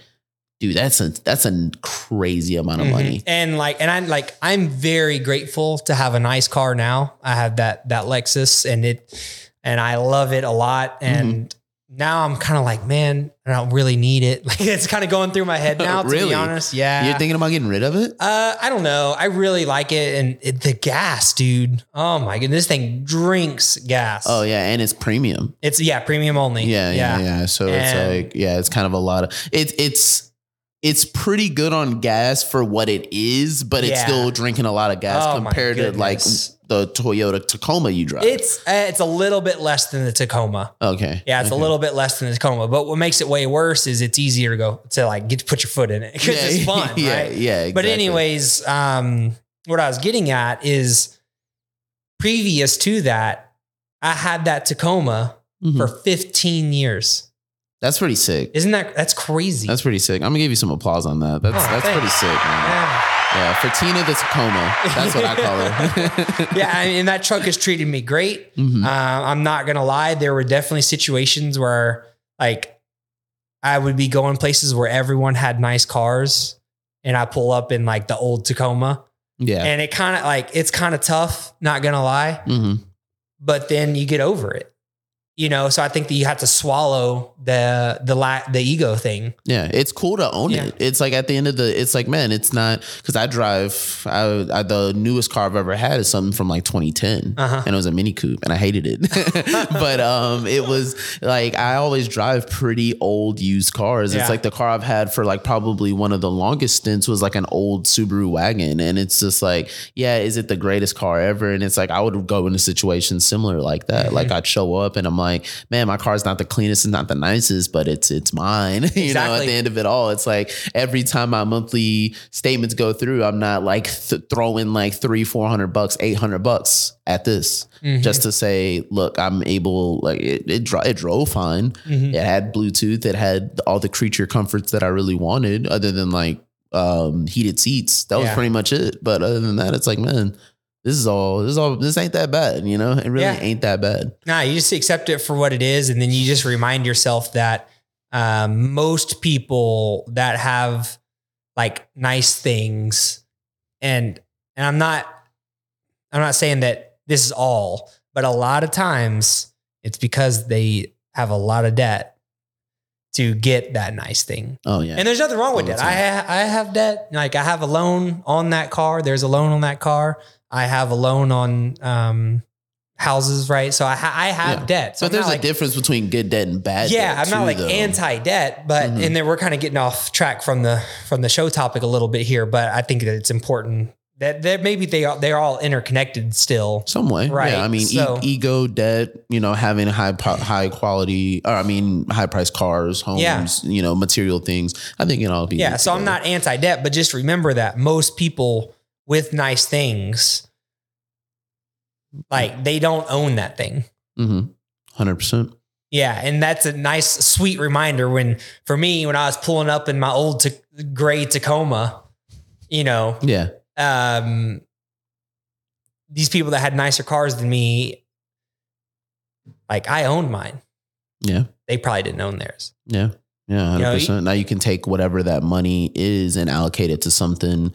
[SPEAKER 1] dude, that's a that's a crazy amount of
[SPEAKER 2] Mhm.
[SPEAKER 1] money.
[SPEAKER 2] And like, and I'm like, I'm very grateful to have a nice car now. I have that that Lexus, and it, and I love it a lot.
[SPEAKER 1] Mm-hmm.
[SPEAKER 2] And now I'm kind of like, man, I don't really need it. Like it's kind of going through my head now. To be honest, yeah.
[SPEAKER 1] You're thinking about getting rid of it?
[SPEAKER 2] Uh, I don't know. I really like it, and it, the gas, dude. Oh my goodness, this thing drinks gas.
[SPEAKER 1] Oh yeah, and it's premium.
[SPEAKER 2] it's yeah, premium only.
[SPEAKER 1] Yeah, yeah, yeah. So
[SPEAKER 2] And-
[SPEAKER 1] it's like, yeah, it's kind of a lot of it. It's it's pretty good on gas for what it is, but it's
[SPEAKER 2] Yeah.
[SPEAKER 1] still drinking a lot of gas
[SPEAKER 2] Oh, my
[SPEAKER 1] compared to like
[SPEAKER 2] goodness.
[SPEAKER 1] the Toyota Tacoma you drive.
[SPEAKER 2] It's uh, it's a little bit less than the Tacoma.
[SPEAKER 1] okay.
[SPEAKER 2] Yeah, it's
[SPEAKER 1] okay.
[SPEAKER 2] a little bit less than the Tacoma. But what makes it way worse is it's easier to go to like get to put your foot in it because it's fun,
[SPEAKER 1] yeah,
[SPEAKER 2] right?
[SPEAKER 1] Yeah,
[SPEAKER 2] But
[SPEAKER 1] exactly.
[SPEAKER 2] anyways, um, what I was getting at is previous to that, I had that Tacoma
[SPEAKER 1] Mhm.
[SPEAKER 2] for 15 years.
[SPEAKER 1] That's pretty sick.
[SPEAKER 2] Isn't that that's crazy?
[SPEAKER 1] That's pretty sick. I'm gonna give you some applause on that. That's
[SPEAKER 2] Oh,
[SPEAKER 1] that's pretty sick, man.
[SPEAKER 2] yeah.
[SPEAKER 1] Yeah, for Tina the Tacoma. That's what I call her.
[SPEAKER 2] yeah, I mean, that truck has treated me great.
[SPEAKER 1] Mhm.
[SPEAKER 2] Uh, I'm not gonna lie, there were definitely situations where like I would be going places where everyone had nice cars, and I pull up in like the old Tacoma,
[SPEAKER 1] yeah.
[SPEAKER 2] and it kind of like it's kind of tough. Not gonna lie,
[SPEAKER 1] hmm
[SPEAKER 2] but then you get over it. You know, so I think that you have to swallow the the la- the ego thing.
[SPEAKER 1] Yeah, it's cool to own
[SPEAKER 2] Yeah.
[SPEAKER 1] it. It's like at the end of the, it's like man, it's not because I drive. I, I the newest car I've ever had is something from like 2010,
[SPEAKER 2] Uh-huh.
[SPEAKER 1] and it was a Mini Coupe, and I hated it. but um, it was like I always drive pretty old used cars.
[SPEAKER 2] Yeah.
[SPEAKER 1] It's like the car I've had for like probably one of the longest stints was like an old Subaru wagon, and it's just like, yeah, is it the greatest car ever? And it's like I would go into situations similar like that.
[SPEAKER 2] Mm-hmm.
[SPEAKER 1] Like I'd show up and I'm like, man, my car's not the cleanest, it's not the nicest, but it's it's mine. you know, at the end of it all, it's like every time my monthly statements go through, I'm not like th- throwing like three, four hundred bucks, eight hundred bucks at this
[SPEAKER 2] Mhm.
[SPEAKER 1] just to say, look, I'm able. Like it, it, dro- it drove fine.
[SPEAKER 2] Mhm.
[SPEAKER 1] It had Bluetooth. It had all the creature comforts that I really wanted, other than like um, heated seats. That was
[SPEAKER 2] Yeah.
[SPEAKER 1] pretty much it. But other than that, it's like, man, this is all. This is all. This ain't that bad. You know, it really
[SPEAKER 2] Yeah.
[SPEAKER 1] ain't that bad.
[SPEAKER 2] Nah, you just accept it for what it is, and then you just remind yourself that um, most people that have like nice things, and and I'm not, I'm not saying that this is all, but a lot of times it's because they have a lot of debt to get that nice thing.
[SPEAKER 1] Oh yeah.
[SPEAKER 2] And there's nothing wrong with
[SPEAKER 1] All the
[SPEAKER 2] that. I ha- I have debt. Like I have a loan on that car. There's a loan on that car. I have a loan on um, houses, right? So I ha- I have
[SPEAKER 1] Yeah.
[SPEAKER 2] debt. So
[SPEAKER 1] but there's a
[SPEAKER 2] like,
[SPEAKER 1] difference between good debt and bad. Debt.
[SPEAKER 2] Yeah, I'm not
[SPEAKER 1] too,
[SPEAKER 2] like
[SPEAKER 1] though.
[SPEAKER 2] anti debt, but
[SPEAKER 1] Mhm.
[SPEAKER 2] and then we're kind of getting off track from the from the show topic a little bit here. But I think that it's important that that maybe they are they're all interconnected still.
[SPEAKER 1] Some way,
[SPEAKER 2] Right,
[SPEAKER 1] Yeah, I mean, e- ego, debt, you know, having high po- high quality, or I mean, high price cars, homes,
[SPEAKER 2] Yeah.
[SPEAKER 1] you know, material things. I think it all be
[SPEAKER 2] Yeah, so I'm not anti debt, but just remember that most people with nice things, like they don't own that thing.
[SPEAKER 1] Mm-hmm. Hundred percent.
[SPEAKER 2] Yeah, and that's a nice, sweet reminder when, for me, when I was pulling up in my old ta- gray Tacoma, you know,
[SPEAKER 1] Yeah,
[SPEAKER 2] um, these people that had nicer cars than me, like I owned mine.
[SPEAKER 1] yeah,
[SPEAKER 2] They probably didn't own theirs.
[SPEAKER 1] yeah, yeah. Hundred
[SPEAKER 2] You know,
[SPEAKER 1] percent. Now you can take whatever that money is and allocate it to something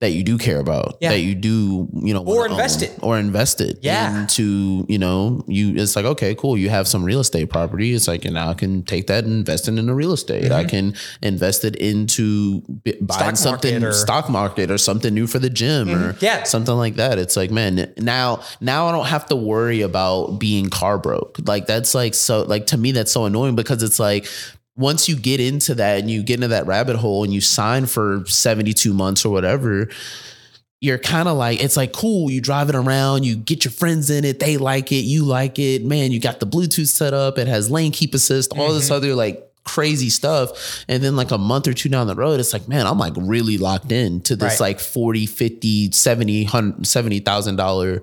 [SPEAKER 1] that you do care about,
[SPEAKER 2] Yeah.
[SPEAKER 1] that you do, you know,
[SPEAKER 2] Or invest it.
[SPEAKER 1] or invest it
[SPEAKER 2] Yeah.
[SPEAKER 1] into, you know, you. It's like okay, cool. You have some real estate property. It's like, and now I can take that and invest it in into real estate. I
[SPEAKER 2] Mhm.
[SPEAKER 1] can invest it into b- buying
[SPEAKER 2] Stock
[SPEAKER 1] something
[SPEAKER 2] or-
[SPEAKER 1] stock market or something new for the gym or
[SPEAKER 2] Mhm. Yeah.
[SPEAKER 1] something like that. It's like, man, now now I don't have to worry about being car broke. Like that's like so like to me that's so annoying because it's like once you get into that and you get into that rabbit hole and you sign for 72 months or whatever, you're kind of like it's like cool you drive it around you get your friends in it they like it you like it man you got the bluetooth set up it has lane keep assist all this
[SPEAKER 2] Mhm.
[SPEAKER 1] other like crazy stuff and then like a month or two down the road it's like man i'm like really locked in to this
[SPEAKER 2] Right.
[SPEAKER 1] like 40 50 70 100 70000 dollar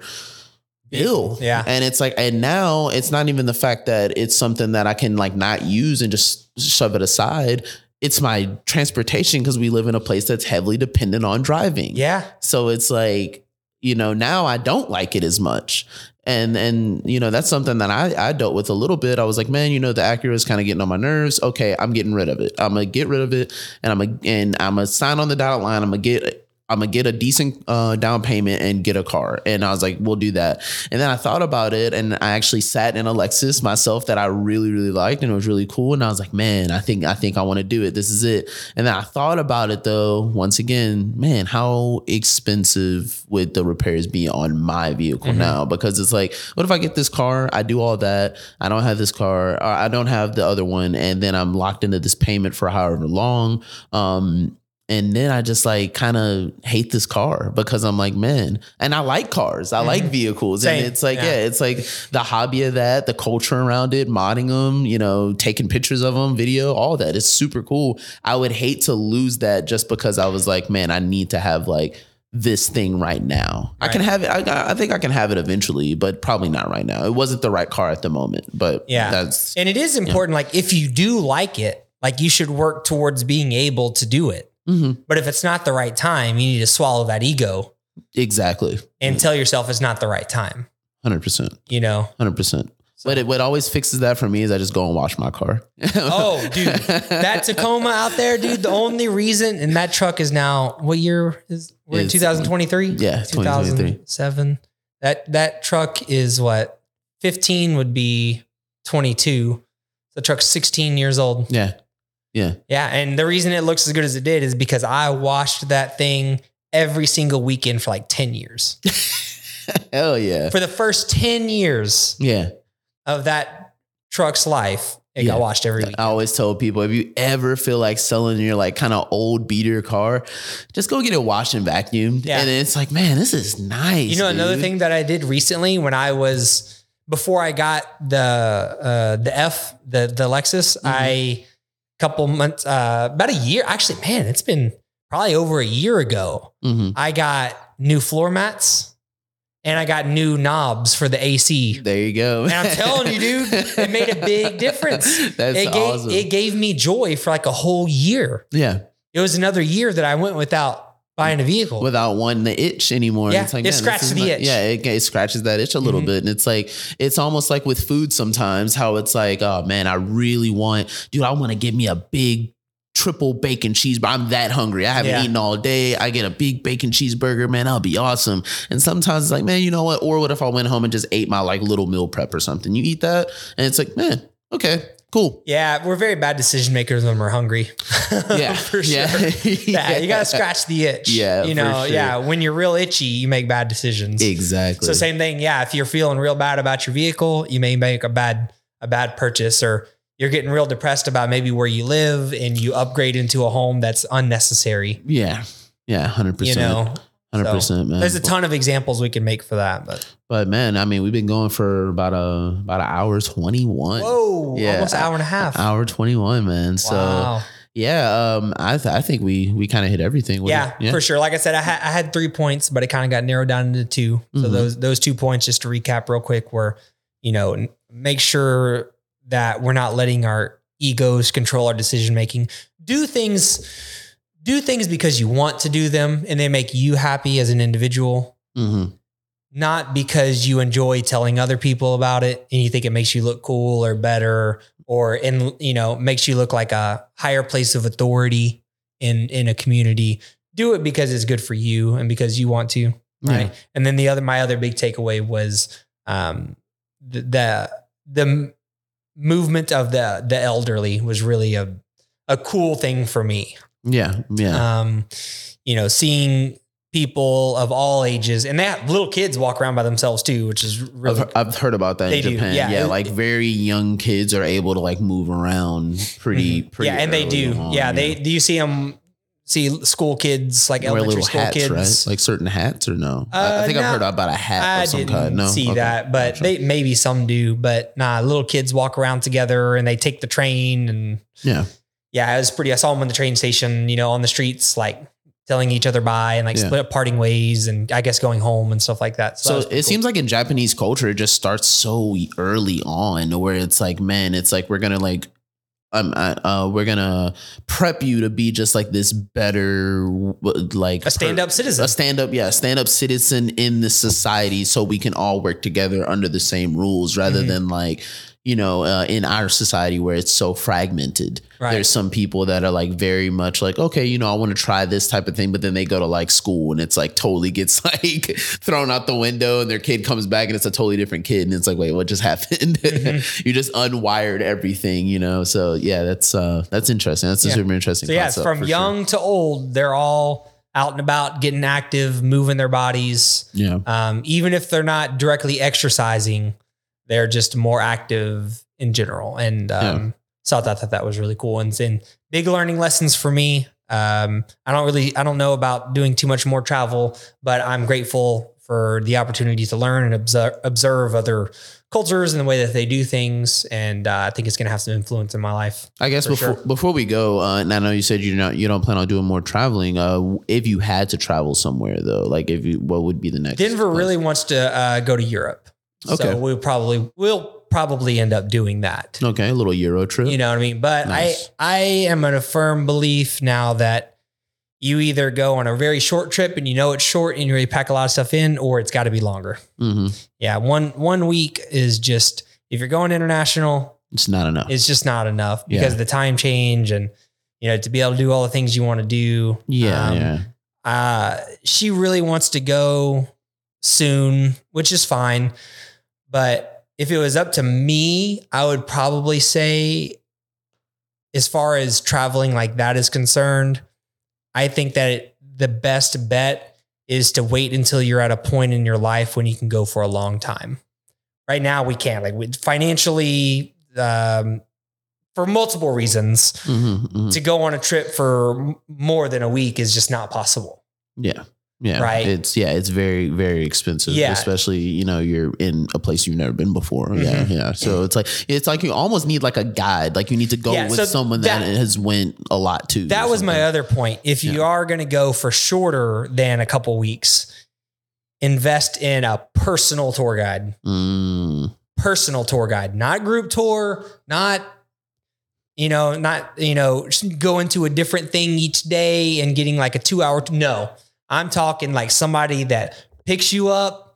[SPEAKER 1] bill
[SPEAKER 2] Yeah.
[SPEAKER 1] and it's like and now it's not even the fact that it's something that i can like not use and just shove it aside it's my transportation because we live in a place that's heavily dependent on driving
[SPEAKER 2] Yeah.
[SPEAKER 1] so it's like, you know, now I don't like it as much. And and you know, that's something that I, I dealt with a little bit. I was like, man, you know, the Acura is kind of getting on my nerves. Okay, I'm getting rid of it. I'm gonna get rid of it and I'm gonna and I'm gonna sign on the dotted line. I'm gonna get I'm gonna get a decent uh, down payment and get a car. And I was like, we'll do that. And then I thought about it, and I actually sat in a Lexus myself that I really, really liked, and it was really cool. And I was like, man, I think I think I want to do it. This is it. And then I thought about it though. Once again, man, how expensive would the repairs be on my vehicle
[SPEAKER 2] Mhm.
[SPEAKER 1] now? Because it's like, what if I get this car? I do all that. I don't have this car. Or I don't have the other one, and then I'm locked into this payment for however long. Um, and then I just like kind of hate this car because I'm like, man, and I like cars. I like
[SPEAKER 2] Mhm.
[SPEAKER 1] vehicles.
[SPEAKER 2] Same.
[SPEAKER 1] And it's like,
[SPEAKER 2] Yeah.
[SPEAKER 1] yeah. it's like the hobby of that, the culture around it, modding them, you know, taking pictures of them, video, all that. It's super cool. I would hate to lose that just because I was like, man, I need to have like this thing right now. I can have it. I, I think I can have it eventually, but probably not right now. It wasn't the right car at the moment, but
[SPEAKER 2] Yeah.
[SPEAKER 1] that's
[SPEAKER 2] And it is important. Like if you do like it, like you should work towards being able to do it.
[SPEAKER 1] Mhm.
[SPEAKER 2] But if it's not the right time, you need to swallow that ego
[SPEAKER 1] exactly
[SPEAKER 2] and tell yourself it's not the right time.
[SPEAKER 1] 100%.
[SPEAKER 2] You know?
[SPEAKER 1] 100%. But it, what always fixes that for me is I just go and wash my car.
[SPEAKER 2] Oh, dude, that Tacoma out there, dude. The only reason, and that truck is now what year is we're in 2023?
[SPEAKER 1] Yeah, 2023.
[SPEAKER 2] 2007. That that truck is what 15 would be 22. The truck's 16 years old.
[SPEAKER 1] Yeah. Yeah.
[SPEAKER 2] Yeah, and the reason it looks as good as it did is because I washed that thing every single weekend for like 10 years.
[SPEAKER 1] Hell yeah.
[SPEAKER 2] For the first 10 years
[SPEAKER 1] Yeah.
[SPEAKER 2] of that truck's life, it
[SPEAKER 1] Yeah.
[SPEAKER 2] got washed every week.
[SPEAKER 1] I always told people if you ever feel like selling your like kind of old beater car, just go get it washed and vacuumed.
[SPEAKER 2] Yeah.
[SPEAKER 1] And it's like, man, this is nice.
[SPEAKER 2] You know, another thing that I did recently when I was before I got the uh, the F the the Lexus,
[SPEAKER 1] Mm-hmm.
[SPEAKER 2] I couple months uh, about a year actually, man, it's been probably over a year ago.
[SPEAKER 1] Mhm.
[SPEAKER 2] I got new floor mats and I got new knobs for the AC.
[SPEAKER 1] There you go.
[SPEAKER 2] And I'm telling you, dude, it made a big difference.
[SPEAKER 1] That's
[SPEAKER 2] it gave
[SPEAKER 1] awesome.
[SPEAKER 2] it gave me joy for like a whole year.
[SPEAKER 1] yeah.
[SPEAKER 2] It was another year that I went without buying a vehicle.
[SPEAKER 1] Without wanting the itch anymore.
[SPEAKER 2] Yeah,
[SPEAKER 1] it's like,
[SPEAKER 2] it scratches the
[SPEAKER 1] not-
[SPEAKER 2] itch.
[SPEAKER 1] Yeah, it, it scratches that itch a little
[SPEAKER 2] Mhm.
[SPEAKER 1] bit. And it's like, it's almost like with food sometimes, how it's like, oh man, I really want, dude, I want to give me a big triple bacon cheeseburger. I'm that hungry. I haven't
[SPEAKER 2] Yeah.
[SPEAKER 1] eaten all day. I get a big bacon cheeseburger, man. That'll be awesome. And sometimes it's like, man, you know what? Or what if I went home and just ate my like little meal prep or something? You eat that, and it's like, man, okay, cool.
[SPEAKER 2] Yeah, we're very bad decision makers when we're hungry.
[SPEAKER 1] Yeah,
[SPEAKER 2] for sure.
[SPEAKER 1] yeah.
[SPEAKER 2] Yeah. you got to scratch the itch.
[SPEAKER 1] Yeah,
[SPEAKER 2] you
[SPEAKER 1] for
[SPEAKER 2] know,
[SPEAKER 1] sure.
[SPEAKER 2] yeah. When you're real itchy, you make bad decisions.
[SPEAKER 1] Exactly.
[SPEAKER 2] So same thing. Yeah, if you're feeling real bad about your vehicle, you may make a bad a bad purchase, or you're getting real depressed about maybe where you live, and you upgrade into a home that's unnecessary.
[SPEAKER 1] yeah, yeah, hundred percent.
[SPEAKER 2] You
[SPEAKER 1] percent.
[SPEAKER 2] know,
[SPEAKER 1] Hundred percent, man.
[SPEAKER 2] there's a ton of examples we can make for that. But
[SPEAKER 1] But man, I mean, we've been going for about a about an hour twenty one.
[SPEAKER 2] whoa,
[SPEAKER 1] Yeah.
[SPEAKER 2] almost an hour and a half.
[SPEAKER 1] Hour twenty one, man. So yeah, um, I th- I think we we kind of hit everything. What
[SPEAKER 2] yeah, for sure. Like I said, I, ha- I had three points, but it kind of got narrowed down into two. So
[SPEAKER 1] Mhm.
[SPEAKER 2] those those two points, just to recap real quick, were you know make sure that we're not letting our egos control our decision making. Do things, do things because you want to do them, and they make you happy as an individual.
[SPEAKER 1] Mhm.
[SPEAKER 2] Not because you enjoy telling other people about it and you think it makes you look cool or better or in you know makes you look like a higher place of authority in in a community do it because it's good for you and because you want to right and then the other my other big takeaway was um the the, the movement of the the elderly was really a a cool thing for me
[SPEAKER 1] Yeah, yeah,
[SPEAKER 2] um you know seeing people of all ages and they have little kids walk around by themselves too which is really
[SPEAKER 1] I've, I've heard about that
[SPEAKER 2] They
[SPEAKER 1] in
[SPEAKER 2] do,
[SPEAKER 1] Japan.
[SPEAKER 2] yeah.
[SPEAKER 1] Yeah, like very young kids are able to like move around pretty, pretty.
[SPEAKER 2] Mm-hmm. yeah and they do
[SPEAKER 1] on,
[SPEAKER 2] yeah they do you see them see school kids like
[SPEAKER 1] wear
[SPEAKER 2] elementary school
[SPEAKER 1] hats,
[SPEAKER 2] kids
[SPEAKER 1] right? Like certain hats or no? I, I
[SPEAKER 2] Uh,
[SPEAKER 1] think
[SPEAKER 2] no,
[SPEAKER 1] I've heard about a hat
[SPEAKER 2] I
[SPEAKER 1] of some
[SPEAKER 2] didn't
[SPEAKER 1] kind. No,
[SPEAKER 2] see
[SPEAKER 1] Okay,
[SPEAKER 2] that, but
[SPEAKER 1] gotcha.
[SPEAKER 2] they maybe some do. But nah, little kids walk around together and they take the train, and
[SPEAKER 1] yeah,
[SPEAKER 2] yeah, it was pretty. I saw them in the train station, you know, on the streets, like telling each other bye and like
[SPEAKER 1] Yeah.
[SPEAKER 2] split up parting ways, and I guess going home and stuff like that.
[SPEAKER 1] So
[SPEAKER 2] that
[SPEAKER 1] it seems like in Japanese culture, it just starts so early on, where it's like, man, it's like we're gonna like, um, uh, uh, we're gonna prep you to be just like this better, like
[SPEAKER 2] a stand up citizen.
[SPEAKER 1] a stand up, yeah, stand up citizen in this society, so we can all work together under the same rules, rather
[SPEAKER 2] Mhm.
[SPEAKER 1] than like. You know, uh, in our society where it's so fragmented.
[SPEAKER 2] Right.
[SPEAKER 1] There's some people that are like very much like, okay, you know, I want to try this type of thing, but then they go to like school and it's like totally gets like thrown out the window and their kid comes back and it's a totally different kid. And it's like, wait, what just happened?
[SPEAKER 2] Mm-hmm.
[SPEAKER 1] you just unwired everything, you know? So yeah, that's, uh, that's interesting. That's a
[SPEAKER 2] Yeah.
[SPEAKER 1] super interesting.
[SPEAKER 2] So yeah, from
[SPEAKER 1] for sure.
[SPEAKER 2] young to old, they're all out and about, getting active, moving their bodies.
[SPEAKER 1] Yeah.
[SPEAKER 2] Um, even if they're not directly exercising, they're just more active in general. And um, so I thought that that was really cool and, and big learning lessons for me. Um, I don't really, I don't know about doing too much more travel, but I'm grateful for the opportunity to learn and observe, observe other cultures and the way that they do things. And uh, I think it's going to have some influence in my life.
[SPEAKER 1] I guess before
[SPEAKER 2] sure.
[SPEAKER 1] before we go, uh, and I know you said you not you don't plan on doing more traveling. Uh, if you had to travel somewhere though, like if you, what would be the next?
[SPEAKER 2] Denver
[SPEAKER 1] place?
[SPEAKER 2] really wants to uh, go to Europe.
[SPEAKER 1] Okay.
[SPEAKER 2] So we'll probably, we'll probably end up doing that.
[SPEAKER 1] okay, a little Euro trip.
[SPEAKER 2] You know what I mean? But
[SPEAKER 1] Nice.
[SPEAKER 2] I I am in a firm belief now that you either go on a very short trip and you know it's short and you really pack a lot of stuff in, or it's got to be longer.
[SPEAKER 1] hmm
[SPEAKER 2] Yeah, one one week is just if you're going international,
[SPEAKER 1] It's not enough.
[SPEAKER 2] it's just not enough
[SPEAKER 1] Yeah.
[SPEAKER 2] because of the time change and you know to be able to do all the things you want to do.
[SPEAKER 1] yeah,
[SPEAKER 2] Um,
[SPEAKER 1] yeah.
[SPEAKER 2] Uh, she really wants to go soon, which is fine. But if it was up to me, I would probably say, as far as traveling like that is concerned, I think that it, the best bet is to wait until you're at a point in your life when you can go for a long time. Right now, we can't. Like we, financially, um, for multiple reasons,
[SPEAKER 1] hmm hmm
[SPEAKER 2] to go on a trip for more than a week is just not possible.
[SPEAKER 1] Yeah. Yeah.
[SPEAKER 2] Right.
[SPEAKER 1] It's yeah, it's very, very expensive.
[SPEAKER 2] Yeah.
[SPEAKER 1] Especially, you know, you're in a place you've never been before. Yeah.
[SPEAKER 2] Mhm.
[SPEAKER 1] Yeah. So it's like it's like you almost need like a guide. Like you need to go
[SPEAKER 2] Yeah,
[SPEAKER 1] with
[SPEAKER 2] so
[SPEAKER 1] someone that,
[SPEAKER 2] that-
[SPEAKER 1] has went a lot too.
[SPEAKER 2] That was my other point. If you are going to go for shorter than a couple weeks, invest in a personal tour guide.
[SPEAKER 1] Mm,
[SPEAKER 2] Personal tour guide, not group tour, not you know, not you know, going to a different thing each day and getting like a 2-hour no. I'm talking like somebody that picks you up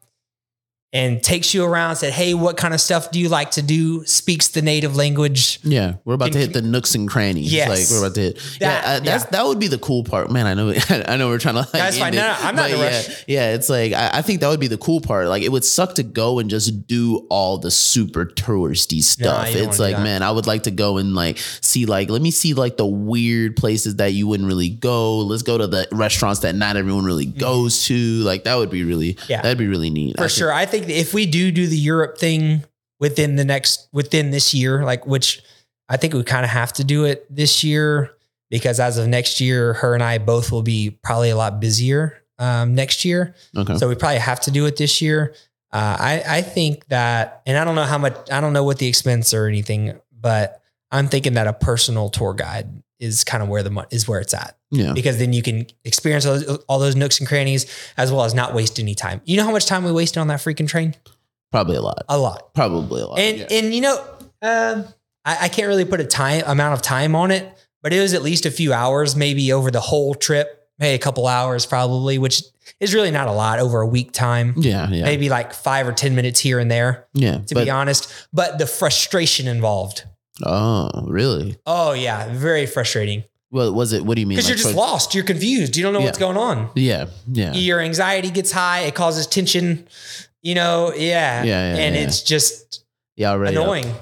[SPEAKER 2] and takes you around said, "Hey, what kind of stuff do you like to do?" speaks the native language.
[SPEAKER 1] yeah, we're about to hit the nooks and crannies.
[SPEAKER 2] Yes.
[SPEAKER 1] like we're about to hit.
[SPEAKER 2] That-
[SPEAKER 1] yeah, uh, that's
[SPEAKER 2] yeah.
[SPEAKER 1] that would be the cool part, man. I know, I know, we're trying to. Like,
[SPEAKER 2] That's fine.
[SPEAKER 1] end
[SPEAKER 2] No, no, I'm not in a
[SPEAKER 1] yeah,
[SPEAKER 2] rush.
[SPEAKER 1] Yeah, it's like I, I think that would be the cool part. Like it would suck to go and just do all the super touristy stuff. it's like, man, I would like to go and like see, like, let me see like the weird places that you wouldn't really go. Let's go to the restaurants that not everyone really goes to. Like that would be really,
[SPEAKER 2] Mm-hmm. Yeah.
[SPEAKER 1] that'd be really neat.
[SPEAKER 2] for
[SPEAKER 1] I think-
[SPEAKER 2] sure. I think that if we do do the Europe thing within the next within this year, like which I think we kind of have to do it this year because as of next year, her and I both will be probably a lot busier um, next year.
[SPEAKER 1] Okay.
[SPEAKER 2] So we probably have to do it this year. Uh, I I think that, and I don't know how much, I don't know what the expense or anything, but I'm thinking that a personal tour guide is kind of where the is where it's at
[SPEAKER 1] yeah.
[SPEAKER 2] because then you can experience all those, all those nooks and crannies as well as not waste any time. You know how much time we wasted on that freaking train?
[SPEAKER 1] Probably a lot.
[SPEAKER 2] A lot.
[SPEAKER 1] Probably a lot.
[SPEAKER 2] And
[SPEAKER 1] yeah.
[SPEAKER 2] and you know, um, I, I can't really put a time amount of time on it, but it was at least a few hours, maybe over the whole trip, maybe a couple hours probably, which is really not a lot over a week time.
[SPEAKER 1] yeah. Yeah.
[SPEAKER 2] Maybe like five or ten minutes here and there,
[SPEAKER 1] yeah.
[SPEAKER 2] to be honest. But the frustration involved.
[SPEAKER 1] Oh, really?
[SPEAKER 2] Oh yeah, very frustrating.
[SPEAKER 1] What was it? What do you mean?
[SPEAKER 2] Because
[SPEAKER 1] like,
[SPEAKER 2] you're just
[SPEAKER 1] for-
[SPEAKER 2] lost. You're confused. You don't know what's going on.
[SPEAKER 1] Yeah. Yeah.
[SPEAKER 2] your anxiety gets high. It causes tension. You know, yeah,
[SPEAKER 1] Yeah, yeah,
[SPEAKER 2] and
[SPEAKER 1] yeah.
[SPEAKER 2] it's just
[SPEAKER 1] Yeah. Already up
[SPEAKER 2] annoying.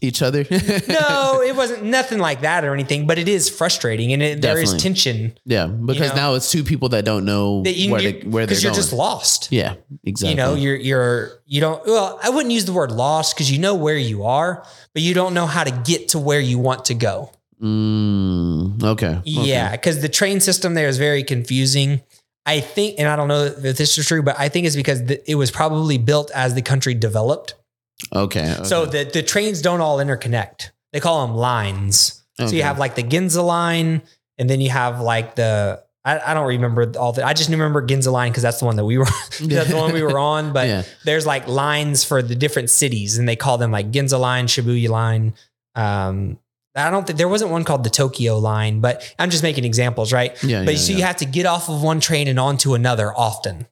[SPEAKER 1] Each other.
[SPEAKER 2] no, it wasn't nothing like that or anything, but it is frustrating, and it, there is tension
[SPEAKER 1] Yeah, because
[SPEAKER 2] know,
[SPEAKER 1] now it's two people that don't know
[SPEAKER 2] that you
[SPEAKER 1] where, they, where they're going.
[SPEAKER 2] you're just lost.
[SPEAKER 1] yeah, exactly.
[SPEAKER 2] You know, you're you're you don't. Well, I wouldn't use the word lost because you know where you are, but you don't know how to get to where you want to go.
[SPEAKER 1] mm, okay. okay.
[SPEAKER 2] Yeah, because the train system there is very confusing. I think, and I don't know if this is true, but I think it's because it was probably built as the country developed.
[SPEAKER 1] Okay. okay.
[SPEAKER 2] So the, the trains don't all interconnect. They call them lines. So you have like the Ginza line, and then you have like the I, I don't remember all the I just remember Ginza line because that's the one that we were that's the one we were on. But
[SPEAKER 1] yeah,
[SPEAKER 2] there's like lines for the different cities, and they call them like Ginza line, Shibuya line. Um, I don't think there wasn't one called the Tokyo line, but I'm just making examples, right?
[SPEAKER 1] yeah,
[SPEAKER 2] But
[SPEAKER 1] yeah,
[SPEAKER 2] so
[SPEAKER 1] yeah.
[SPEAKER 2] you have to get off of one train and onto another often.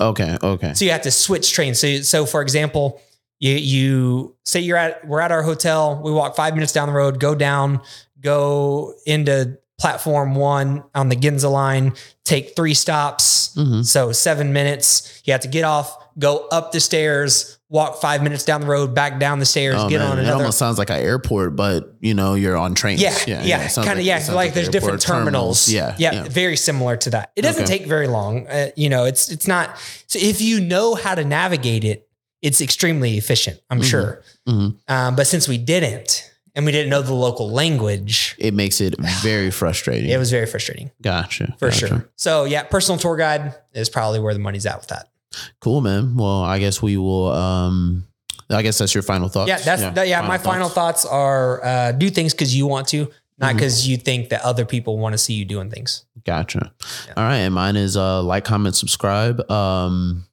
[SPEAKER 1] okay, okay,
[SPEAKER 2] So you have to switch trains. So, so for example, You you say you're at we're at our hotel. We walk five minutes down the road, go down, go into platform one on the Ginza line, take three stops.
[SPEAKER 1] Mhm.
[SPEAKER 2] So seven minutes. You have to get off, go up the stairs, walk five minutes down the road, back down the stairs,
[SPEAKER 1] Oh,
[SPEAKER 2] get
[SPEAKER 1] man,
[SPEAKER 2] on
[SPEAKER 1] it almost sounds like an airport, but you know you're on trains.
[SPEAKER 2] Yeah, yeah,
[SPEAKER 1] sounds
[SPEAKER 2] kind of, yeah.
[SPEAKER 1] it sounds
[SPEAKER 2] Like, there's different
[SPEAKER 1] airport
[SPEAKER 2] terminals.
[SPEAKER 1] Yeah,
[SPEAKER 2] yeah, very similar to that. It doesn't
[SPEAKER 1] Okay.
[SPEAKER 2] take very long. Uh, you know, it's it's not. So if you know how to navigate it, it's extremely efficient. I'm
[SPEAKER 1] Mhm.
[SPEAKER 2] sure.
[SPEAKER 1] Mhm.
[SPEAKER 2] Um, but since we didn't, and we didn't know the local language,
[SPEAKER 1] It makes it very frustrating.
[SPEAKER 2] it was very frustrating
[SPEAKER 1] gotcha
[SPEAKER 2] for
[SPEAKER 1] gotcha.
[SPEAKER 2] sure. So yeah, personal tour guide is probably where the money's at with that.
[SPEAKER 1] Cool, man. Well, I guess we will. um I guess that's your final thoughts.
[SPEAKER 2] Yeah, that's yeah. yeah my final thoughts are uh, do things because you want to, not because you think that other people want to see you doing things.
[SPEAKER 1] Gotcha.
[SPEAKER 2] Yeah.
[SPEAKER 1] All right, and mine is uh like, comment, subscribe. Um,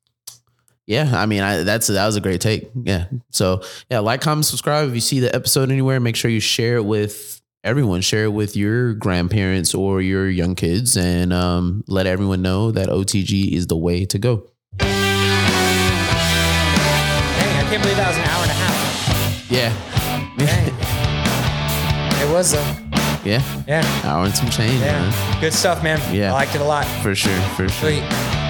[SPEAKER 1] yeah, I mean, I, that's that was a great take. Yeah. So yeah, like, comment, subscribe. If you see the episode anywhere, make sure you share it with everyone. Share it with your grandparents or your young kids, and um, let everyone know that OTG is the way to go.
[SPEAKER 2] Dang, I can't believe that was an hour and a half.
[SPEAKER 1] Yeah.
[SPEAKER 2] Dang. it was a
[SPEAKER 1] yeah.
[SPEAKER 2] yeah
[SPEAKER 1] Hour and some change,
[SPEAKER 2] yeah
[SPEAKER 1] man.
[SPEAKER 2] good stuff, man.
[SPEAKER 1] Yeah.
[SPEAKER 2] I liked it a lot.
[SPEAKER 1] For sure. For sure.
[SPEAKER 2] Sweet.